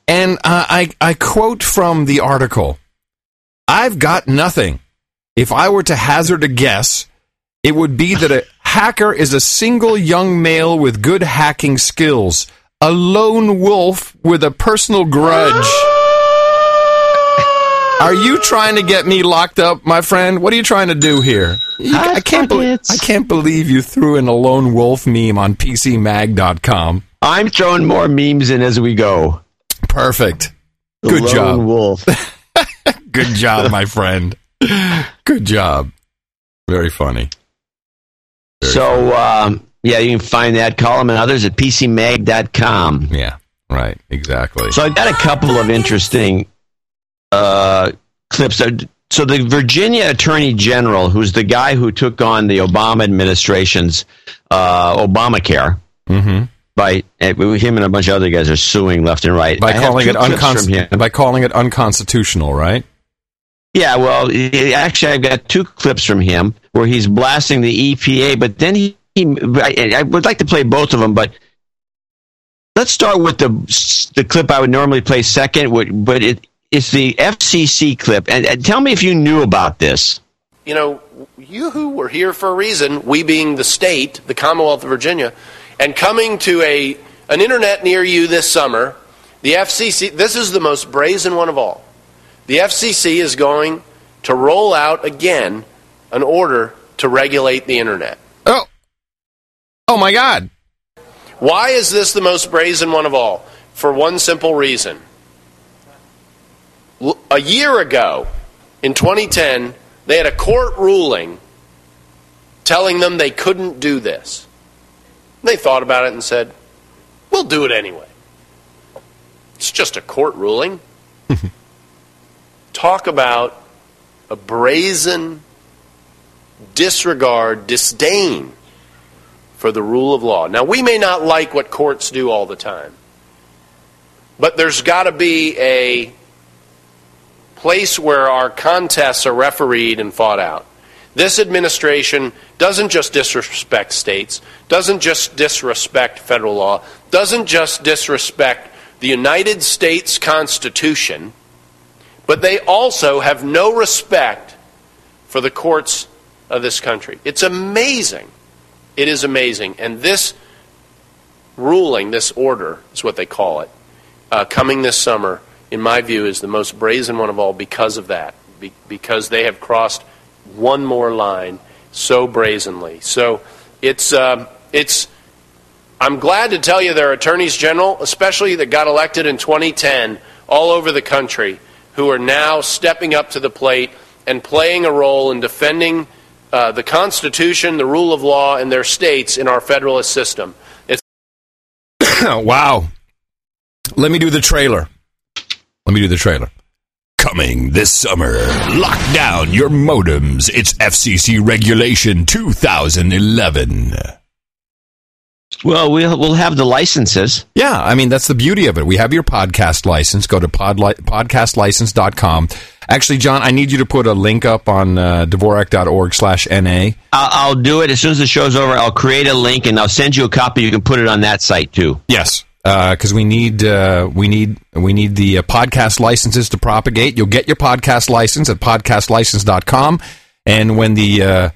and uh, I, I quote from the article I've got nothing. If I were to hazard a guess, it would be that a hacker is a single young male with good hacking skills, a lone wolf with a personal grudge. <laughs> Are you trying to get me locked up, my friend? What are you trying to do here? You- I can't believe I can't believe you threw in a lone wolf meme on PCMag.com. I'm throwing more memes in as we go. Perfect. The Good lone job. wolf. <laughs> Good job, my friend. Good job. Very funny. so, um, yeah, you can find that column and others at PCMag.com. Yeah, right. Exactly. So I got a couple of interesting uh, clips. Uh, So the Virginia Attorney General, who's the guy who took on the Obama administration's uh, Obamacare, Mm-hmm. by uh, him and a bunch of other guys are suing left and right. By I calling it clips from him. uncons- by calling it unconstitutional, right? Yeah, well, actually, I've got two clips from him where he's blasting the EPA, but then he, he I, I would like to play both of them, but let's start with the the clip I would normally play second, but it, it's the FCC clip. And, and tell me if you knew about this. you know, you who were here for a reason, we being the state, the Commonwealth of Virginia, and coming to a an internet near you this summer, the FCC, this is the most brazen one of all. The FCC is going to roll out again an order to regulate the internet. Oh. Oh my god. Why is this the most brazen one of all? For one simple reason. A year ago, in 2010, they had a court ruling telling them they couldn't do this. They thought about it and said, we'll do it anyway. It's just a court ruling. <laughs> Talk about a brazen disregard, disdain for the rule of law. Now, we may not like what courts do all the time, but there's got to be a place where our contests are refereed and fought out. This administration doesn't just disrespect states, doesn't just disrespect federal law, doesn't just disrespect the United States Constitution, but they also have no respect for the courts of this country. It's amazing. It is amazing. And this ruling, this order, is what they call it, uh, coming this summer, in my view, is the most brazen one of all because of that, be- because they have crossed one more line so brazenly. So it's um, it's. I'm glad to tell you there are attorneys general, especially that got elected in 2010, all over the country, who are now stepping up to the plate and playing a role in defending uh, the Constitution, the rule of law in their states in our federalist system. It's <coughs> wow. Let me do the trailer. Let me do the trailer. Coming this summer, lock down your modems. It's FCC Regulation 2011. Well, we'll we'll have the licenses. Yeah, I mean that's the beauty of it. We have your podcast license. Go to podli- podcastlicense.com. Actually, John, I need you to put a link up on uh, Dvorak.org slash NA. I'll, I'll do it as soon as the show's over. I'll create a link and I'll send you a copy. You can put it on that site too. Yes, because we need uh, we need we need the uh, podcast licenses to propagate. You'll get your podcast license at podcastlicense.com, and when the uh,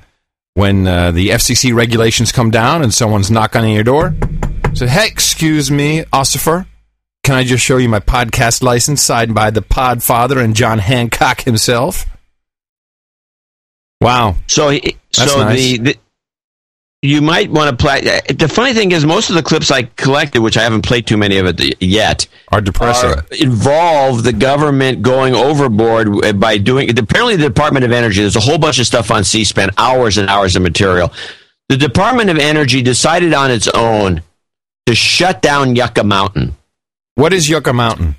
when uh, the FCC regulations come down and someone's knocking on your door, say, "Hey, excuse me, Ossifer, can I just show you my podcast license signed by the Podfather and John Hancock himself?" Wow. So, he- so nice. the, the you might want to play. Uh, the funny thing is, most of the clips I collected, which I haven't played too many of it yet, are depressing. involve the government going overboard uh, by doing. Apparently, the Department of Energy. There's a whole bunch of stuff on C-SPAN, hours and hours of material. The Department of Energy decided on its own to shut down Yucca Mountain. What is Yucca Mountain?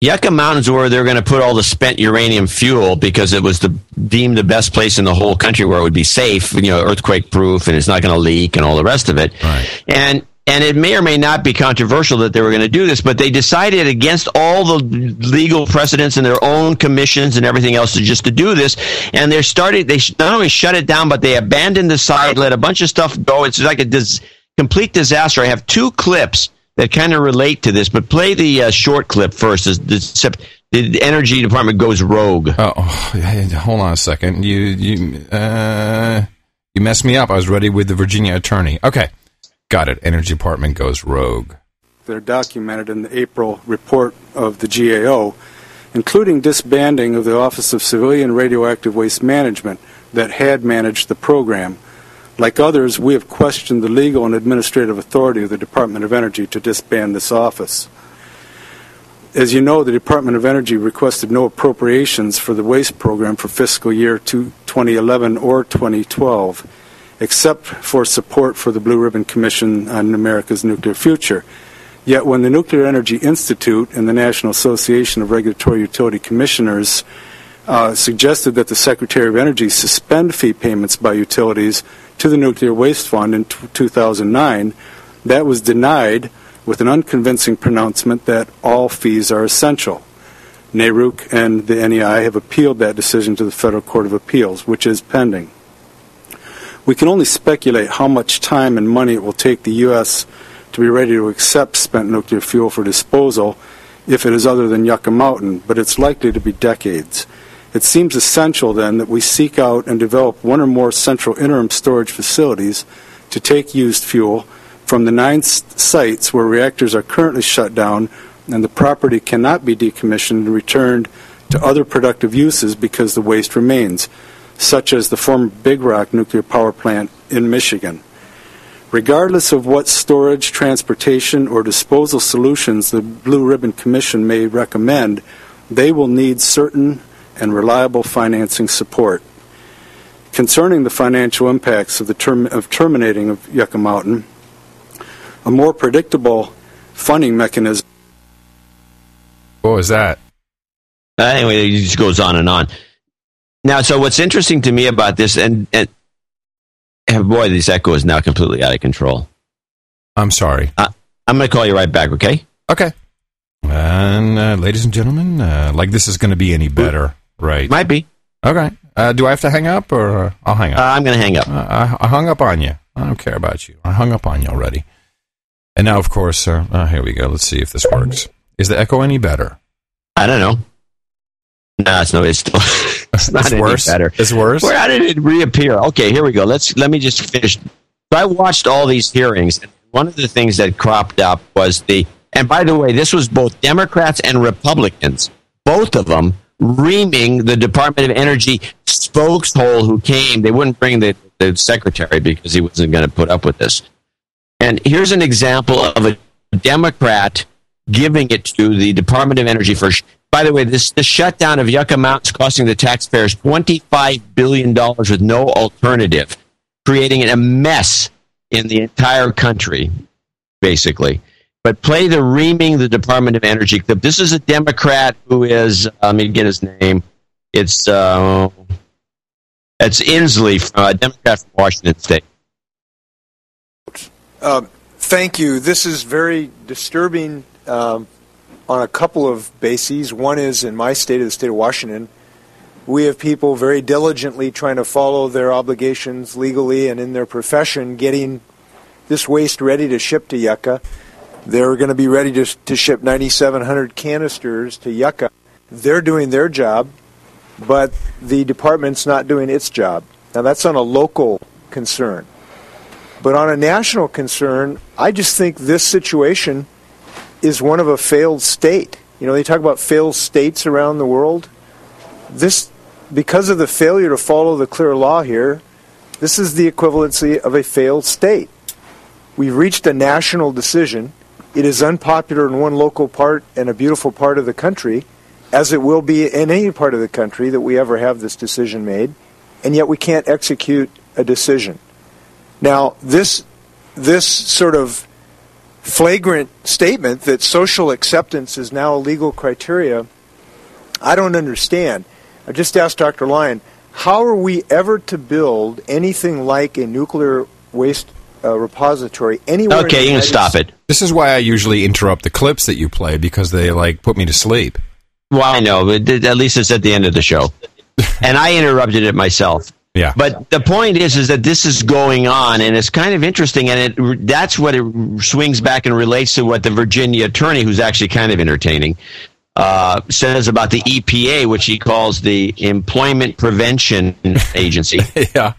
Yucca Mountain's where they're going to put all the spent uranium fuel because it was the, deemed the best place in the whole country where it would be safe, you know, earthquake proof, and it's not going to leak and all the rest of it. Right. And and it may or may not be controversial that they were going to do this, but they decided against all the legal precedents and their own commissions and everything else to just to do this. And they're starting. They not only shut it down, but they abandoned the site, let a bunch of stuff go. It's like a dis- complete disaster. I have two clips that kind of relate to this, but play the uh, short clip first. As the, sep- the energy department goes rogue. Oh, hold on a second. You you uh, you messed me up. I was ready with the Virginia attorney. Okay, got it. Energy department goes rogue. They're documented in the April report of the GAO, including disbanding of the Office of Civilian Radioactive Waste Management that had managed the program. Like others, we have questioned the legal and administrative authority of the Department of Energy to disband this office. As you know, the Department of Energy requested no appropriations for the waste program for fiscal year 2011 or 2012, except for support for the Blue Ribbon Commission on America's Nuclear Future. Yet when the Nuclear Energy Institute and the National Association of Regulatory Utility Commissioners uh, suggested that the Secretary of Energy suspend fee payments by utilities to the Nuclear Waste Fund in t- 2009, that was denied with an unconvincing pronouncement that all fees are essential. NARUC and the NEI have appealed that decision to the Federal Court of Appeals, which is pending. We can only speculate how much time and money it will take the U.S. to be ready to accept spent nuclear fuel for disposal if it is other than Yucca Mountain, but it's likely to be decades. It seems essential then that we seek out and develop one or more central interim storage facilities to take used fuel from the nine sites where reactors are currently shut down and the property cannot be decommissioned and returned to other productive uses because the waste remains, such as the former Big Rock nuclear power plant in Michigan. Regardless of what storage, transportation, or disposal solutions the Blue Ribbon Commission may recommend, they will need certain and reliable financing support. Concerning the financial impacts of, the term, of terminating of Yucca Mountain, a more predictable funding mechanism What was that? Uh, anyway, it just goes on and on. Now, so what's interesting to me about this, and, and, and boy, this echo is now completely out of control. I'm sorry. Uh, I'm going to call you right back, okay? Okay. And uh, ladies and gentlemen, uh, like this is going to be any better, right? Might be. Okay. Uh, do I have to hang up, or uh, I'll hang up? Uh, I'm going to hang up. I, I hung up on you. I don't care about you. I hung up on you already. And now, of course, uh, uh, here we go. Let's see if this works. Is the echo any better? I don't know. No, it's no. It's still. <laughs> it's not It's any worse? better. It's worse? Where, how did it reappear? Okay, here we go. Let's let me just finish. So I watched all these hearings, and one of the things that cropped up was the. And by the way, this was both Democrats and Republicans, both of them reaming the Department of Energy spokeshole who came. They wouldn't bring the, the secretary because he wasn't going to put up with this. And here's an example of a Democrat giving it to the Department of Energy for. By the way, this the shutdown of Yucca Mountain is costing the taxpayers twenty five billion dollars with no alternative, creating a mess in the entire country, basically. But play the reaming the Department of Energy clip. This is a Democrat who is. uh, let me get his name. It's uh, it's Inslee, uh, Democrat from Washington State. Uh, thank you. This is very disturbing um, on a couple of bases. One is in my state, of the state of Washington, we have people very diligently trying to follow their obligations legally and in their profession, getting this waste ready to ship to Yucca. They're going to be ready to, to ship 9,700 canisters to Yucca. They're doing their job, but the department's not doing its job. Now, that's on a local concern. But on a national concern, I just think this situation is one of a failed state. You know, they talk about failed states around the world. This, because of the failure to follow the clear law here, this is the equivalency of a failed state. We've reached a national decision. It is unpopular in one local part and a beautiful part of the country, as it will be in any part of the country that we ever have this decision made, and yet we can't execute a decision. Now, this this sort of flagrant statement that social acceptance is now a legal criteria, I don't understand. I just asked Dr. Lyon, how are we ever to build anything like a nuclear waste uh, repository anywhere? Okay, in the United States? This is why I usually interrupt the clips that you play because they like put me to sleep. Well, I know, but th- at least it's at the end of the show, <laughs> and I interrupted it myself. Yeah. But the point is, is that this is going on, and it's kind of interesting, and it that's what it swings back and relates to what the Virginia attorney, who's actually kind of entertaining, uh, says about the EPA, which he calls the Employment Prevention <laughs> Agency. yeah.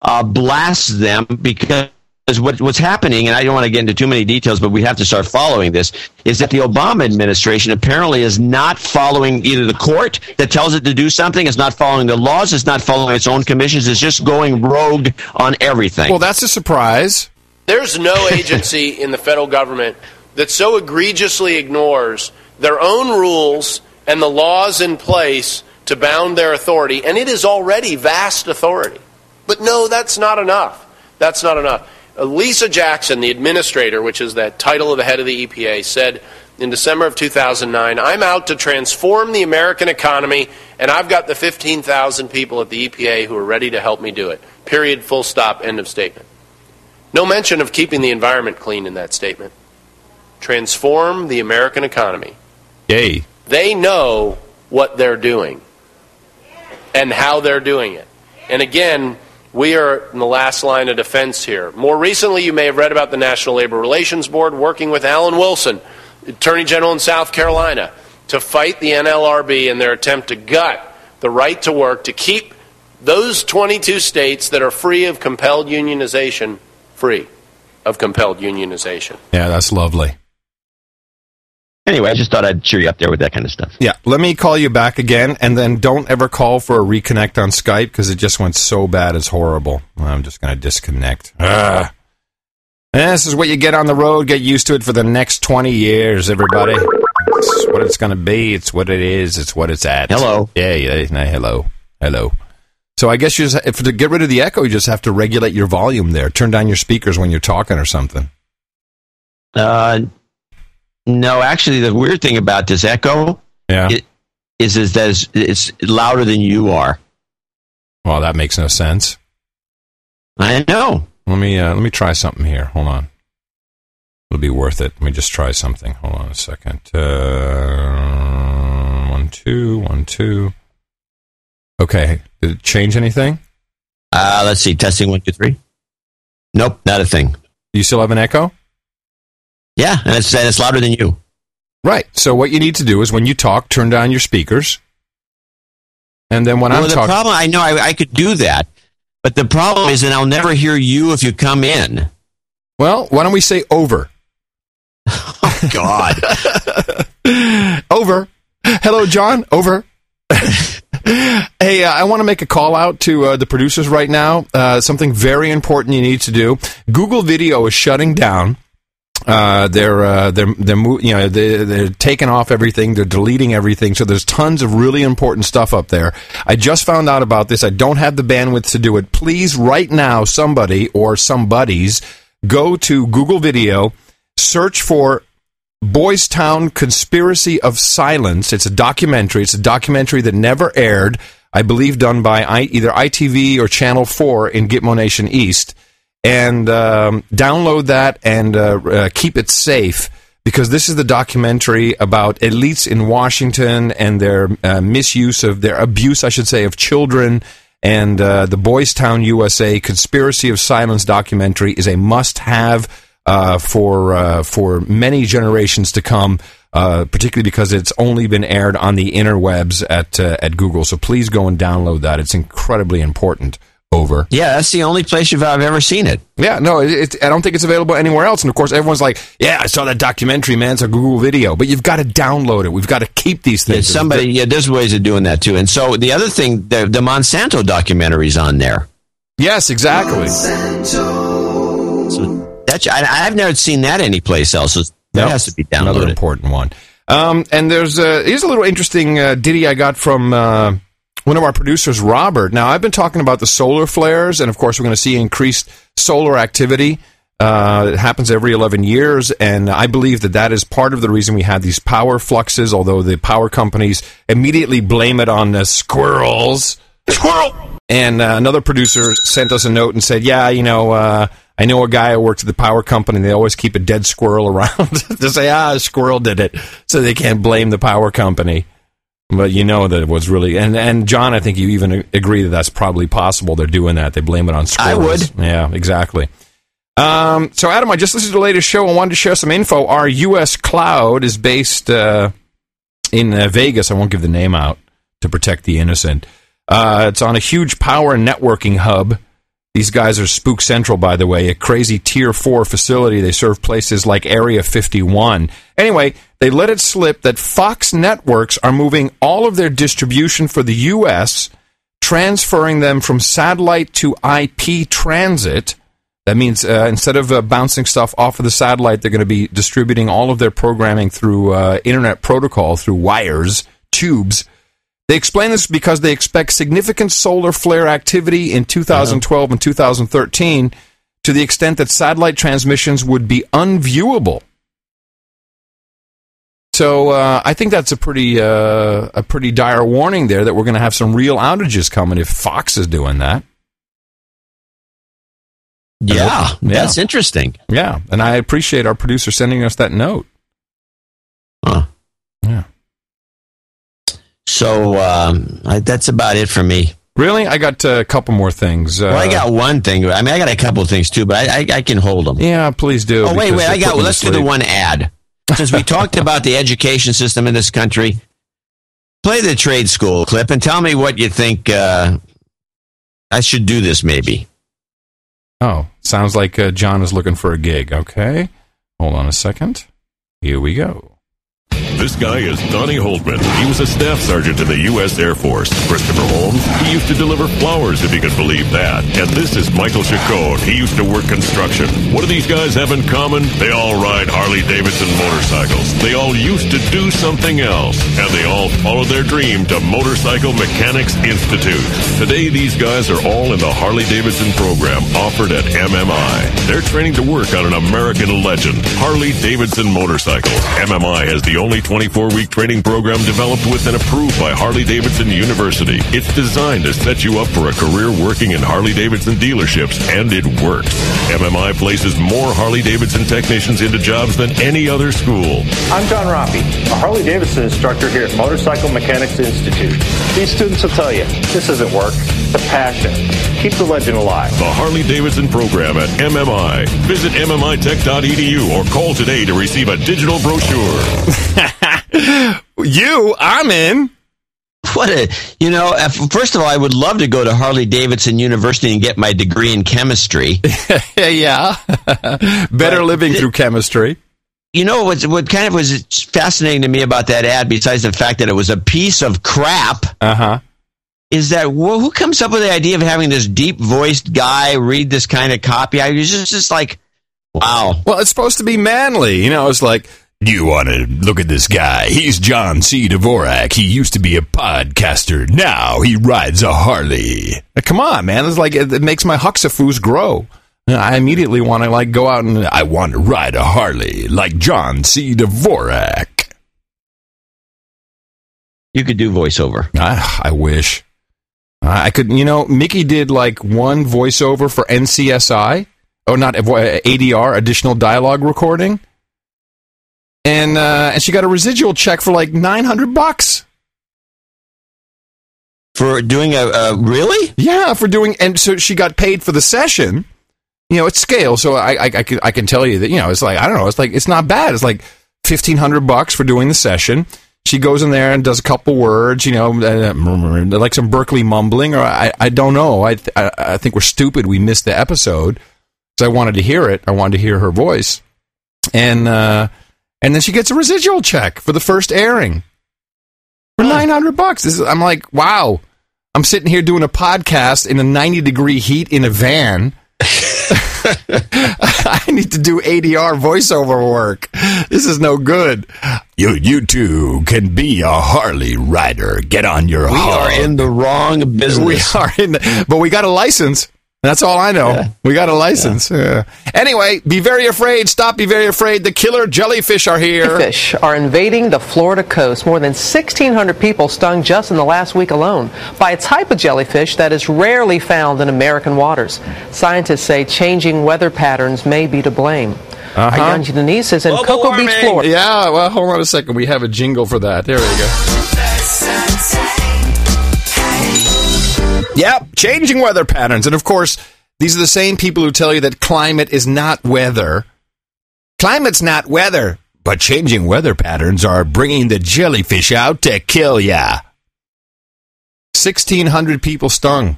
Uh, blasts them because what, what's happening, and I don't want to get into too many details, but we have to start following this, is that the Obama administration apparently is not following either the court that tells it to do something, it's not following the laws, it's not following its own commissions, it's just going rogue on everything. Well, that's a surprise. There's no agency <laughs> in the federal government that so egregiously ignores their own rules and the laws in place to bound their authority, and it is already vast authority. But no, that's not enough. That's not enough. Uh, Lisa Jackson, the administrator, which is that title of the head of the EPA, said in December of 2009, I'm out to transform the American economy, and I've got the 15,000 people at the EPA who are ready to help me do it. Period, full stop, end of statement. No mention of keeping the environment clean in that statement. Transform the American economy. Yay. They know what they're doing and how they're doing it. And again, we are in the last line of defense here. More recently, you may have read about the National Labor Relations Board working with Alan Wilson, Attorney General in South Carolina, to fight the NLRB in their attempt to gut the right to work to keep those 22 states that are free of compelled unionization free of compelled unionization. Yeah, that's lovely. Anyway, I just thought I'd cheer you up there with that kind of stuff. Yeah, let me call you back again, and then don't ever call for a reconnect on Skype because it just went so bad it's horrible. I'm just going to disconnect. Ugh. And this is what you get on the road. Get used to it for the next 20 years, everybody. It's what it's going to be. It's what it is. It's what it's at. Hello. Yeah, yeah. no, hello. Hello. So I guess you just, if to get rid of the echo, you just have to regulate your volume there. Turn down your speakers when you're talking or something. Uh, No, actually, the weird thing about this echo yeah. it, is is that it's, it's louder than you are. Well, that makes no sense. I know. Let me uh, let me try something here. Hold on. It'll be worth it. Let me just try something. Hold on a second. Uh, one two one two. Okay. Did it change anything? Uh, let's see. Testing one two three. Nope, not a thing. You still have an echo? Yeah, and it's and it's louder than you. Right. So what you need to do is when you talk, turn down your speakers, and then when well, I'm the talking, problem I know I, I could do that, but the problem is that I'll never hear you if you come in. well, why don't we say over? <laughs> God. <laughs> over. Hello, John. Over. <laughs> hey, uh, I want to make a call out to uh, the producers right now. Uh, something very important you need to do. Google Video is shutting down. Uh, they're uh, they're they're you know they they're taking off everything. They're deleting everything. So there's tons of really important stuff up there. I just found out about this. I don't have the bandwidth to do it. Please, right now, somebody or somebody's go to Google Video, search for Boys Town Conspiracy of Silence. It's a documentary. It's a documentary that never aired. I believe done by either ITV or Channel Four in Gitmo Nation East and um, download that and uh, uh, keep it safe because this is the documentary about elites in Washington and their uh, misuse of their abuse, I should say, of children. And uh, the Boys Town USA Conspiracy of Silence documentary is a must-have uh, for uh, for many generations to come. Particularly because it's only been aired on the interwebs at at Google, so please go and download that. It's incredibly important. Over. Yeah, that's the only place you've I've ever seen it. Yeah, no, it, it, I don't think it's available anywhere else. And of course, everyone's like, "Yeah, I saw that documentary, man. It's a Google video." But you've got to download it. We've got to keep these Yeah, things. somebody, yeah, there's ways of doing that too. And so the other thing, the, the Monsanto documentary's on there. Yes, exactly. So that's I, I've never seen that anyplace else. So that Nope. has to be downloaded. Another important one. Um, and there's a, here's a little interesting uh, ditty I got from uh, one of our producers, Robert. Now, I've been talking about the solar flares, and of course, we're going to see increased solar activity. Uh, it happens every 11 years, and I believe that that is part of the reason we have these power fluxes, although the power companies immediately blame it on the squirrels. Squirrel! And uh, another producer sent us a note and said, Yeah, you know, uh, I know a guy who works at the power company, and they always keep a dead squirrel <laughs> around to say, Ah, a squirrel did it. So they can't blame the power company. But you know that it was really, and, and John, I think you even agree that that's probably possible. They're doing that. They blame it on I would. Yeah, exactly. Um, so, Adam, I just listened to the latest show. I wanted to share some info. Our U.S. cloud is based uh, in uh, Vegas. I won't give the name out to protect the innocent. Uh, it's on a huge power and networking hub. These guys are Spook Central, by the way, a crazy tier four facility. They serve places like Area 51. Anyway, they let it slip that Fox networks are moving all of their distribution for the U.S., transferring them from satellite to IP transit. That means uh, instead of uh, bouncing stuff off of the satellite, they're going to be distributing all of their programming through uh, internet protocol, through wires, tubes. They explain this because they expect significant solar flare activity in 2012 and 2013 to the extent that satellite transmissions would be unviewable. So uh, I think that's a pretty uh, a pretty dire warning there that we're going to have some real outages coming if Fox is doing that. Yeah, that's interesting. Yeah, and I appreciate our producer sending us that note. So um, I, that's about it for me. Really, I got uh, a couple more things. Uh, well, I got one thing. I mean, I got a couple things too, but I, I, I can hold them. Yeah, please do. Oh wait, wait. I got. Well, let's do the one ad. Since we talked <laughs> about the education system in this country, play the trade school clip and tell me what you think. Uh, I should do this maybe. Oh, sounds like uh, John is looking for a gig. Okay, hold on a second. Here we go. This guy is Donnie Holtman. He was a staff sergeant in the U.S. Air Force. Christopher Holmes, he used to deliver flowers, if you can believe that. And this is Michael Chacon. He used to work construction. What do these guys have in common? They all ride Harley Davidson motorcycles. They all used to do something else. And they all followed their dream to Motorcycle Mechanics Institute. Today, these guys are all in the Harley Davidson program offered at MMI. They're training to work on an American legend, Harley Davidson motorcycles. MMI has the only 24 week training program developed with and approved by Harley Davidson University. It's designed to set you up for a career working in Harley Davidson dealerships, and it works. MMI places more Harley Davidson technicians into jobs than any other school. I'm John Roppy, a Harley Davidson instructor here at Motorcycle Mechanics Institute. These students will tell you this isn't work, it's passion. Keep the legend alive. The Harley Davidson program at MMI. Visit MMITech.edu or call today to receive a digital brochure. <laughs> you, I'm in. What a, you know, uh, first of all, I would love to go to Harley Davidson University and get my degree in chemistry. <laughs> yeah. Better living through chemistry. You know what? What kind of was fascinating to me about that ad, besides the fact that it was a piece of crap, uh huh, is that well, who comes up with the idea of having this deep voiced guy read this kind of copy? I was just, just like, wow. Well, it's supposed to be manly. You know, it's like, you want to look at this guy? He's John C. Dvorak. He used to be a podcaster. Now he rides a Harley. Uh, come on, man. It's like it, it makes my hexafoos grow. Uh, I immediately want to like go out and I want to ride a Harley like John C. Dvorak. You could do voiceover. I, I wish I could. You know, Mickey did like one voiceover for NCIS. Oh, not uh, ADR, additional dialogue recording and uh, and she got a residual check for like nine hundred bucks for doing a, a really yeah for doing and so she got paid for the session. You know, it's scale, so I, I, I can I can tell you that you know it's like I don't know, it's like it's not bad. It's like fifteen hundred bucks for doing the session. She goes in there and does a couple words, you know, uh, like some Berkeley mumbling, or I, I don't know. I, I, I think we're stupid. We missed the episode because I wanted to hear it. I wanted to hear her voice, and uh, and then she gets a residual check for the first airing for nine hundred bucks. Is, I'm like, wow. I'm sitting here doing a podcast in a 90 degree heat in a van. <laughs> I need to do ADR voiceover work. This is no good. You, you too can be a Harley rider. Get on your. We are in the wrong business. We are in, the, but we got a license. That's all I know. Yeah. We got a license. Yeah. Yeah. Anyway, be very afraid. Stop. Be very afraid. The killer jellyfish are here. Fish are invading the Florida coast. More than 1,600 people stung just in the last week alone by a type of jellyfish that is rarely found in American waters. Scientists say changing weather patterns may be to blame. Uh-huh. Our Denise is in Global Cocoa warming. Beach, Florida. Yeah. Well, hold on a second. We have a jingle for that. There we go. Yep, changing weather patterns. And of course, these are the same people who tell you that climate is not weather. Climate's not weather, but changing weather patterns are bringing the jellyfish out to kill ya. 1,600 people stung.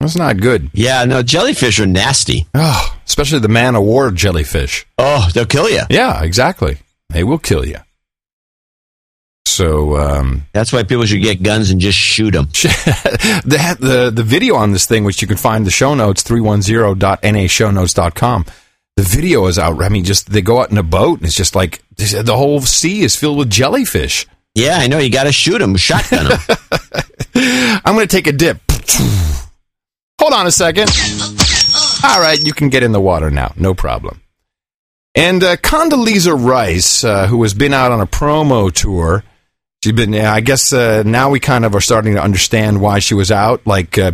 That's not good. Yeah, no, jellyfish are nasty. Oh, especially the man o' war jellyfish. Oh, they'll kill you. Yeah, exactly. They will kill you. So um, that's why people should get guns and just shoot them. <laughs> the, the the video on this thing, which you can find the show notes 310.nashownotes.com. The video is out. I mean, just they go out in a boat, and it's just like the whole sea is filled with jellyfish. Yeah, I know. You got to shoot them, shotgun them. <laughs> I'm going to take a dip. Hold on a second. All right, you can get in the water now. No problem. And uh, Condoleezza Rice, uh, who has been out on a promo tour, she's been. I guess uh, now we kind of are starting to understand why she was out. Like, uh,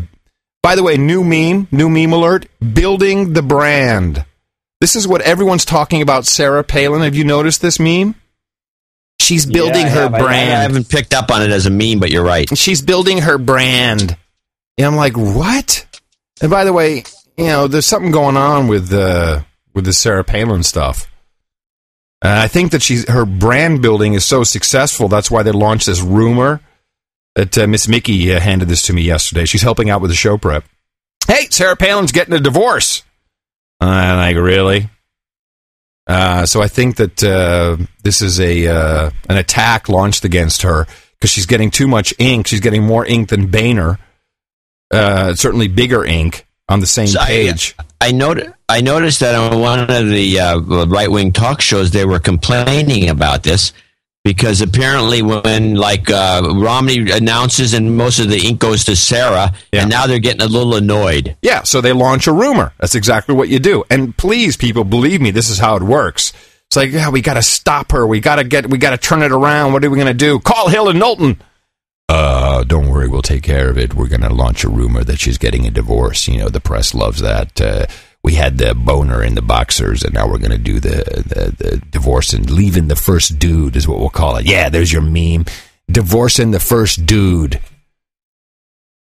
by the way, new meme, new meme alert: building the brand. This is what everyone's talking about. Sarah Palin. Have you noticed this meme? She's building yeah, her have. brand. I, I, haven't picked up on it as a meme, but you're right. She's building her brand. And I'm like, what? And by the way, you know, there's something going on with uh, with the Sarah Palin stuff. And I think that she's her brand building is so successful. That's why they launched this rumor that uh, Miss Mickey uh, handed this to me yesterday. She's helping out with the show prep. Hey, Sarah Palin's getting a divorce. I'm like, really? Uh, so I think that uh, this is a uh, an attack launched against her because she's getting too much ink. She's getting more ink than Boehner. Uh, certainly bigger ink on the same So page. I noticed. I noticed that on one of the uh, right wing talk shows, they were complaining about this because apparently, when like uh, Romney announces and most of the ink goes to Sarah, and now they're getting a little annoyed. Yeah, so they launch a rumor. That's exactly what you do. And please, people, believe me, this is how it works. It's like, yeah, we got to stop her. We got to get, we got to turn it around. What are we going to do? Call Hill and Knowlton. Uh, don't worry, we'll take care of it. We're going to launch a rumor that she's getting a divorce. You know, the press loves that. Uh, we had the boner in the boxers, and now we're going to do the, the the divorce and leaving the first dude is what we'll call it. Yeah, there's your meme. Divorcing the first dude.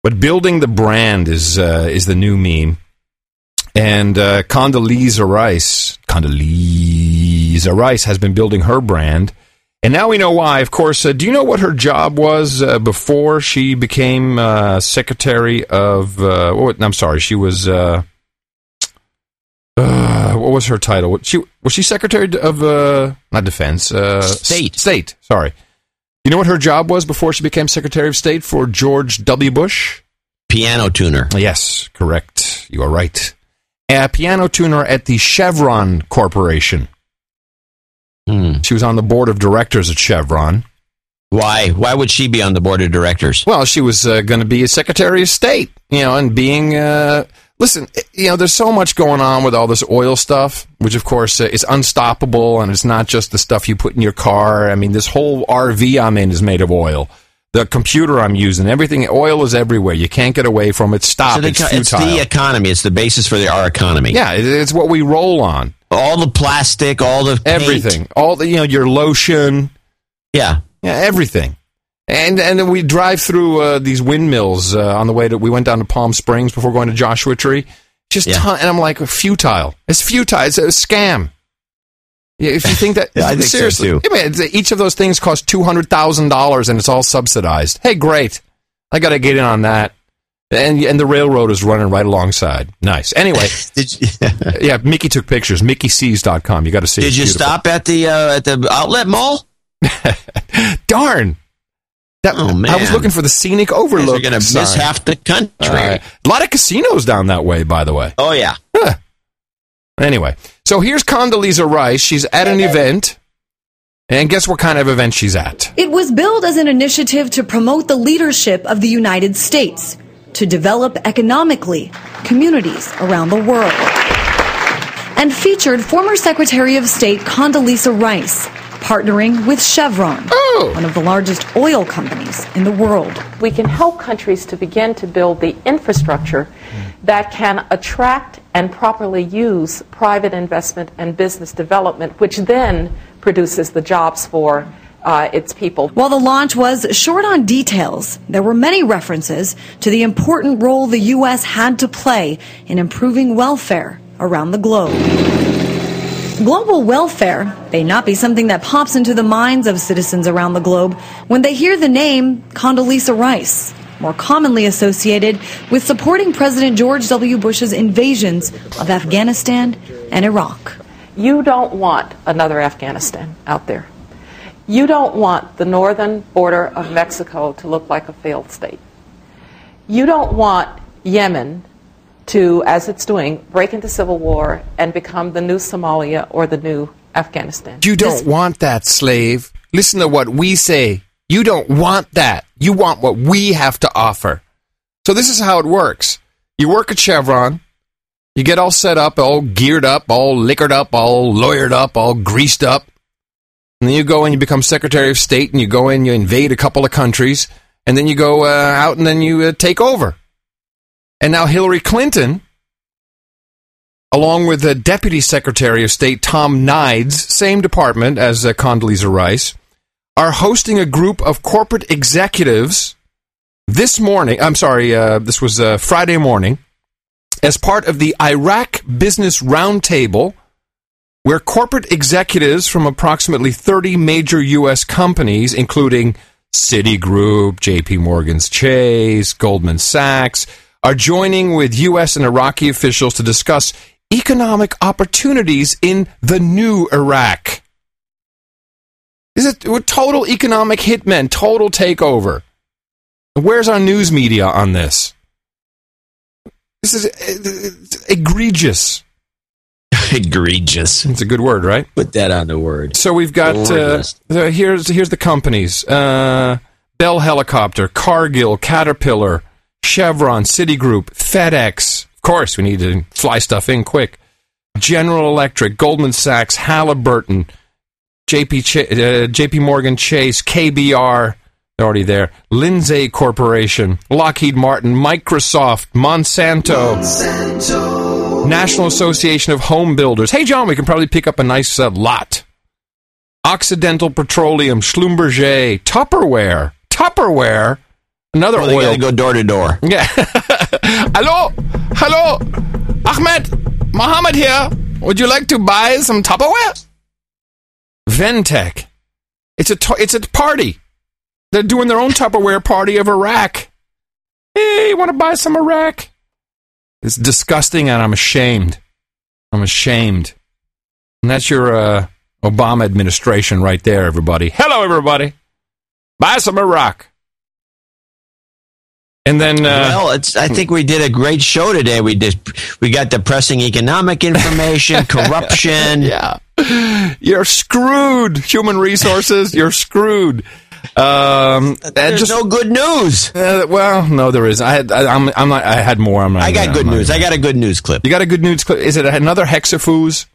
But building the brand is uh, is the new meme. And uh, Condoleezza Rice, Condoleezza Rice has been building her brand, and now we know why. Of course, uh, do you know what her job was uh, before she became uh, Secretary of? Uh, what, I'm sorry, she was. Uh, uh, what was her title? What- She was she Secretary of uh, not Defense, uh, State. State. Sorry. You know what her job was before she became Secretary of State for George W. Bush? Piano tuner. Yes, correct. You are right. A piano tuner at the Chevron Corporation. Hmm. She was on the board of directors at Chevron. Why? Why would she be on the board of directors? Well, she was uh, going to be a Secretary of State, you know, and being. Uh, listen, you know, there's so much going on with all this oil stuff, which of course uh, is unstoppable, and it's not just the stuff you put in your car. I mean, this whole RV I'm in is made of oil. The computer I'm using, everything, oil is everywhere. You can't get away from it. Stop. So the it's it's the economy. It's the basis for the, our economy. yeah, it- it's what we roll on. All the plastic, all the paint. everything, all the you know, your lotion, Yeah. yeah, everything. And and then we drive through uh, these windmills uh, on the way to. We went down to Palm Springs before going to Joshua Tree. Just Yeah. ton, and I'm like futile. It's futile. It's a scam. Yeah, if you think that Yeah, I think so, seriously, too. Yeah, man, each of those things cost two hundred thousand dollars, and it's all subsidized. Hey, great! I got to get in on that. And and the railroad is running right alongside. Nice. Anyway, <laughs> Did you, <laughs> yeah, Mickey took pictures. MickeySees.com. You got to see. it. did you beautiful. stop at the uh, at the outlet mall? <laughs> Darn. That, Oh, I was looking for the scenic You're overlook. going to miss half the country. Right. A lot of casinos down that way, by the way. Oh yeah. Anyway, so here's Condoleezza Rice. She's at an event, and guess what kind of event she's at? It was billed as an initiative to promote the leadership of the United States, to develop economically communities around the world, and featured former Secretary of State Condoleezza Rice partnering with Chevron, oh! one of the largest oil companies in the world. We can help countries to begin to build the infrastructure that can attract and properly use private investment and business development, which then produces the jobs for uh, its people. While the launch was short on details, there were many references to the important role the U.S. had to play in improving welfare around the globe. Global welfare may not be something that pops into the minds of citizens around the globe when they hear the name Condoleezza Rice, more commonly associated with supporting President George W. Bush's invasions of Afghanistan and Iraq. You don't want another Afghanistan out there. You don't want the northern border of Mexico to look like a failed state. You don't want Yemen to, as it's doing, break into civil war and become the new Somalia or the new Afghanistan. You don't want that, slave. Listen to what we say. You don't want that. You want what we have to offer. So this is how it works. You work at Chevron. You get all set up, all geared up, all liquored up, all lawyered up, all greased up. And then you go and you become Secretary of State and you go in, you invade a couple of countries, and then you go uh, out and then you uh, take over. And now Hillary Clinton, along with the Deputy Secretary of State Tom Nides, same department as uh, Condoleezza Rice, are hosting a group of corporate executives this morning. I'm sorry, uh, this was uh, Friday morning, as part of the Iraq Business Roundtable, where corporate executives from approximately 30 major U.S. companies, including Citigroup, JP Morgan's Chase, Goldman Sachs, are joining with U.S. and Iraqi officials to discuss economic opportunities in the new Iraq. Is it we're total economic hitmen, total takeover? Where's our news media on this? This is uh, egregious. <laughs> egregious. It's a good word, right? Put that on the word. So we've got uh, here's here's the companies: uh, Bell Helicopter, Cargill, Caterpillar, Chevron, Citigroup, FedEx. Of course, we need to fly stuff in quick. General Electric, Goldman Sachs, Halliburton, JP Ch- uh, JP Morgan Chase, KBR. They're already there. Lindsay Corporation, Lockheed Martin, Microsoft, Monsanto. National Association of Home Builders. Hey, John, we can probably pick up a nice uh, lot. Occidental Petroleum, Schlumberger, Tupperware, Tupperware, another Oh, they oil. gotta go door to door. Yeah. <laughs> hello, hello, Ahmed, Mohammed here. Would you like to buy some Tupperware? Ventec. It's a it's a party. They're doing their own Tupperware party of Iraq. Hey, want to buy some Iraq? It's disgusting, and I'm ashamed. I'm ashamed. And that's your uh, Obama administration right there, everybody. Hello, everybody. Buy some Iraq. And then, uh, well, it's. I think we did a great show today. We did. We got depressing economic information, <laughs> corruption. yeah, <laughs> you're screwed. Human resources, you're screwed. Um, There's no good news. Uh, well, no, there is. I had. I, I'm. I'm not. I had more. I'm not I got good I'm not news. I got a good news clip. You got a good news clip. Is it another hexafoos?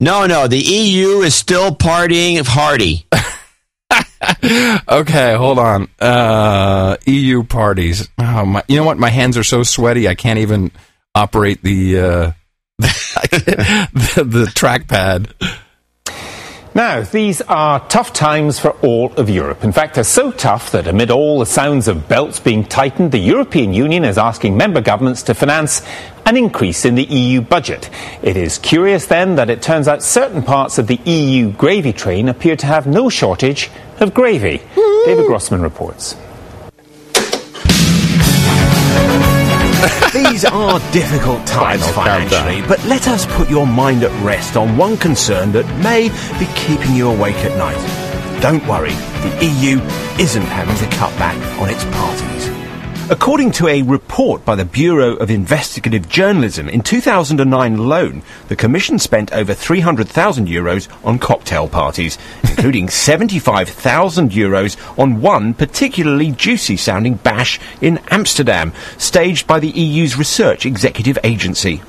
No, no. The EU is still partying hardy. <laughs> okay, hold on. Uh, EU parties. Oh, my, you know what? My hands are so sweaty. I can't even operate the uh, <laughs> the, the trackpad. Now, these are tough times for all of Europe. In fact, they're so tough that amid all the sounds of belts being tightened, the European Union is asking member governments to finance an increase in the EU budget. It is curious then that it turns out certain parts of the EU gravy train appear to have no shortage of gravy. David Grossman reports. These are difficult <laughs> times financially, but let us put your mind at rest on one concern that may be keeping you awake at night. Don't worry, the EU isn't having to cut back on its parties. According to a report by the Bureau of Investigative Journalism, in 2009 alone, the Commission spent over 300,000 euros on cocktail parties, <laughs> including 75,000 euros on one particularly juicy sounding bash in Amsterdam, staged by the EU's Research Executive Agency.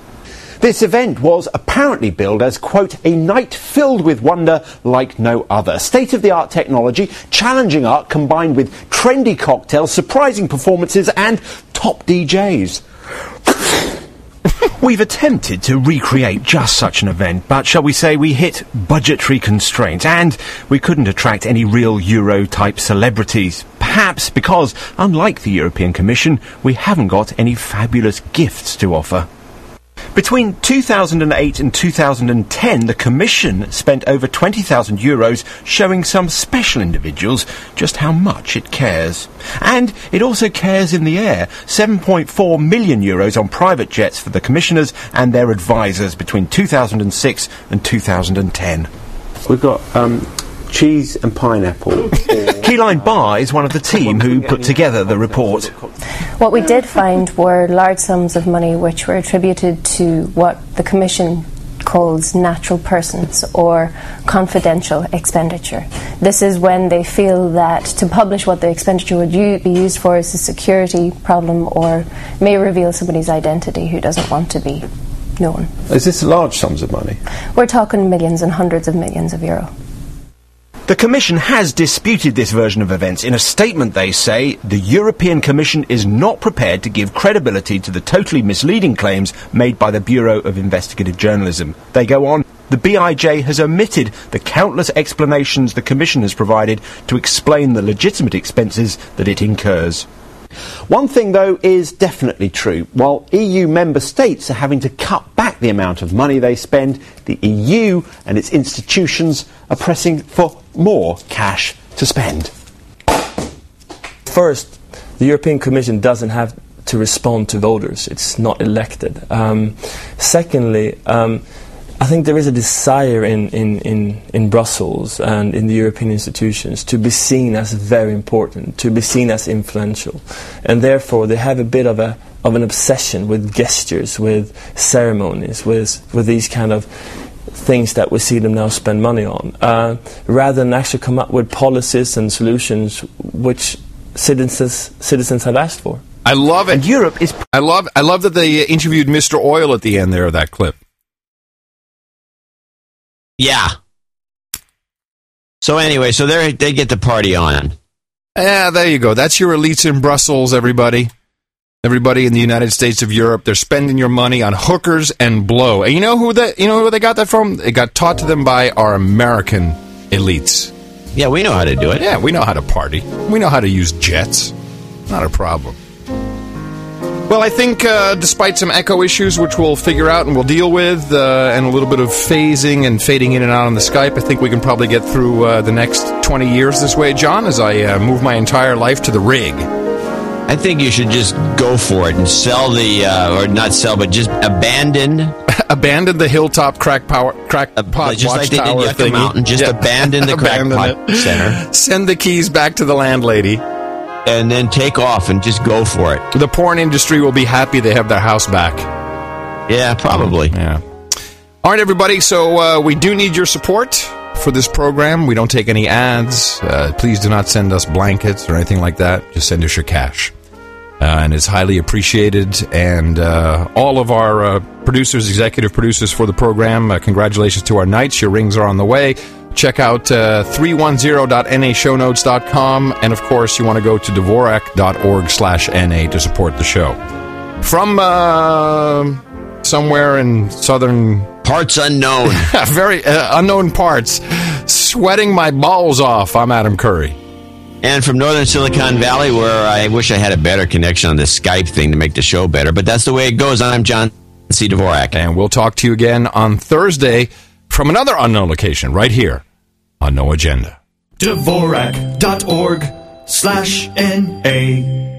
This event was apparently billed as, quote, a night filled with wonder like no other. State of the art technology, challenging art combined with trendy cocktails, surprising performances, and top DJs. We've attempted to recreate just such an event, but shall we say we hit budgetary constraints and we couldn't attract any real Euro type celebrities. Perhaps because, unlike the European Commission, we haven't got any fabulous gifts to offer. Between 2008 and 2010, the Commission spent over 20,000 euros showing some special individuals just how much it cares. And it also cares in the air. 7.4 million euros on private jets for the Commissioners and their advisors between 2006 and 2010. We've got um, cheese and pineapple. <laughs> Caelainn Barr is one of the team who put together the report. What we did find were large sums of money which were attributed to what the Commission calls natural persons or confidential expenditure. This is when they feel that to publish what the expenditure would u- be used for is a security problem or may reveal somebody's identity who doesn't want to be known. Is this large sums of money? We're talking millions and hundreds of millions of euro. The Commission has disputed this version of events. In a statement, they say the European Commission is not prepared to give credibility to the totally misleading claims made by the Bureau of Investigative Journalism. They go on. The BIJ has omitted the countless explanations the Commission has provided to explain the legitimate expenses that it incurs. One thing, though, is definitely true. While EU member states are having to cut back the amount of money they spend, the EU and its institutions are pressing for more cash to spend. First, the European Commission doesn't have to respond to voters. It's not elected. Um, secondly, um, I think there is a desire in, in, in, in Brussels and in the European institutions to be seen as very important, to be seen as influential. And therefore, they have a bit of, a, of an obsession with gestures, with ceremonies, with, with these kind of things that we see them now spend money on, uh, rather than actually come up with policies and solutions which citizens, citizens have asked for. I love it. And Europe is. I love. I love that they interviewed Mr. Oil at the end there of that clip. Yeah. So anyway, so they they get the party on. Yeah, there you go. That's your elites in Brussels, everybody. Everybody in the United States of Europe, they're spending your money on hookers and blow. And you know who that you know who they got that from? It got taught to them by our American elites. Yeah, we know how to do it. Yeah, we know how to party. We know how to use jets. Not a problem. Well, I think uh, despite some echo issues, which we'll figure out and we'll deal with, uh, and a little bit of phasing and fading in and out on the Skype, I think we can probably get through uh, the next 20 years this way, John, as I uh, move my entire life to the rig. I think you should just go for it and sell the, uh, or not sell, but just abandon. <laughs> abandon the hilltop crack power crack pot just like they did Yucca thingy. Mountain, just abandon the <laughs> crack Abandon pot it. center. Send the keys back to the landlady. And then take off and just go for it. The porn industry will be happy they have their house back. Yeah, probably. Yeah. All right, everybody. So uh, we do need your support for this program. We don't take any ads. Uh, please do not send us blankets or anything like that. Just send us your cash. Uh, and it's highly appreciated. And uh, all of our uh, producers, executive producers for the program, uh, congratulations to our knights. Your rings are on the way. Check out uh, 310.nashownotes.com. And of course, you want to go to dvorak.org slash NA to support the show. From uh, somewhere in southern parts unknown, <laughs> very uh, unknown parts, sweating my balls off. I'm Adam Curry. And from northern Silicon Valley, where I wish I had a better connection on this Skype thing to make the show better, but that's the way it goes. I'm John C. Dvorak. And we'll talk to you again on Thursday from another unknown location right here on No Agenda. Dvorak.org slash NA.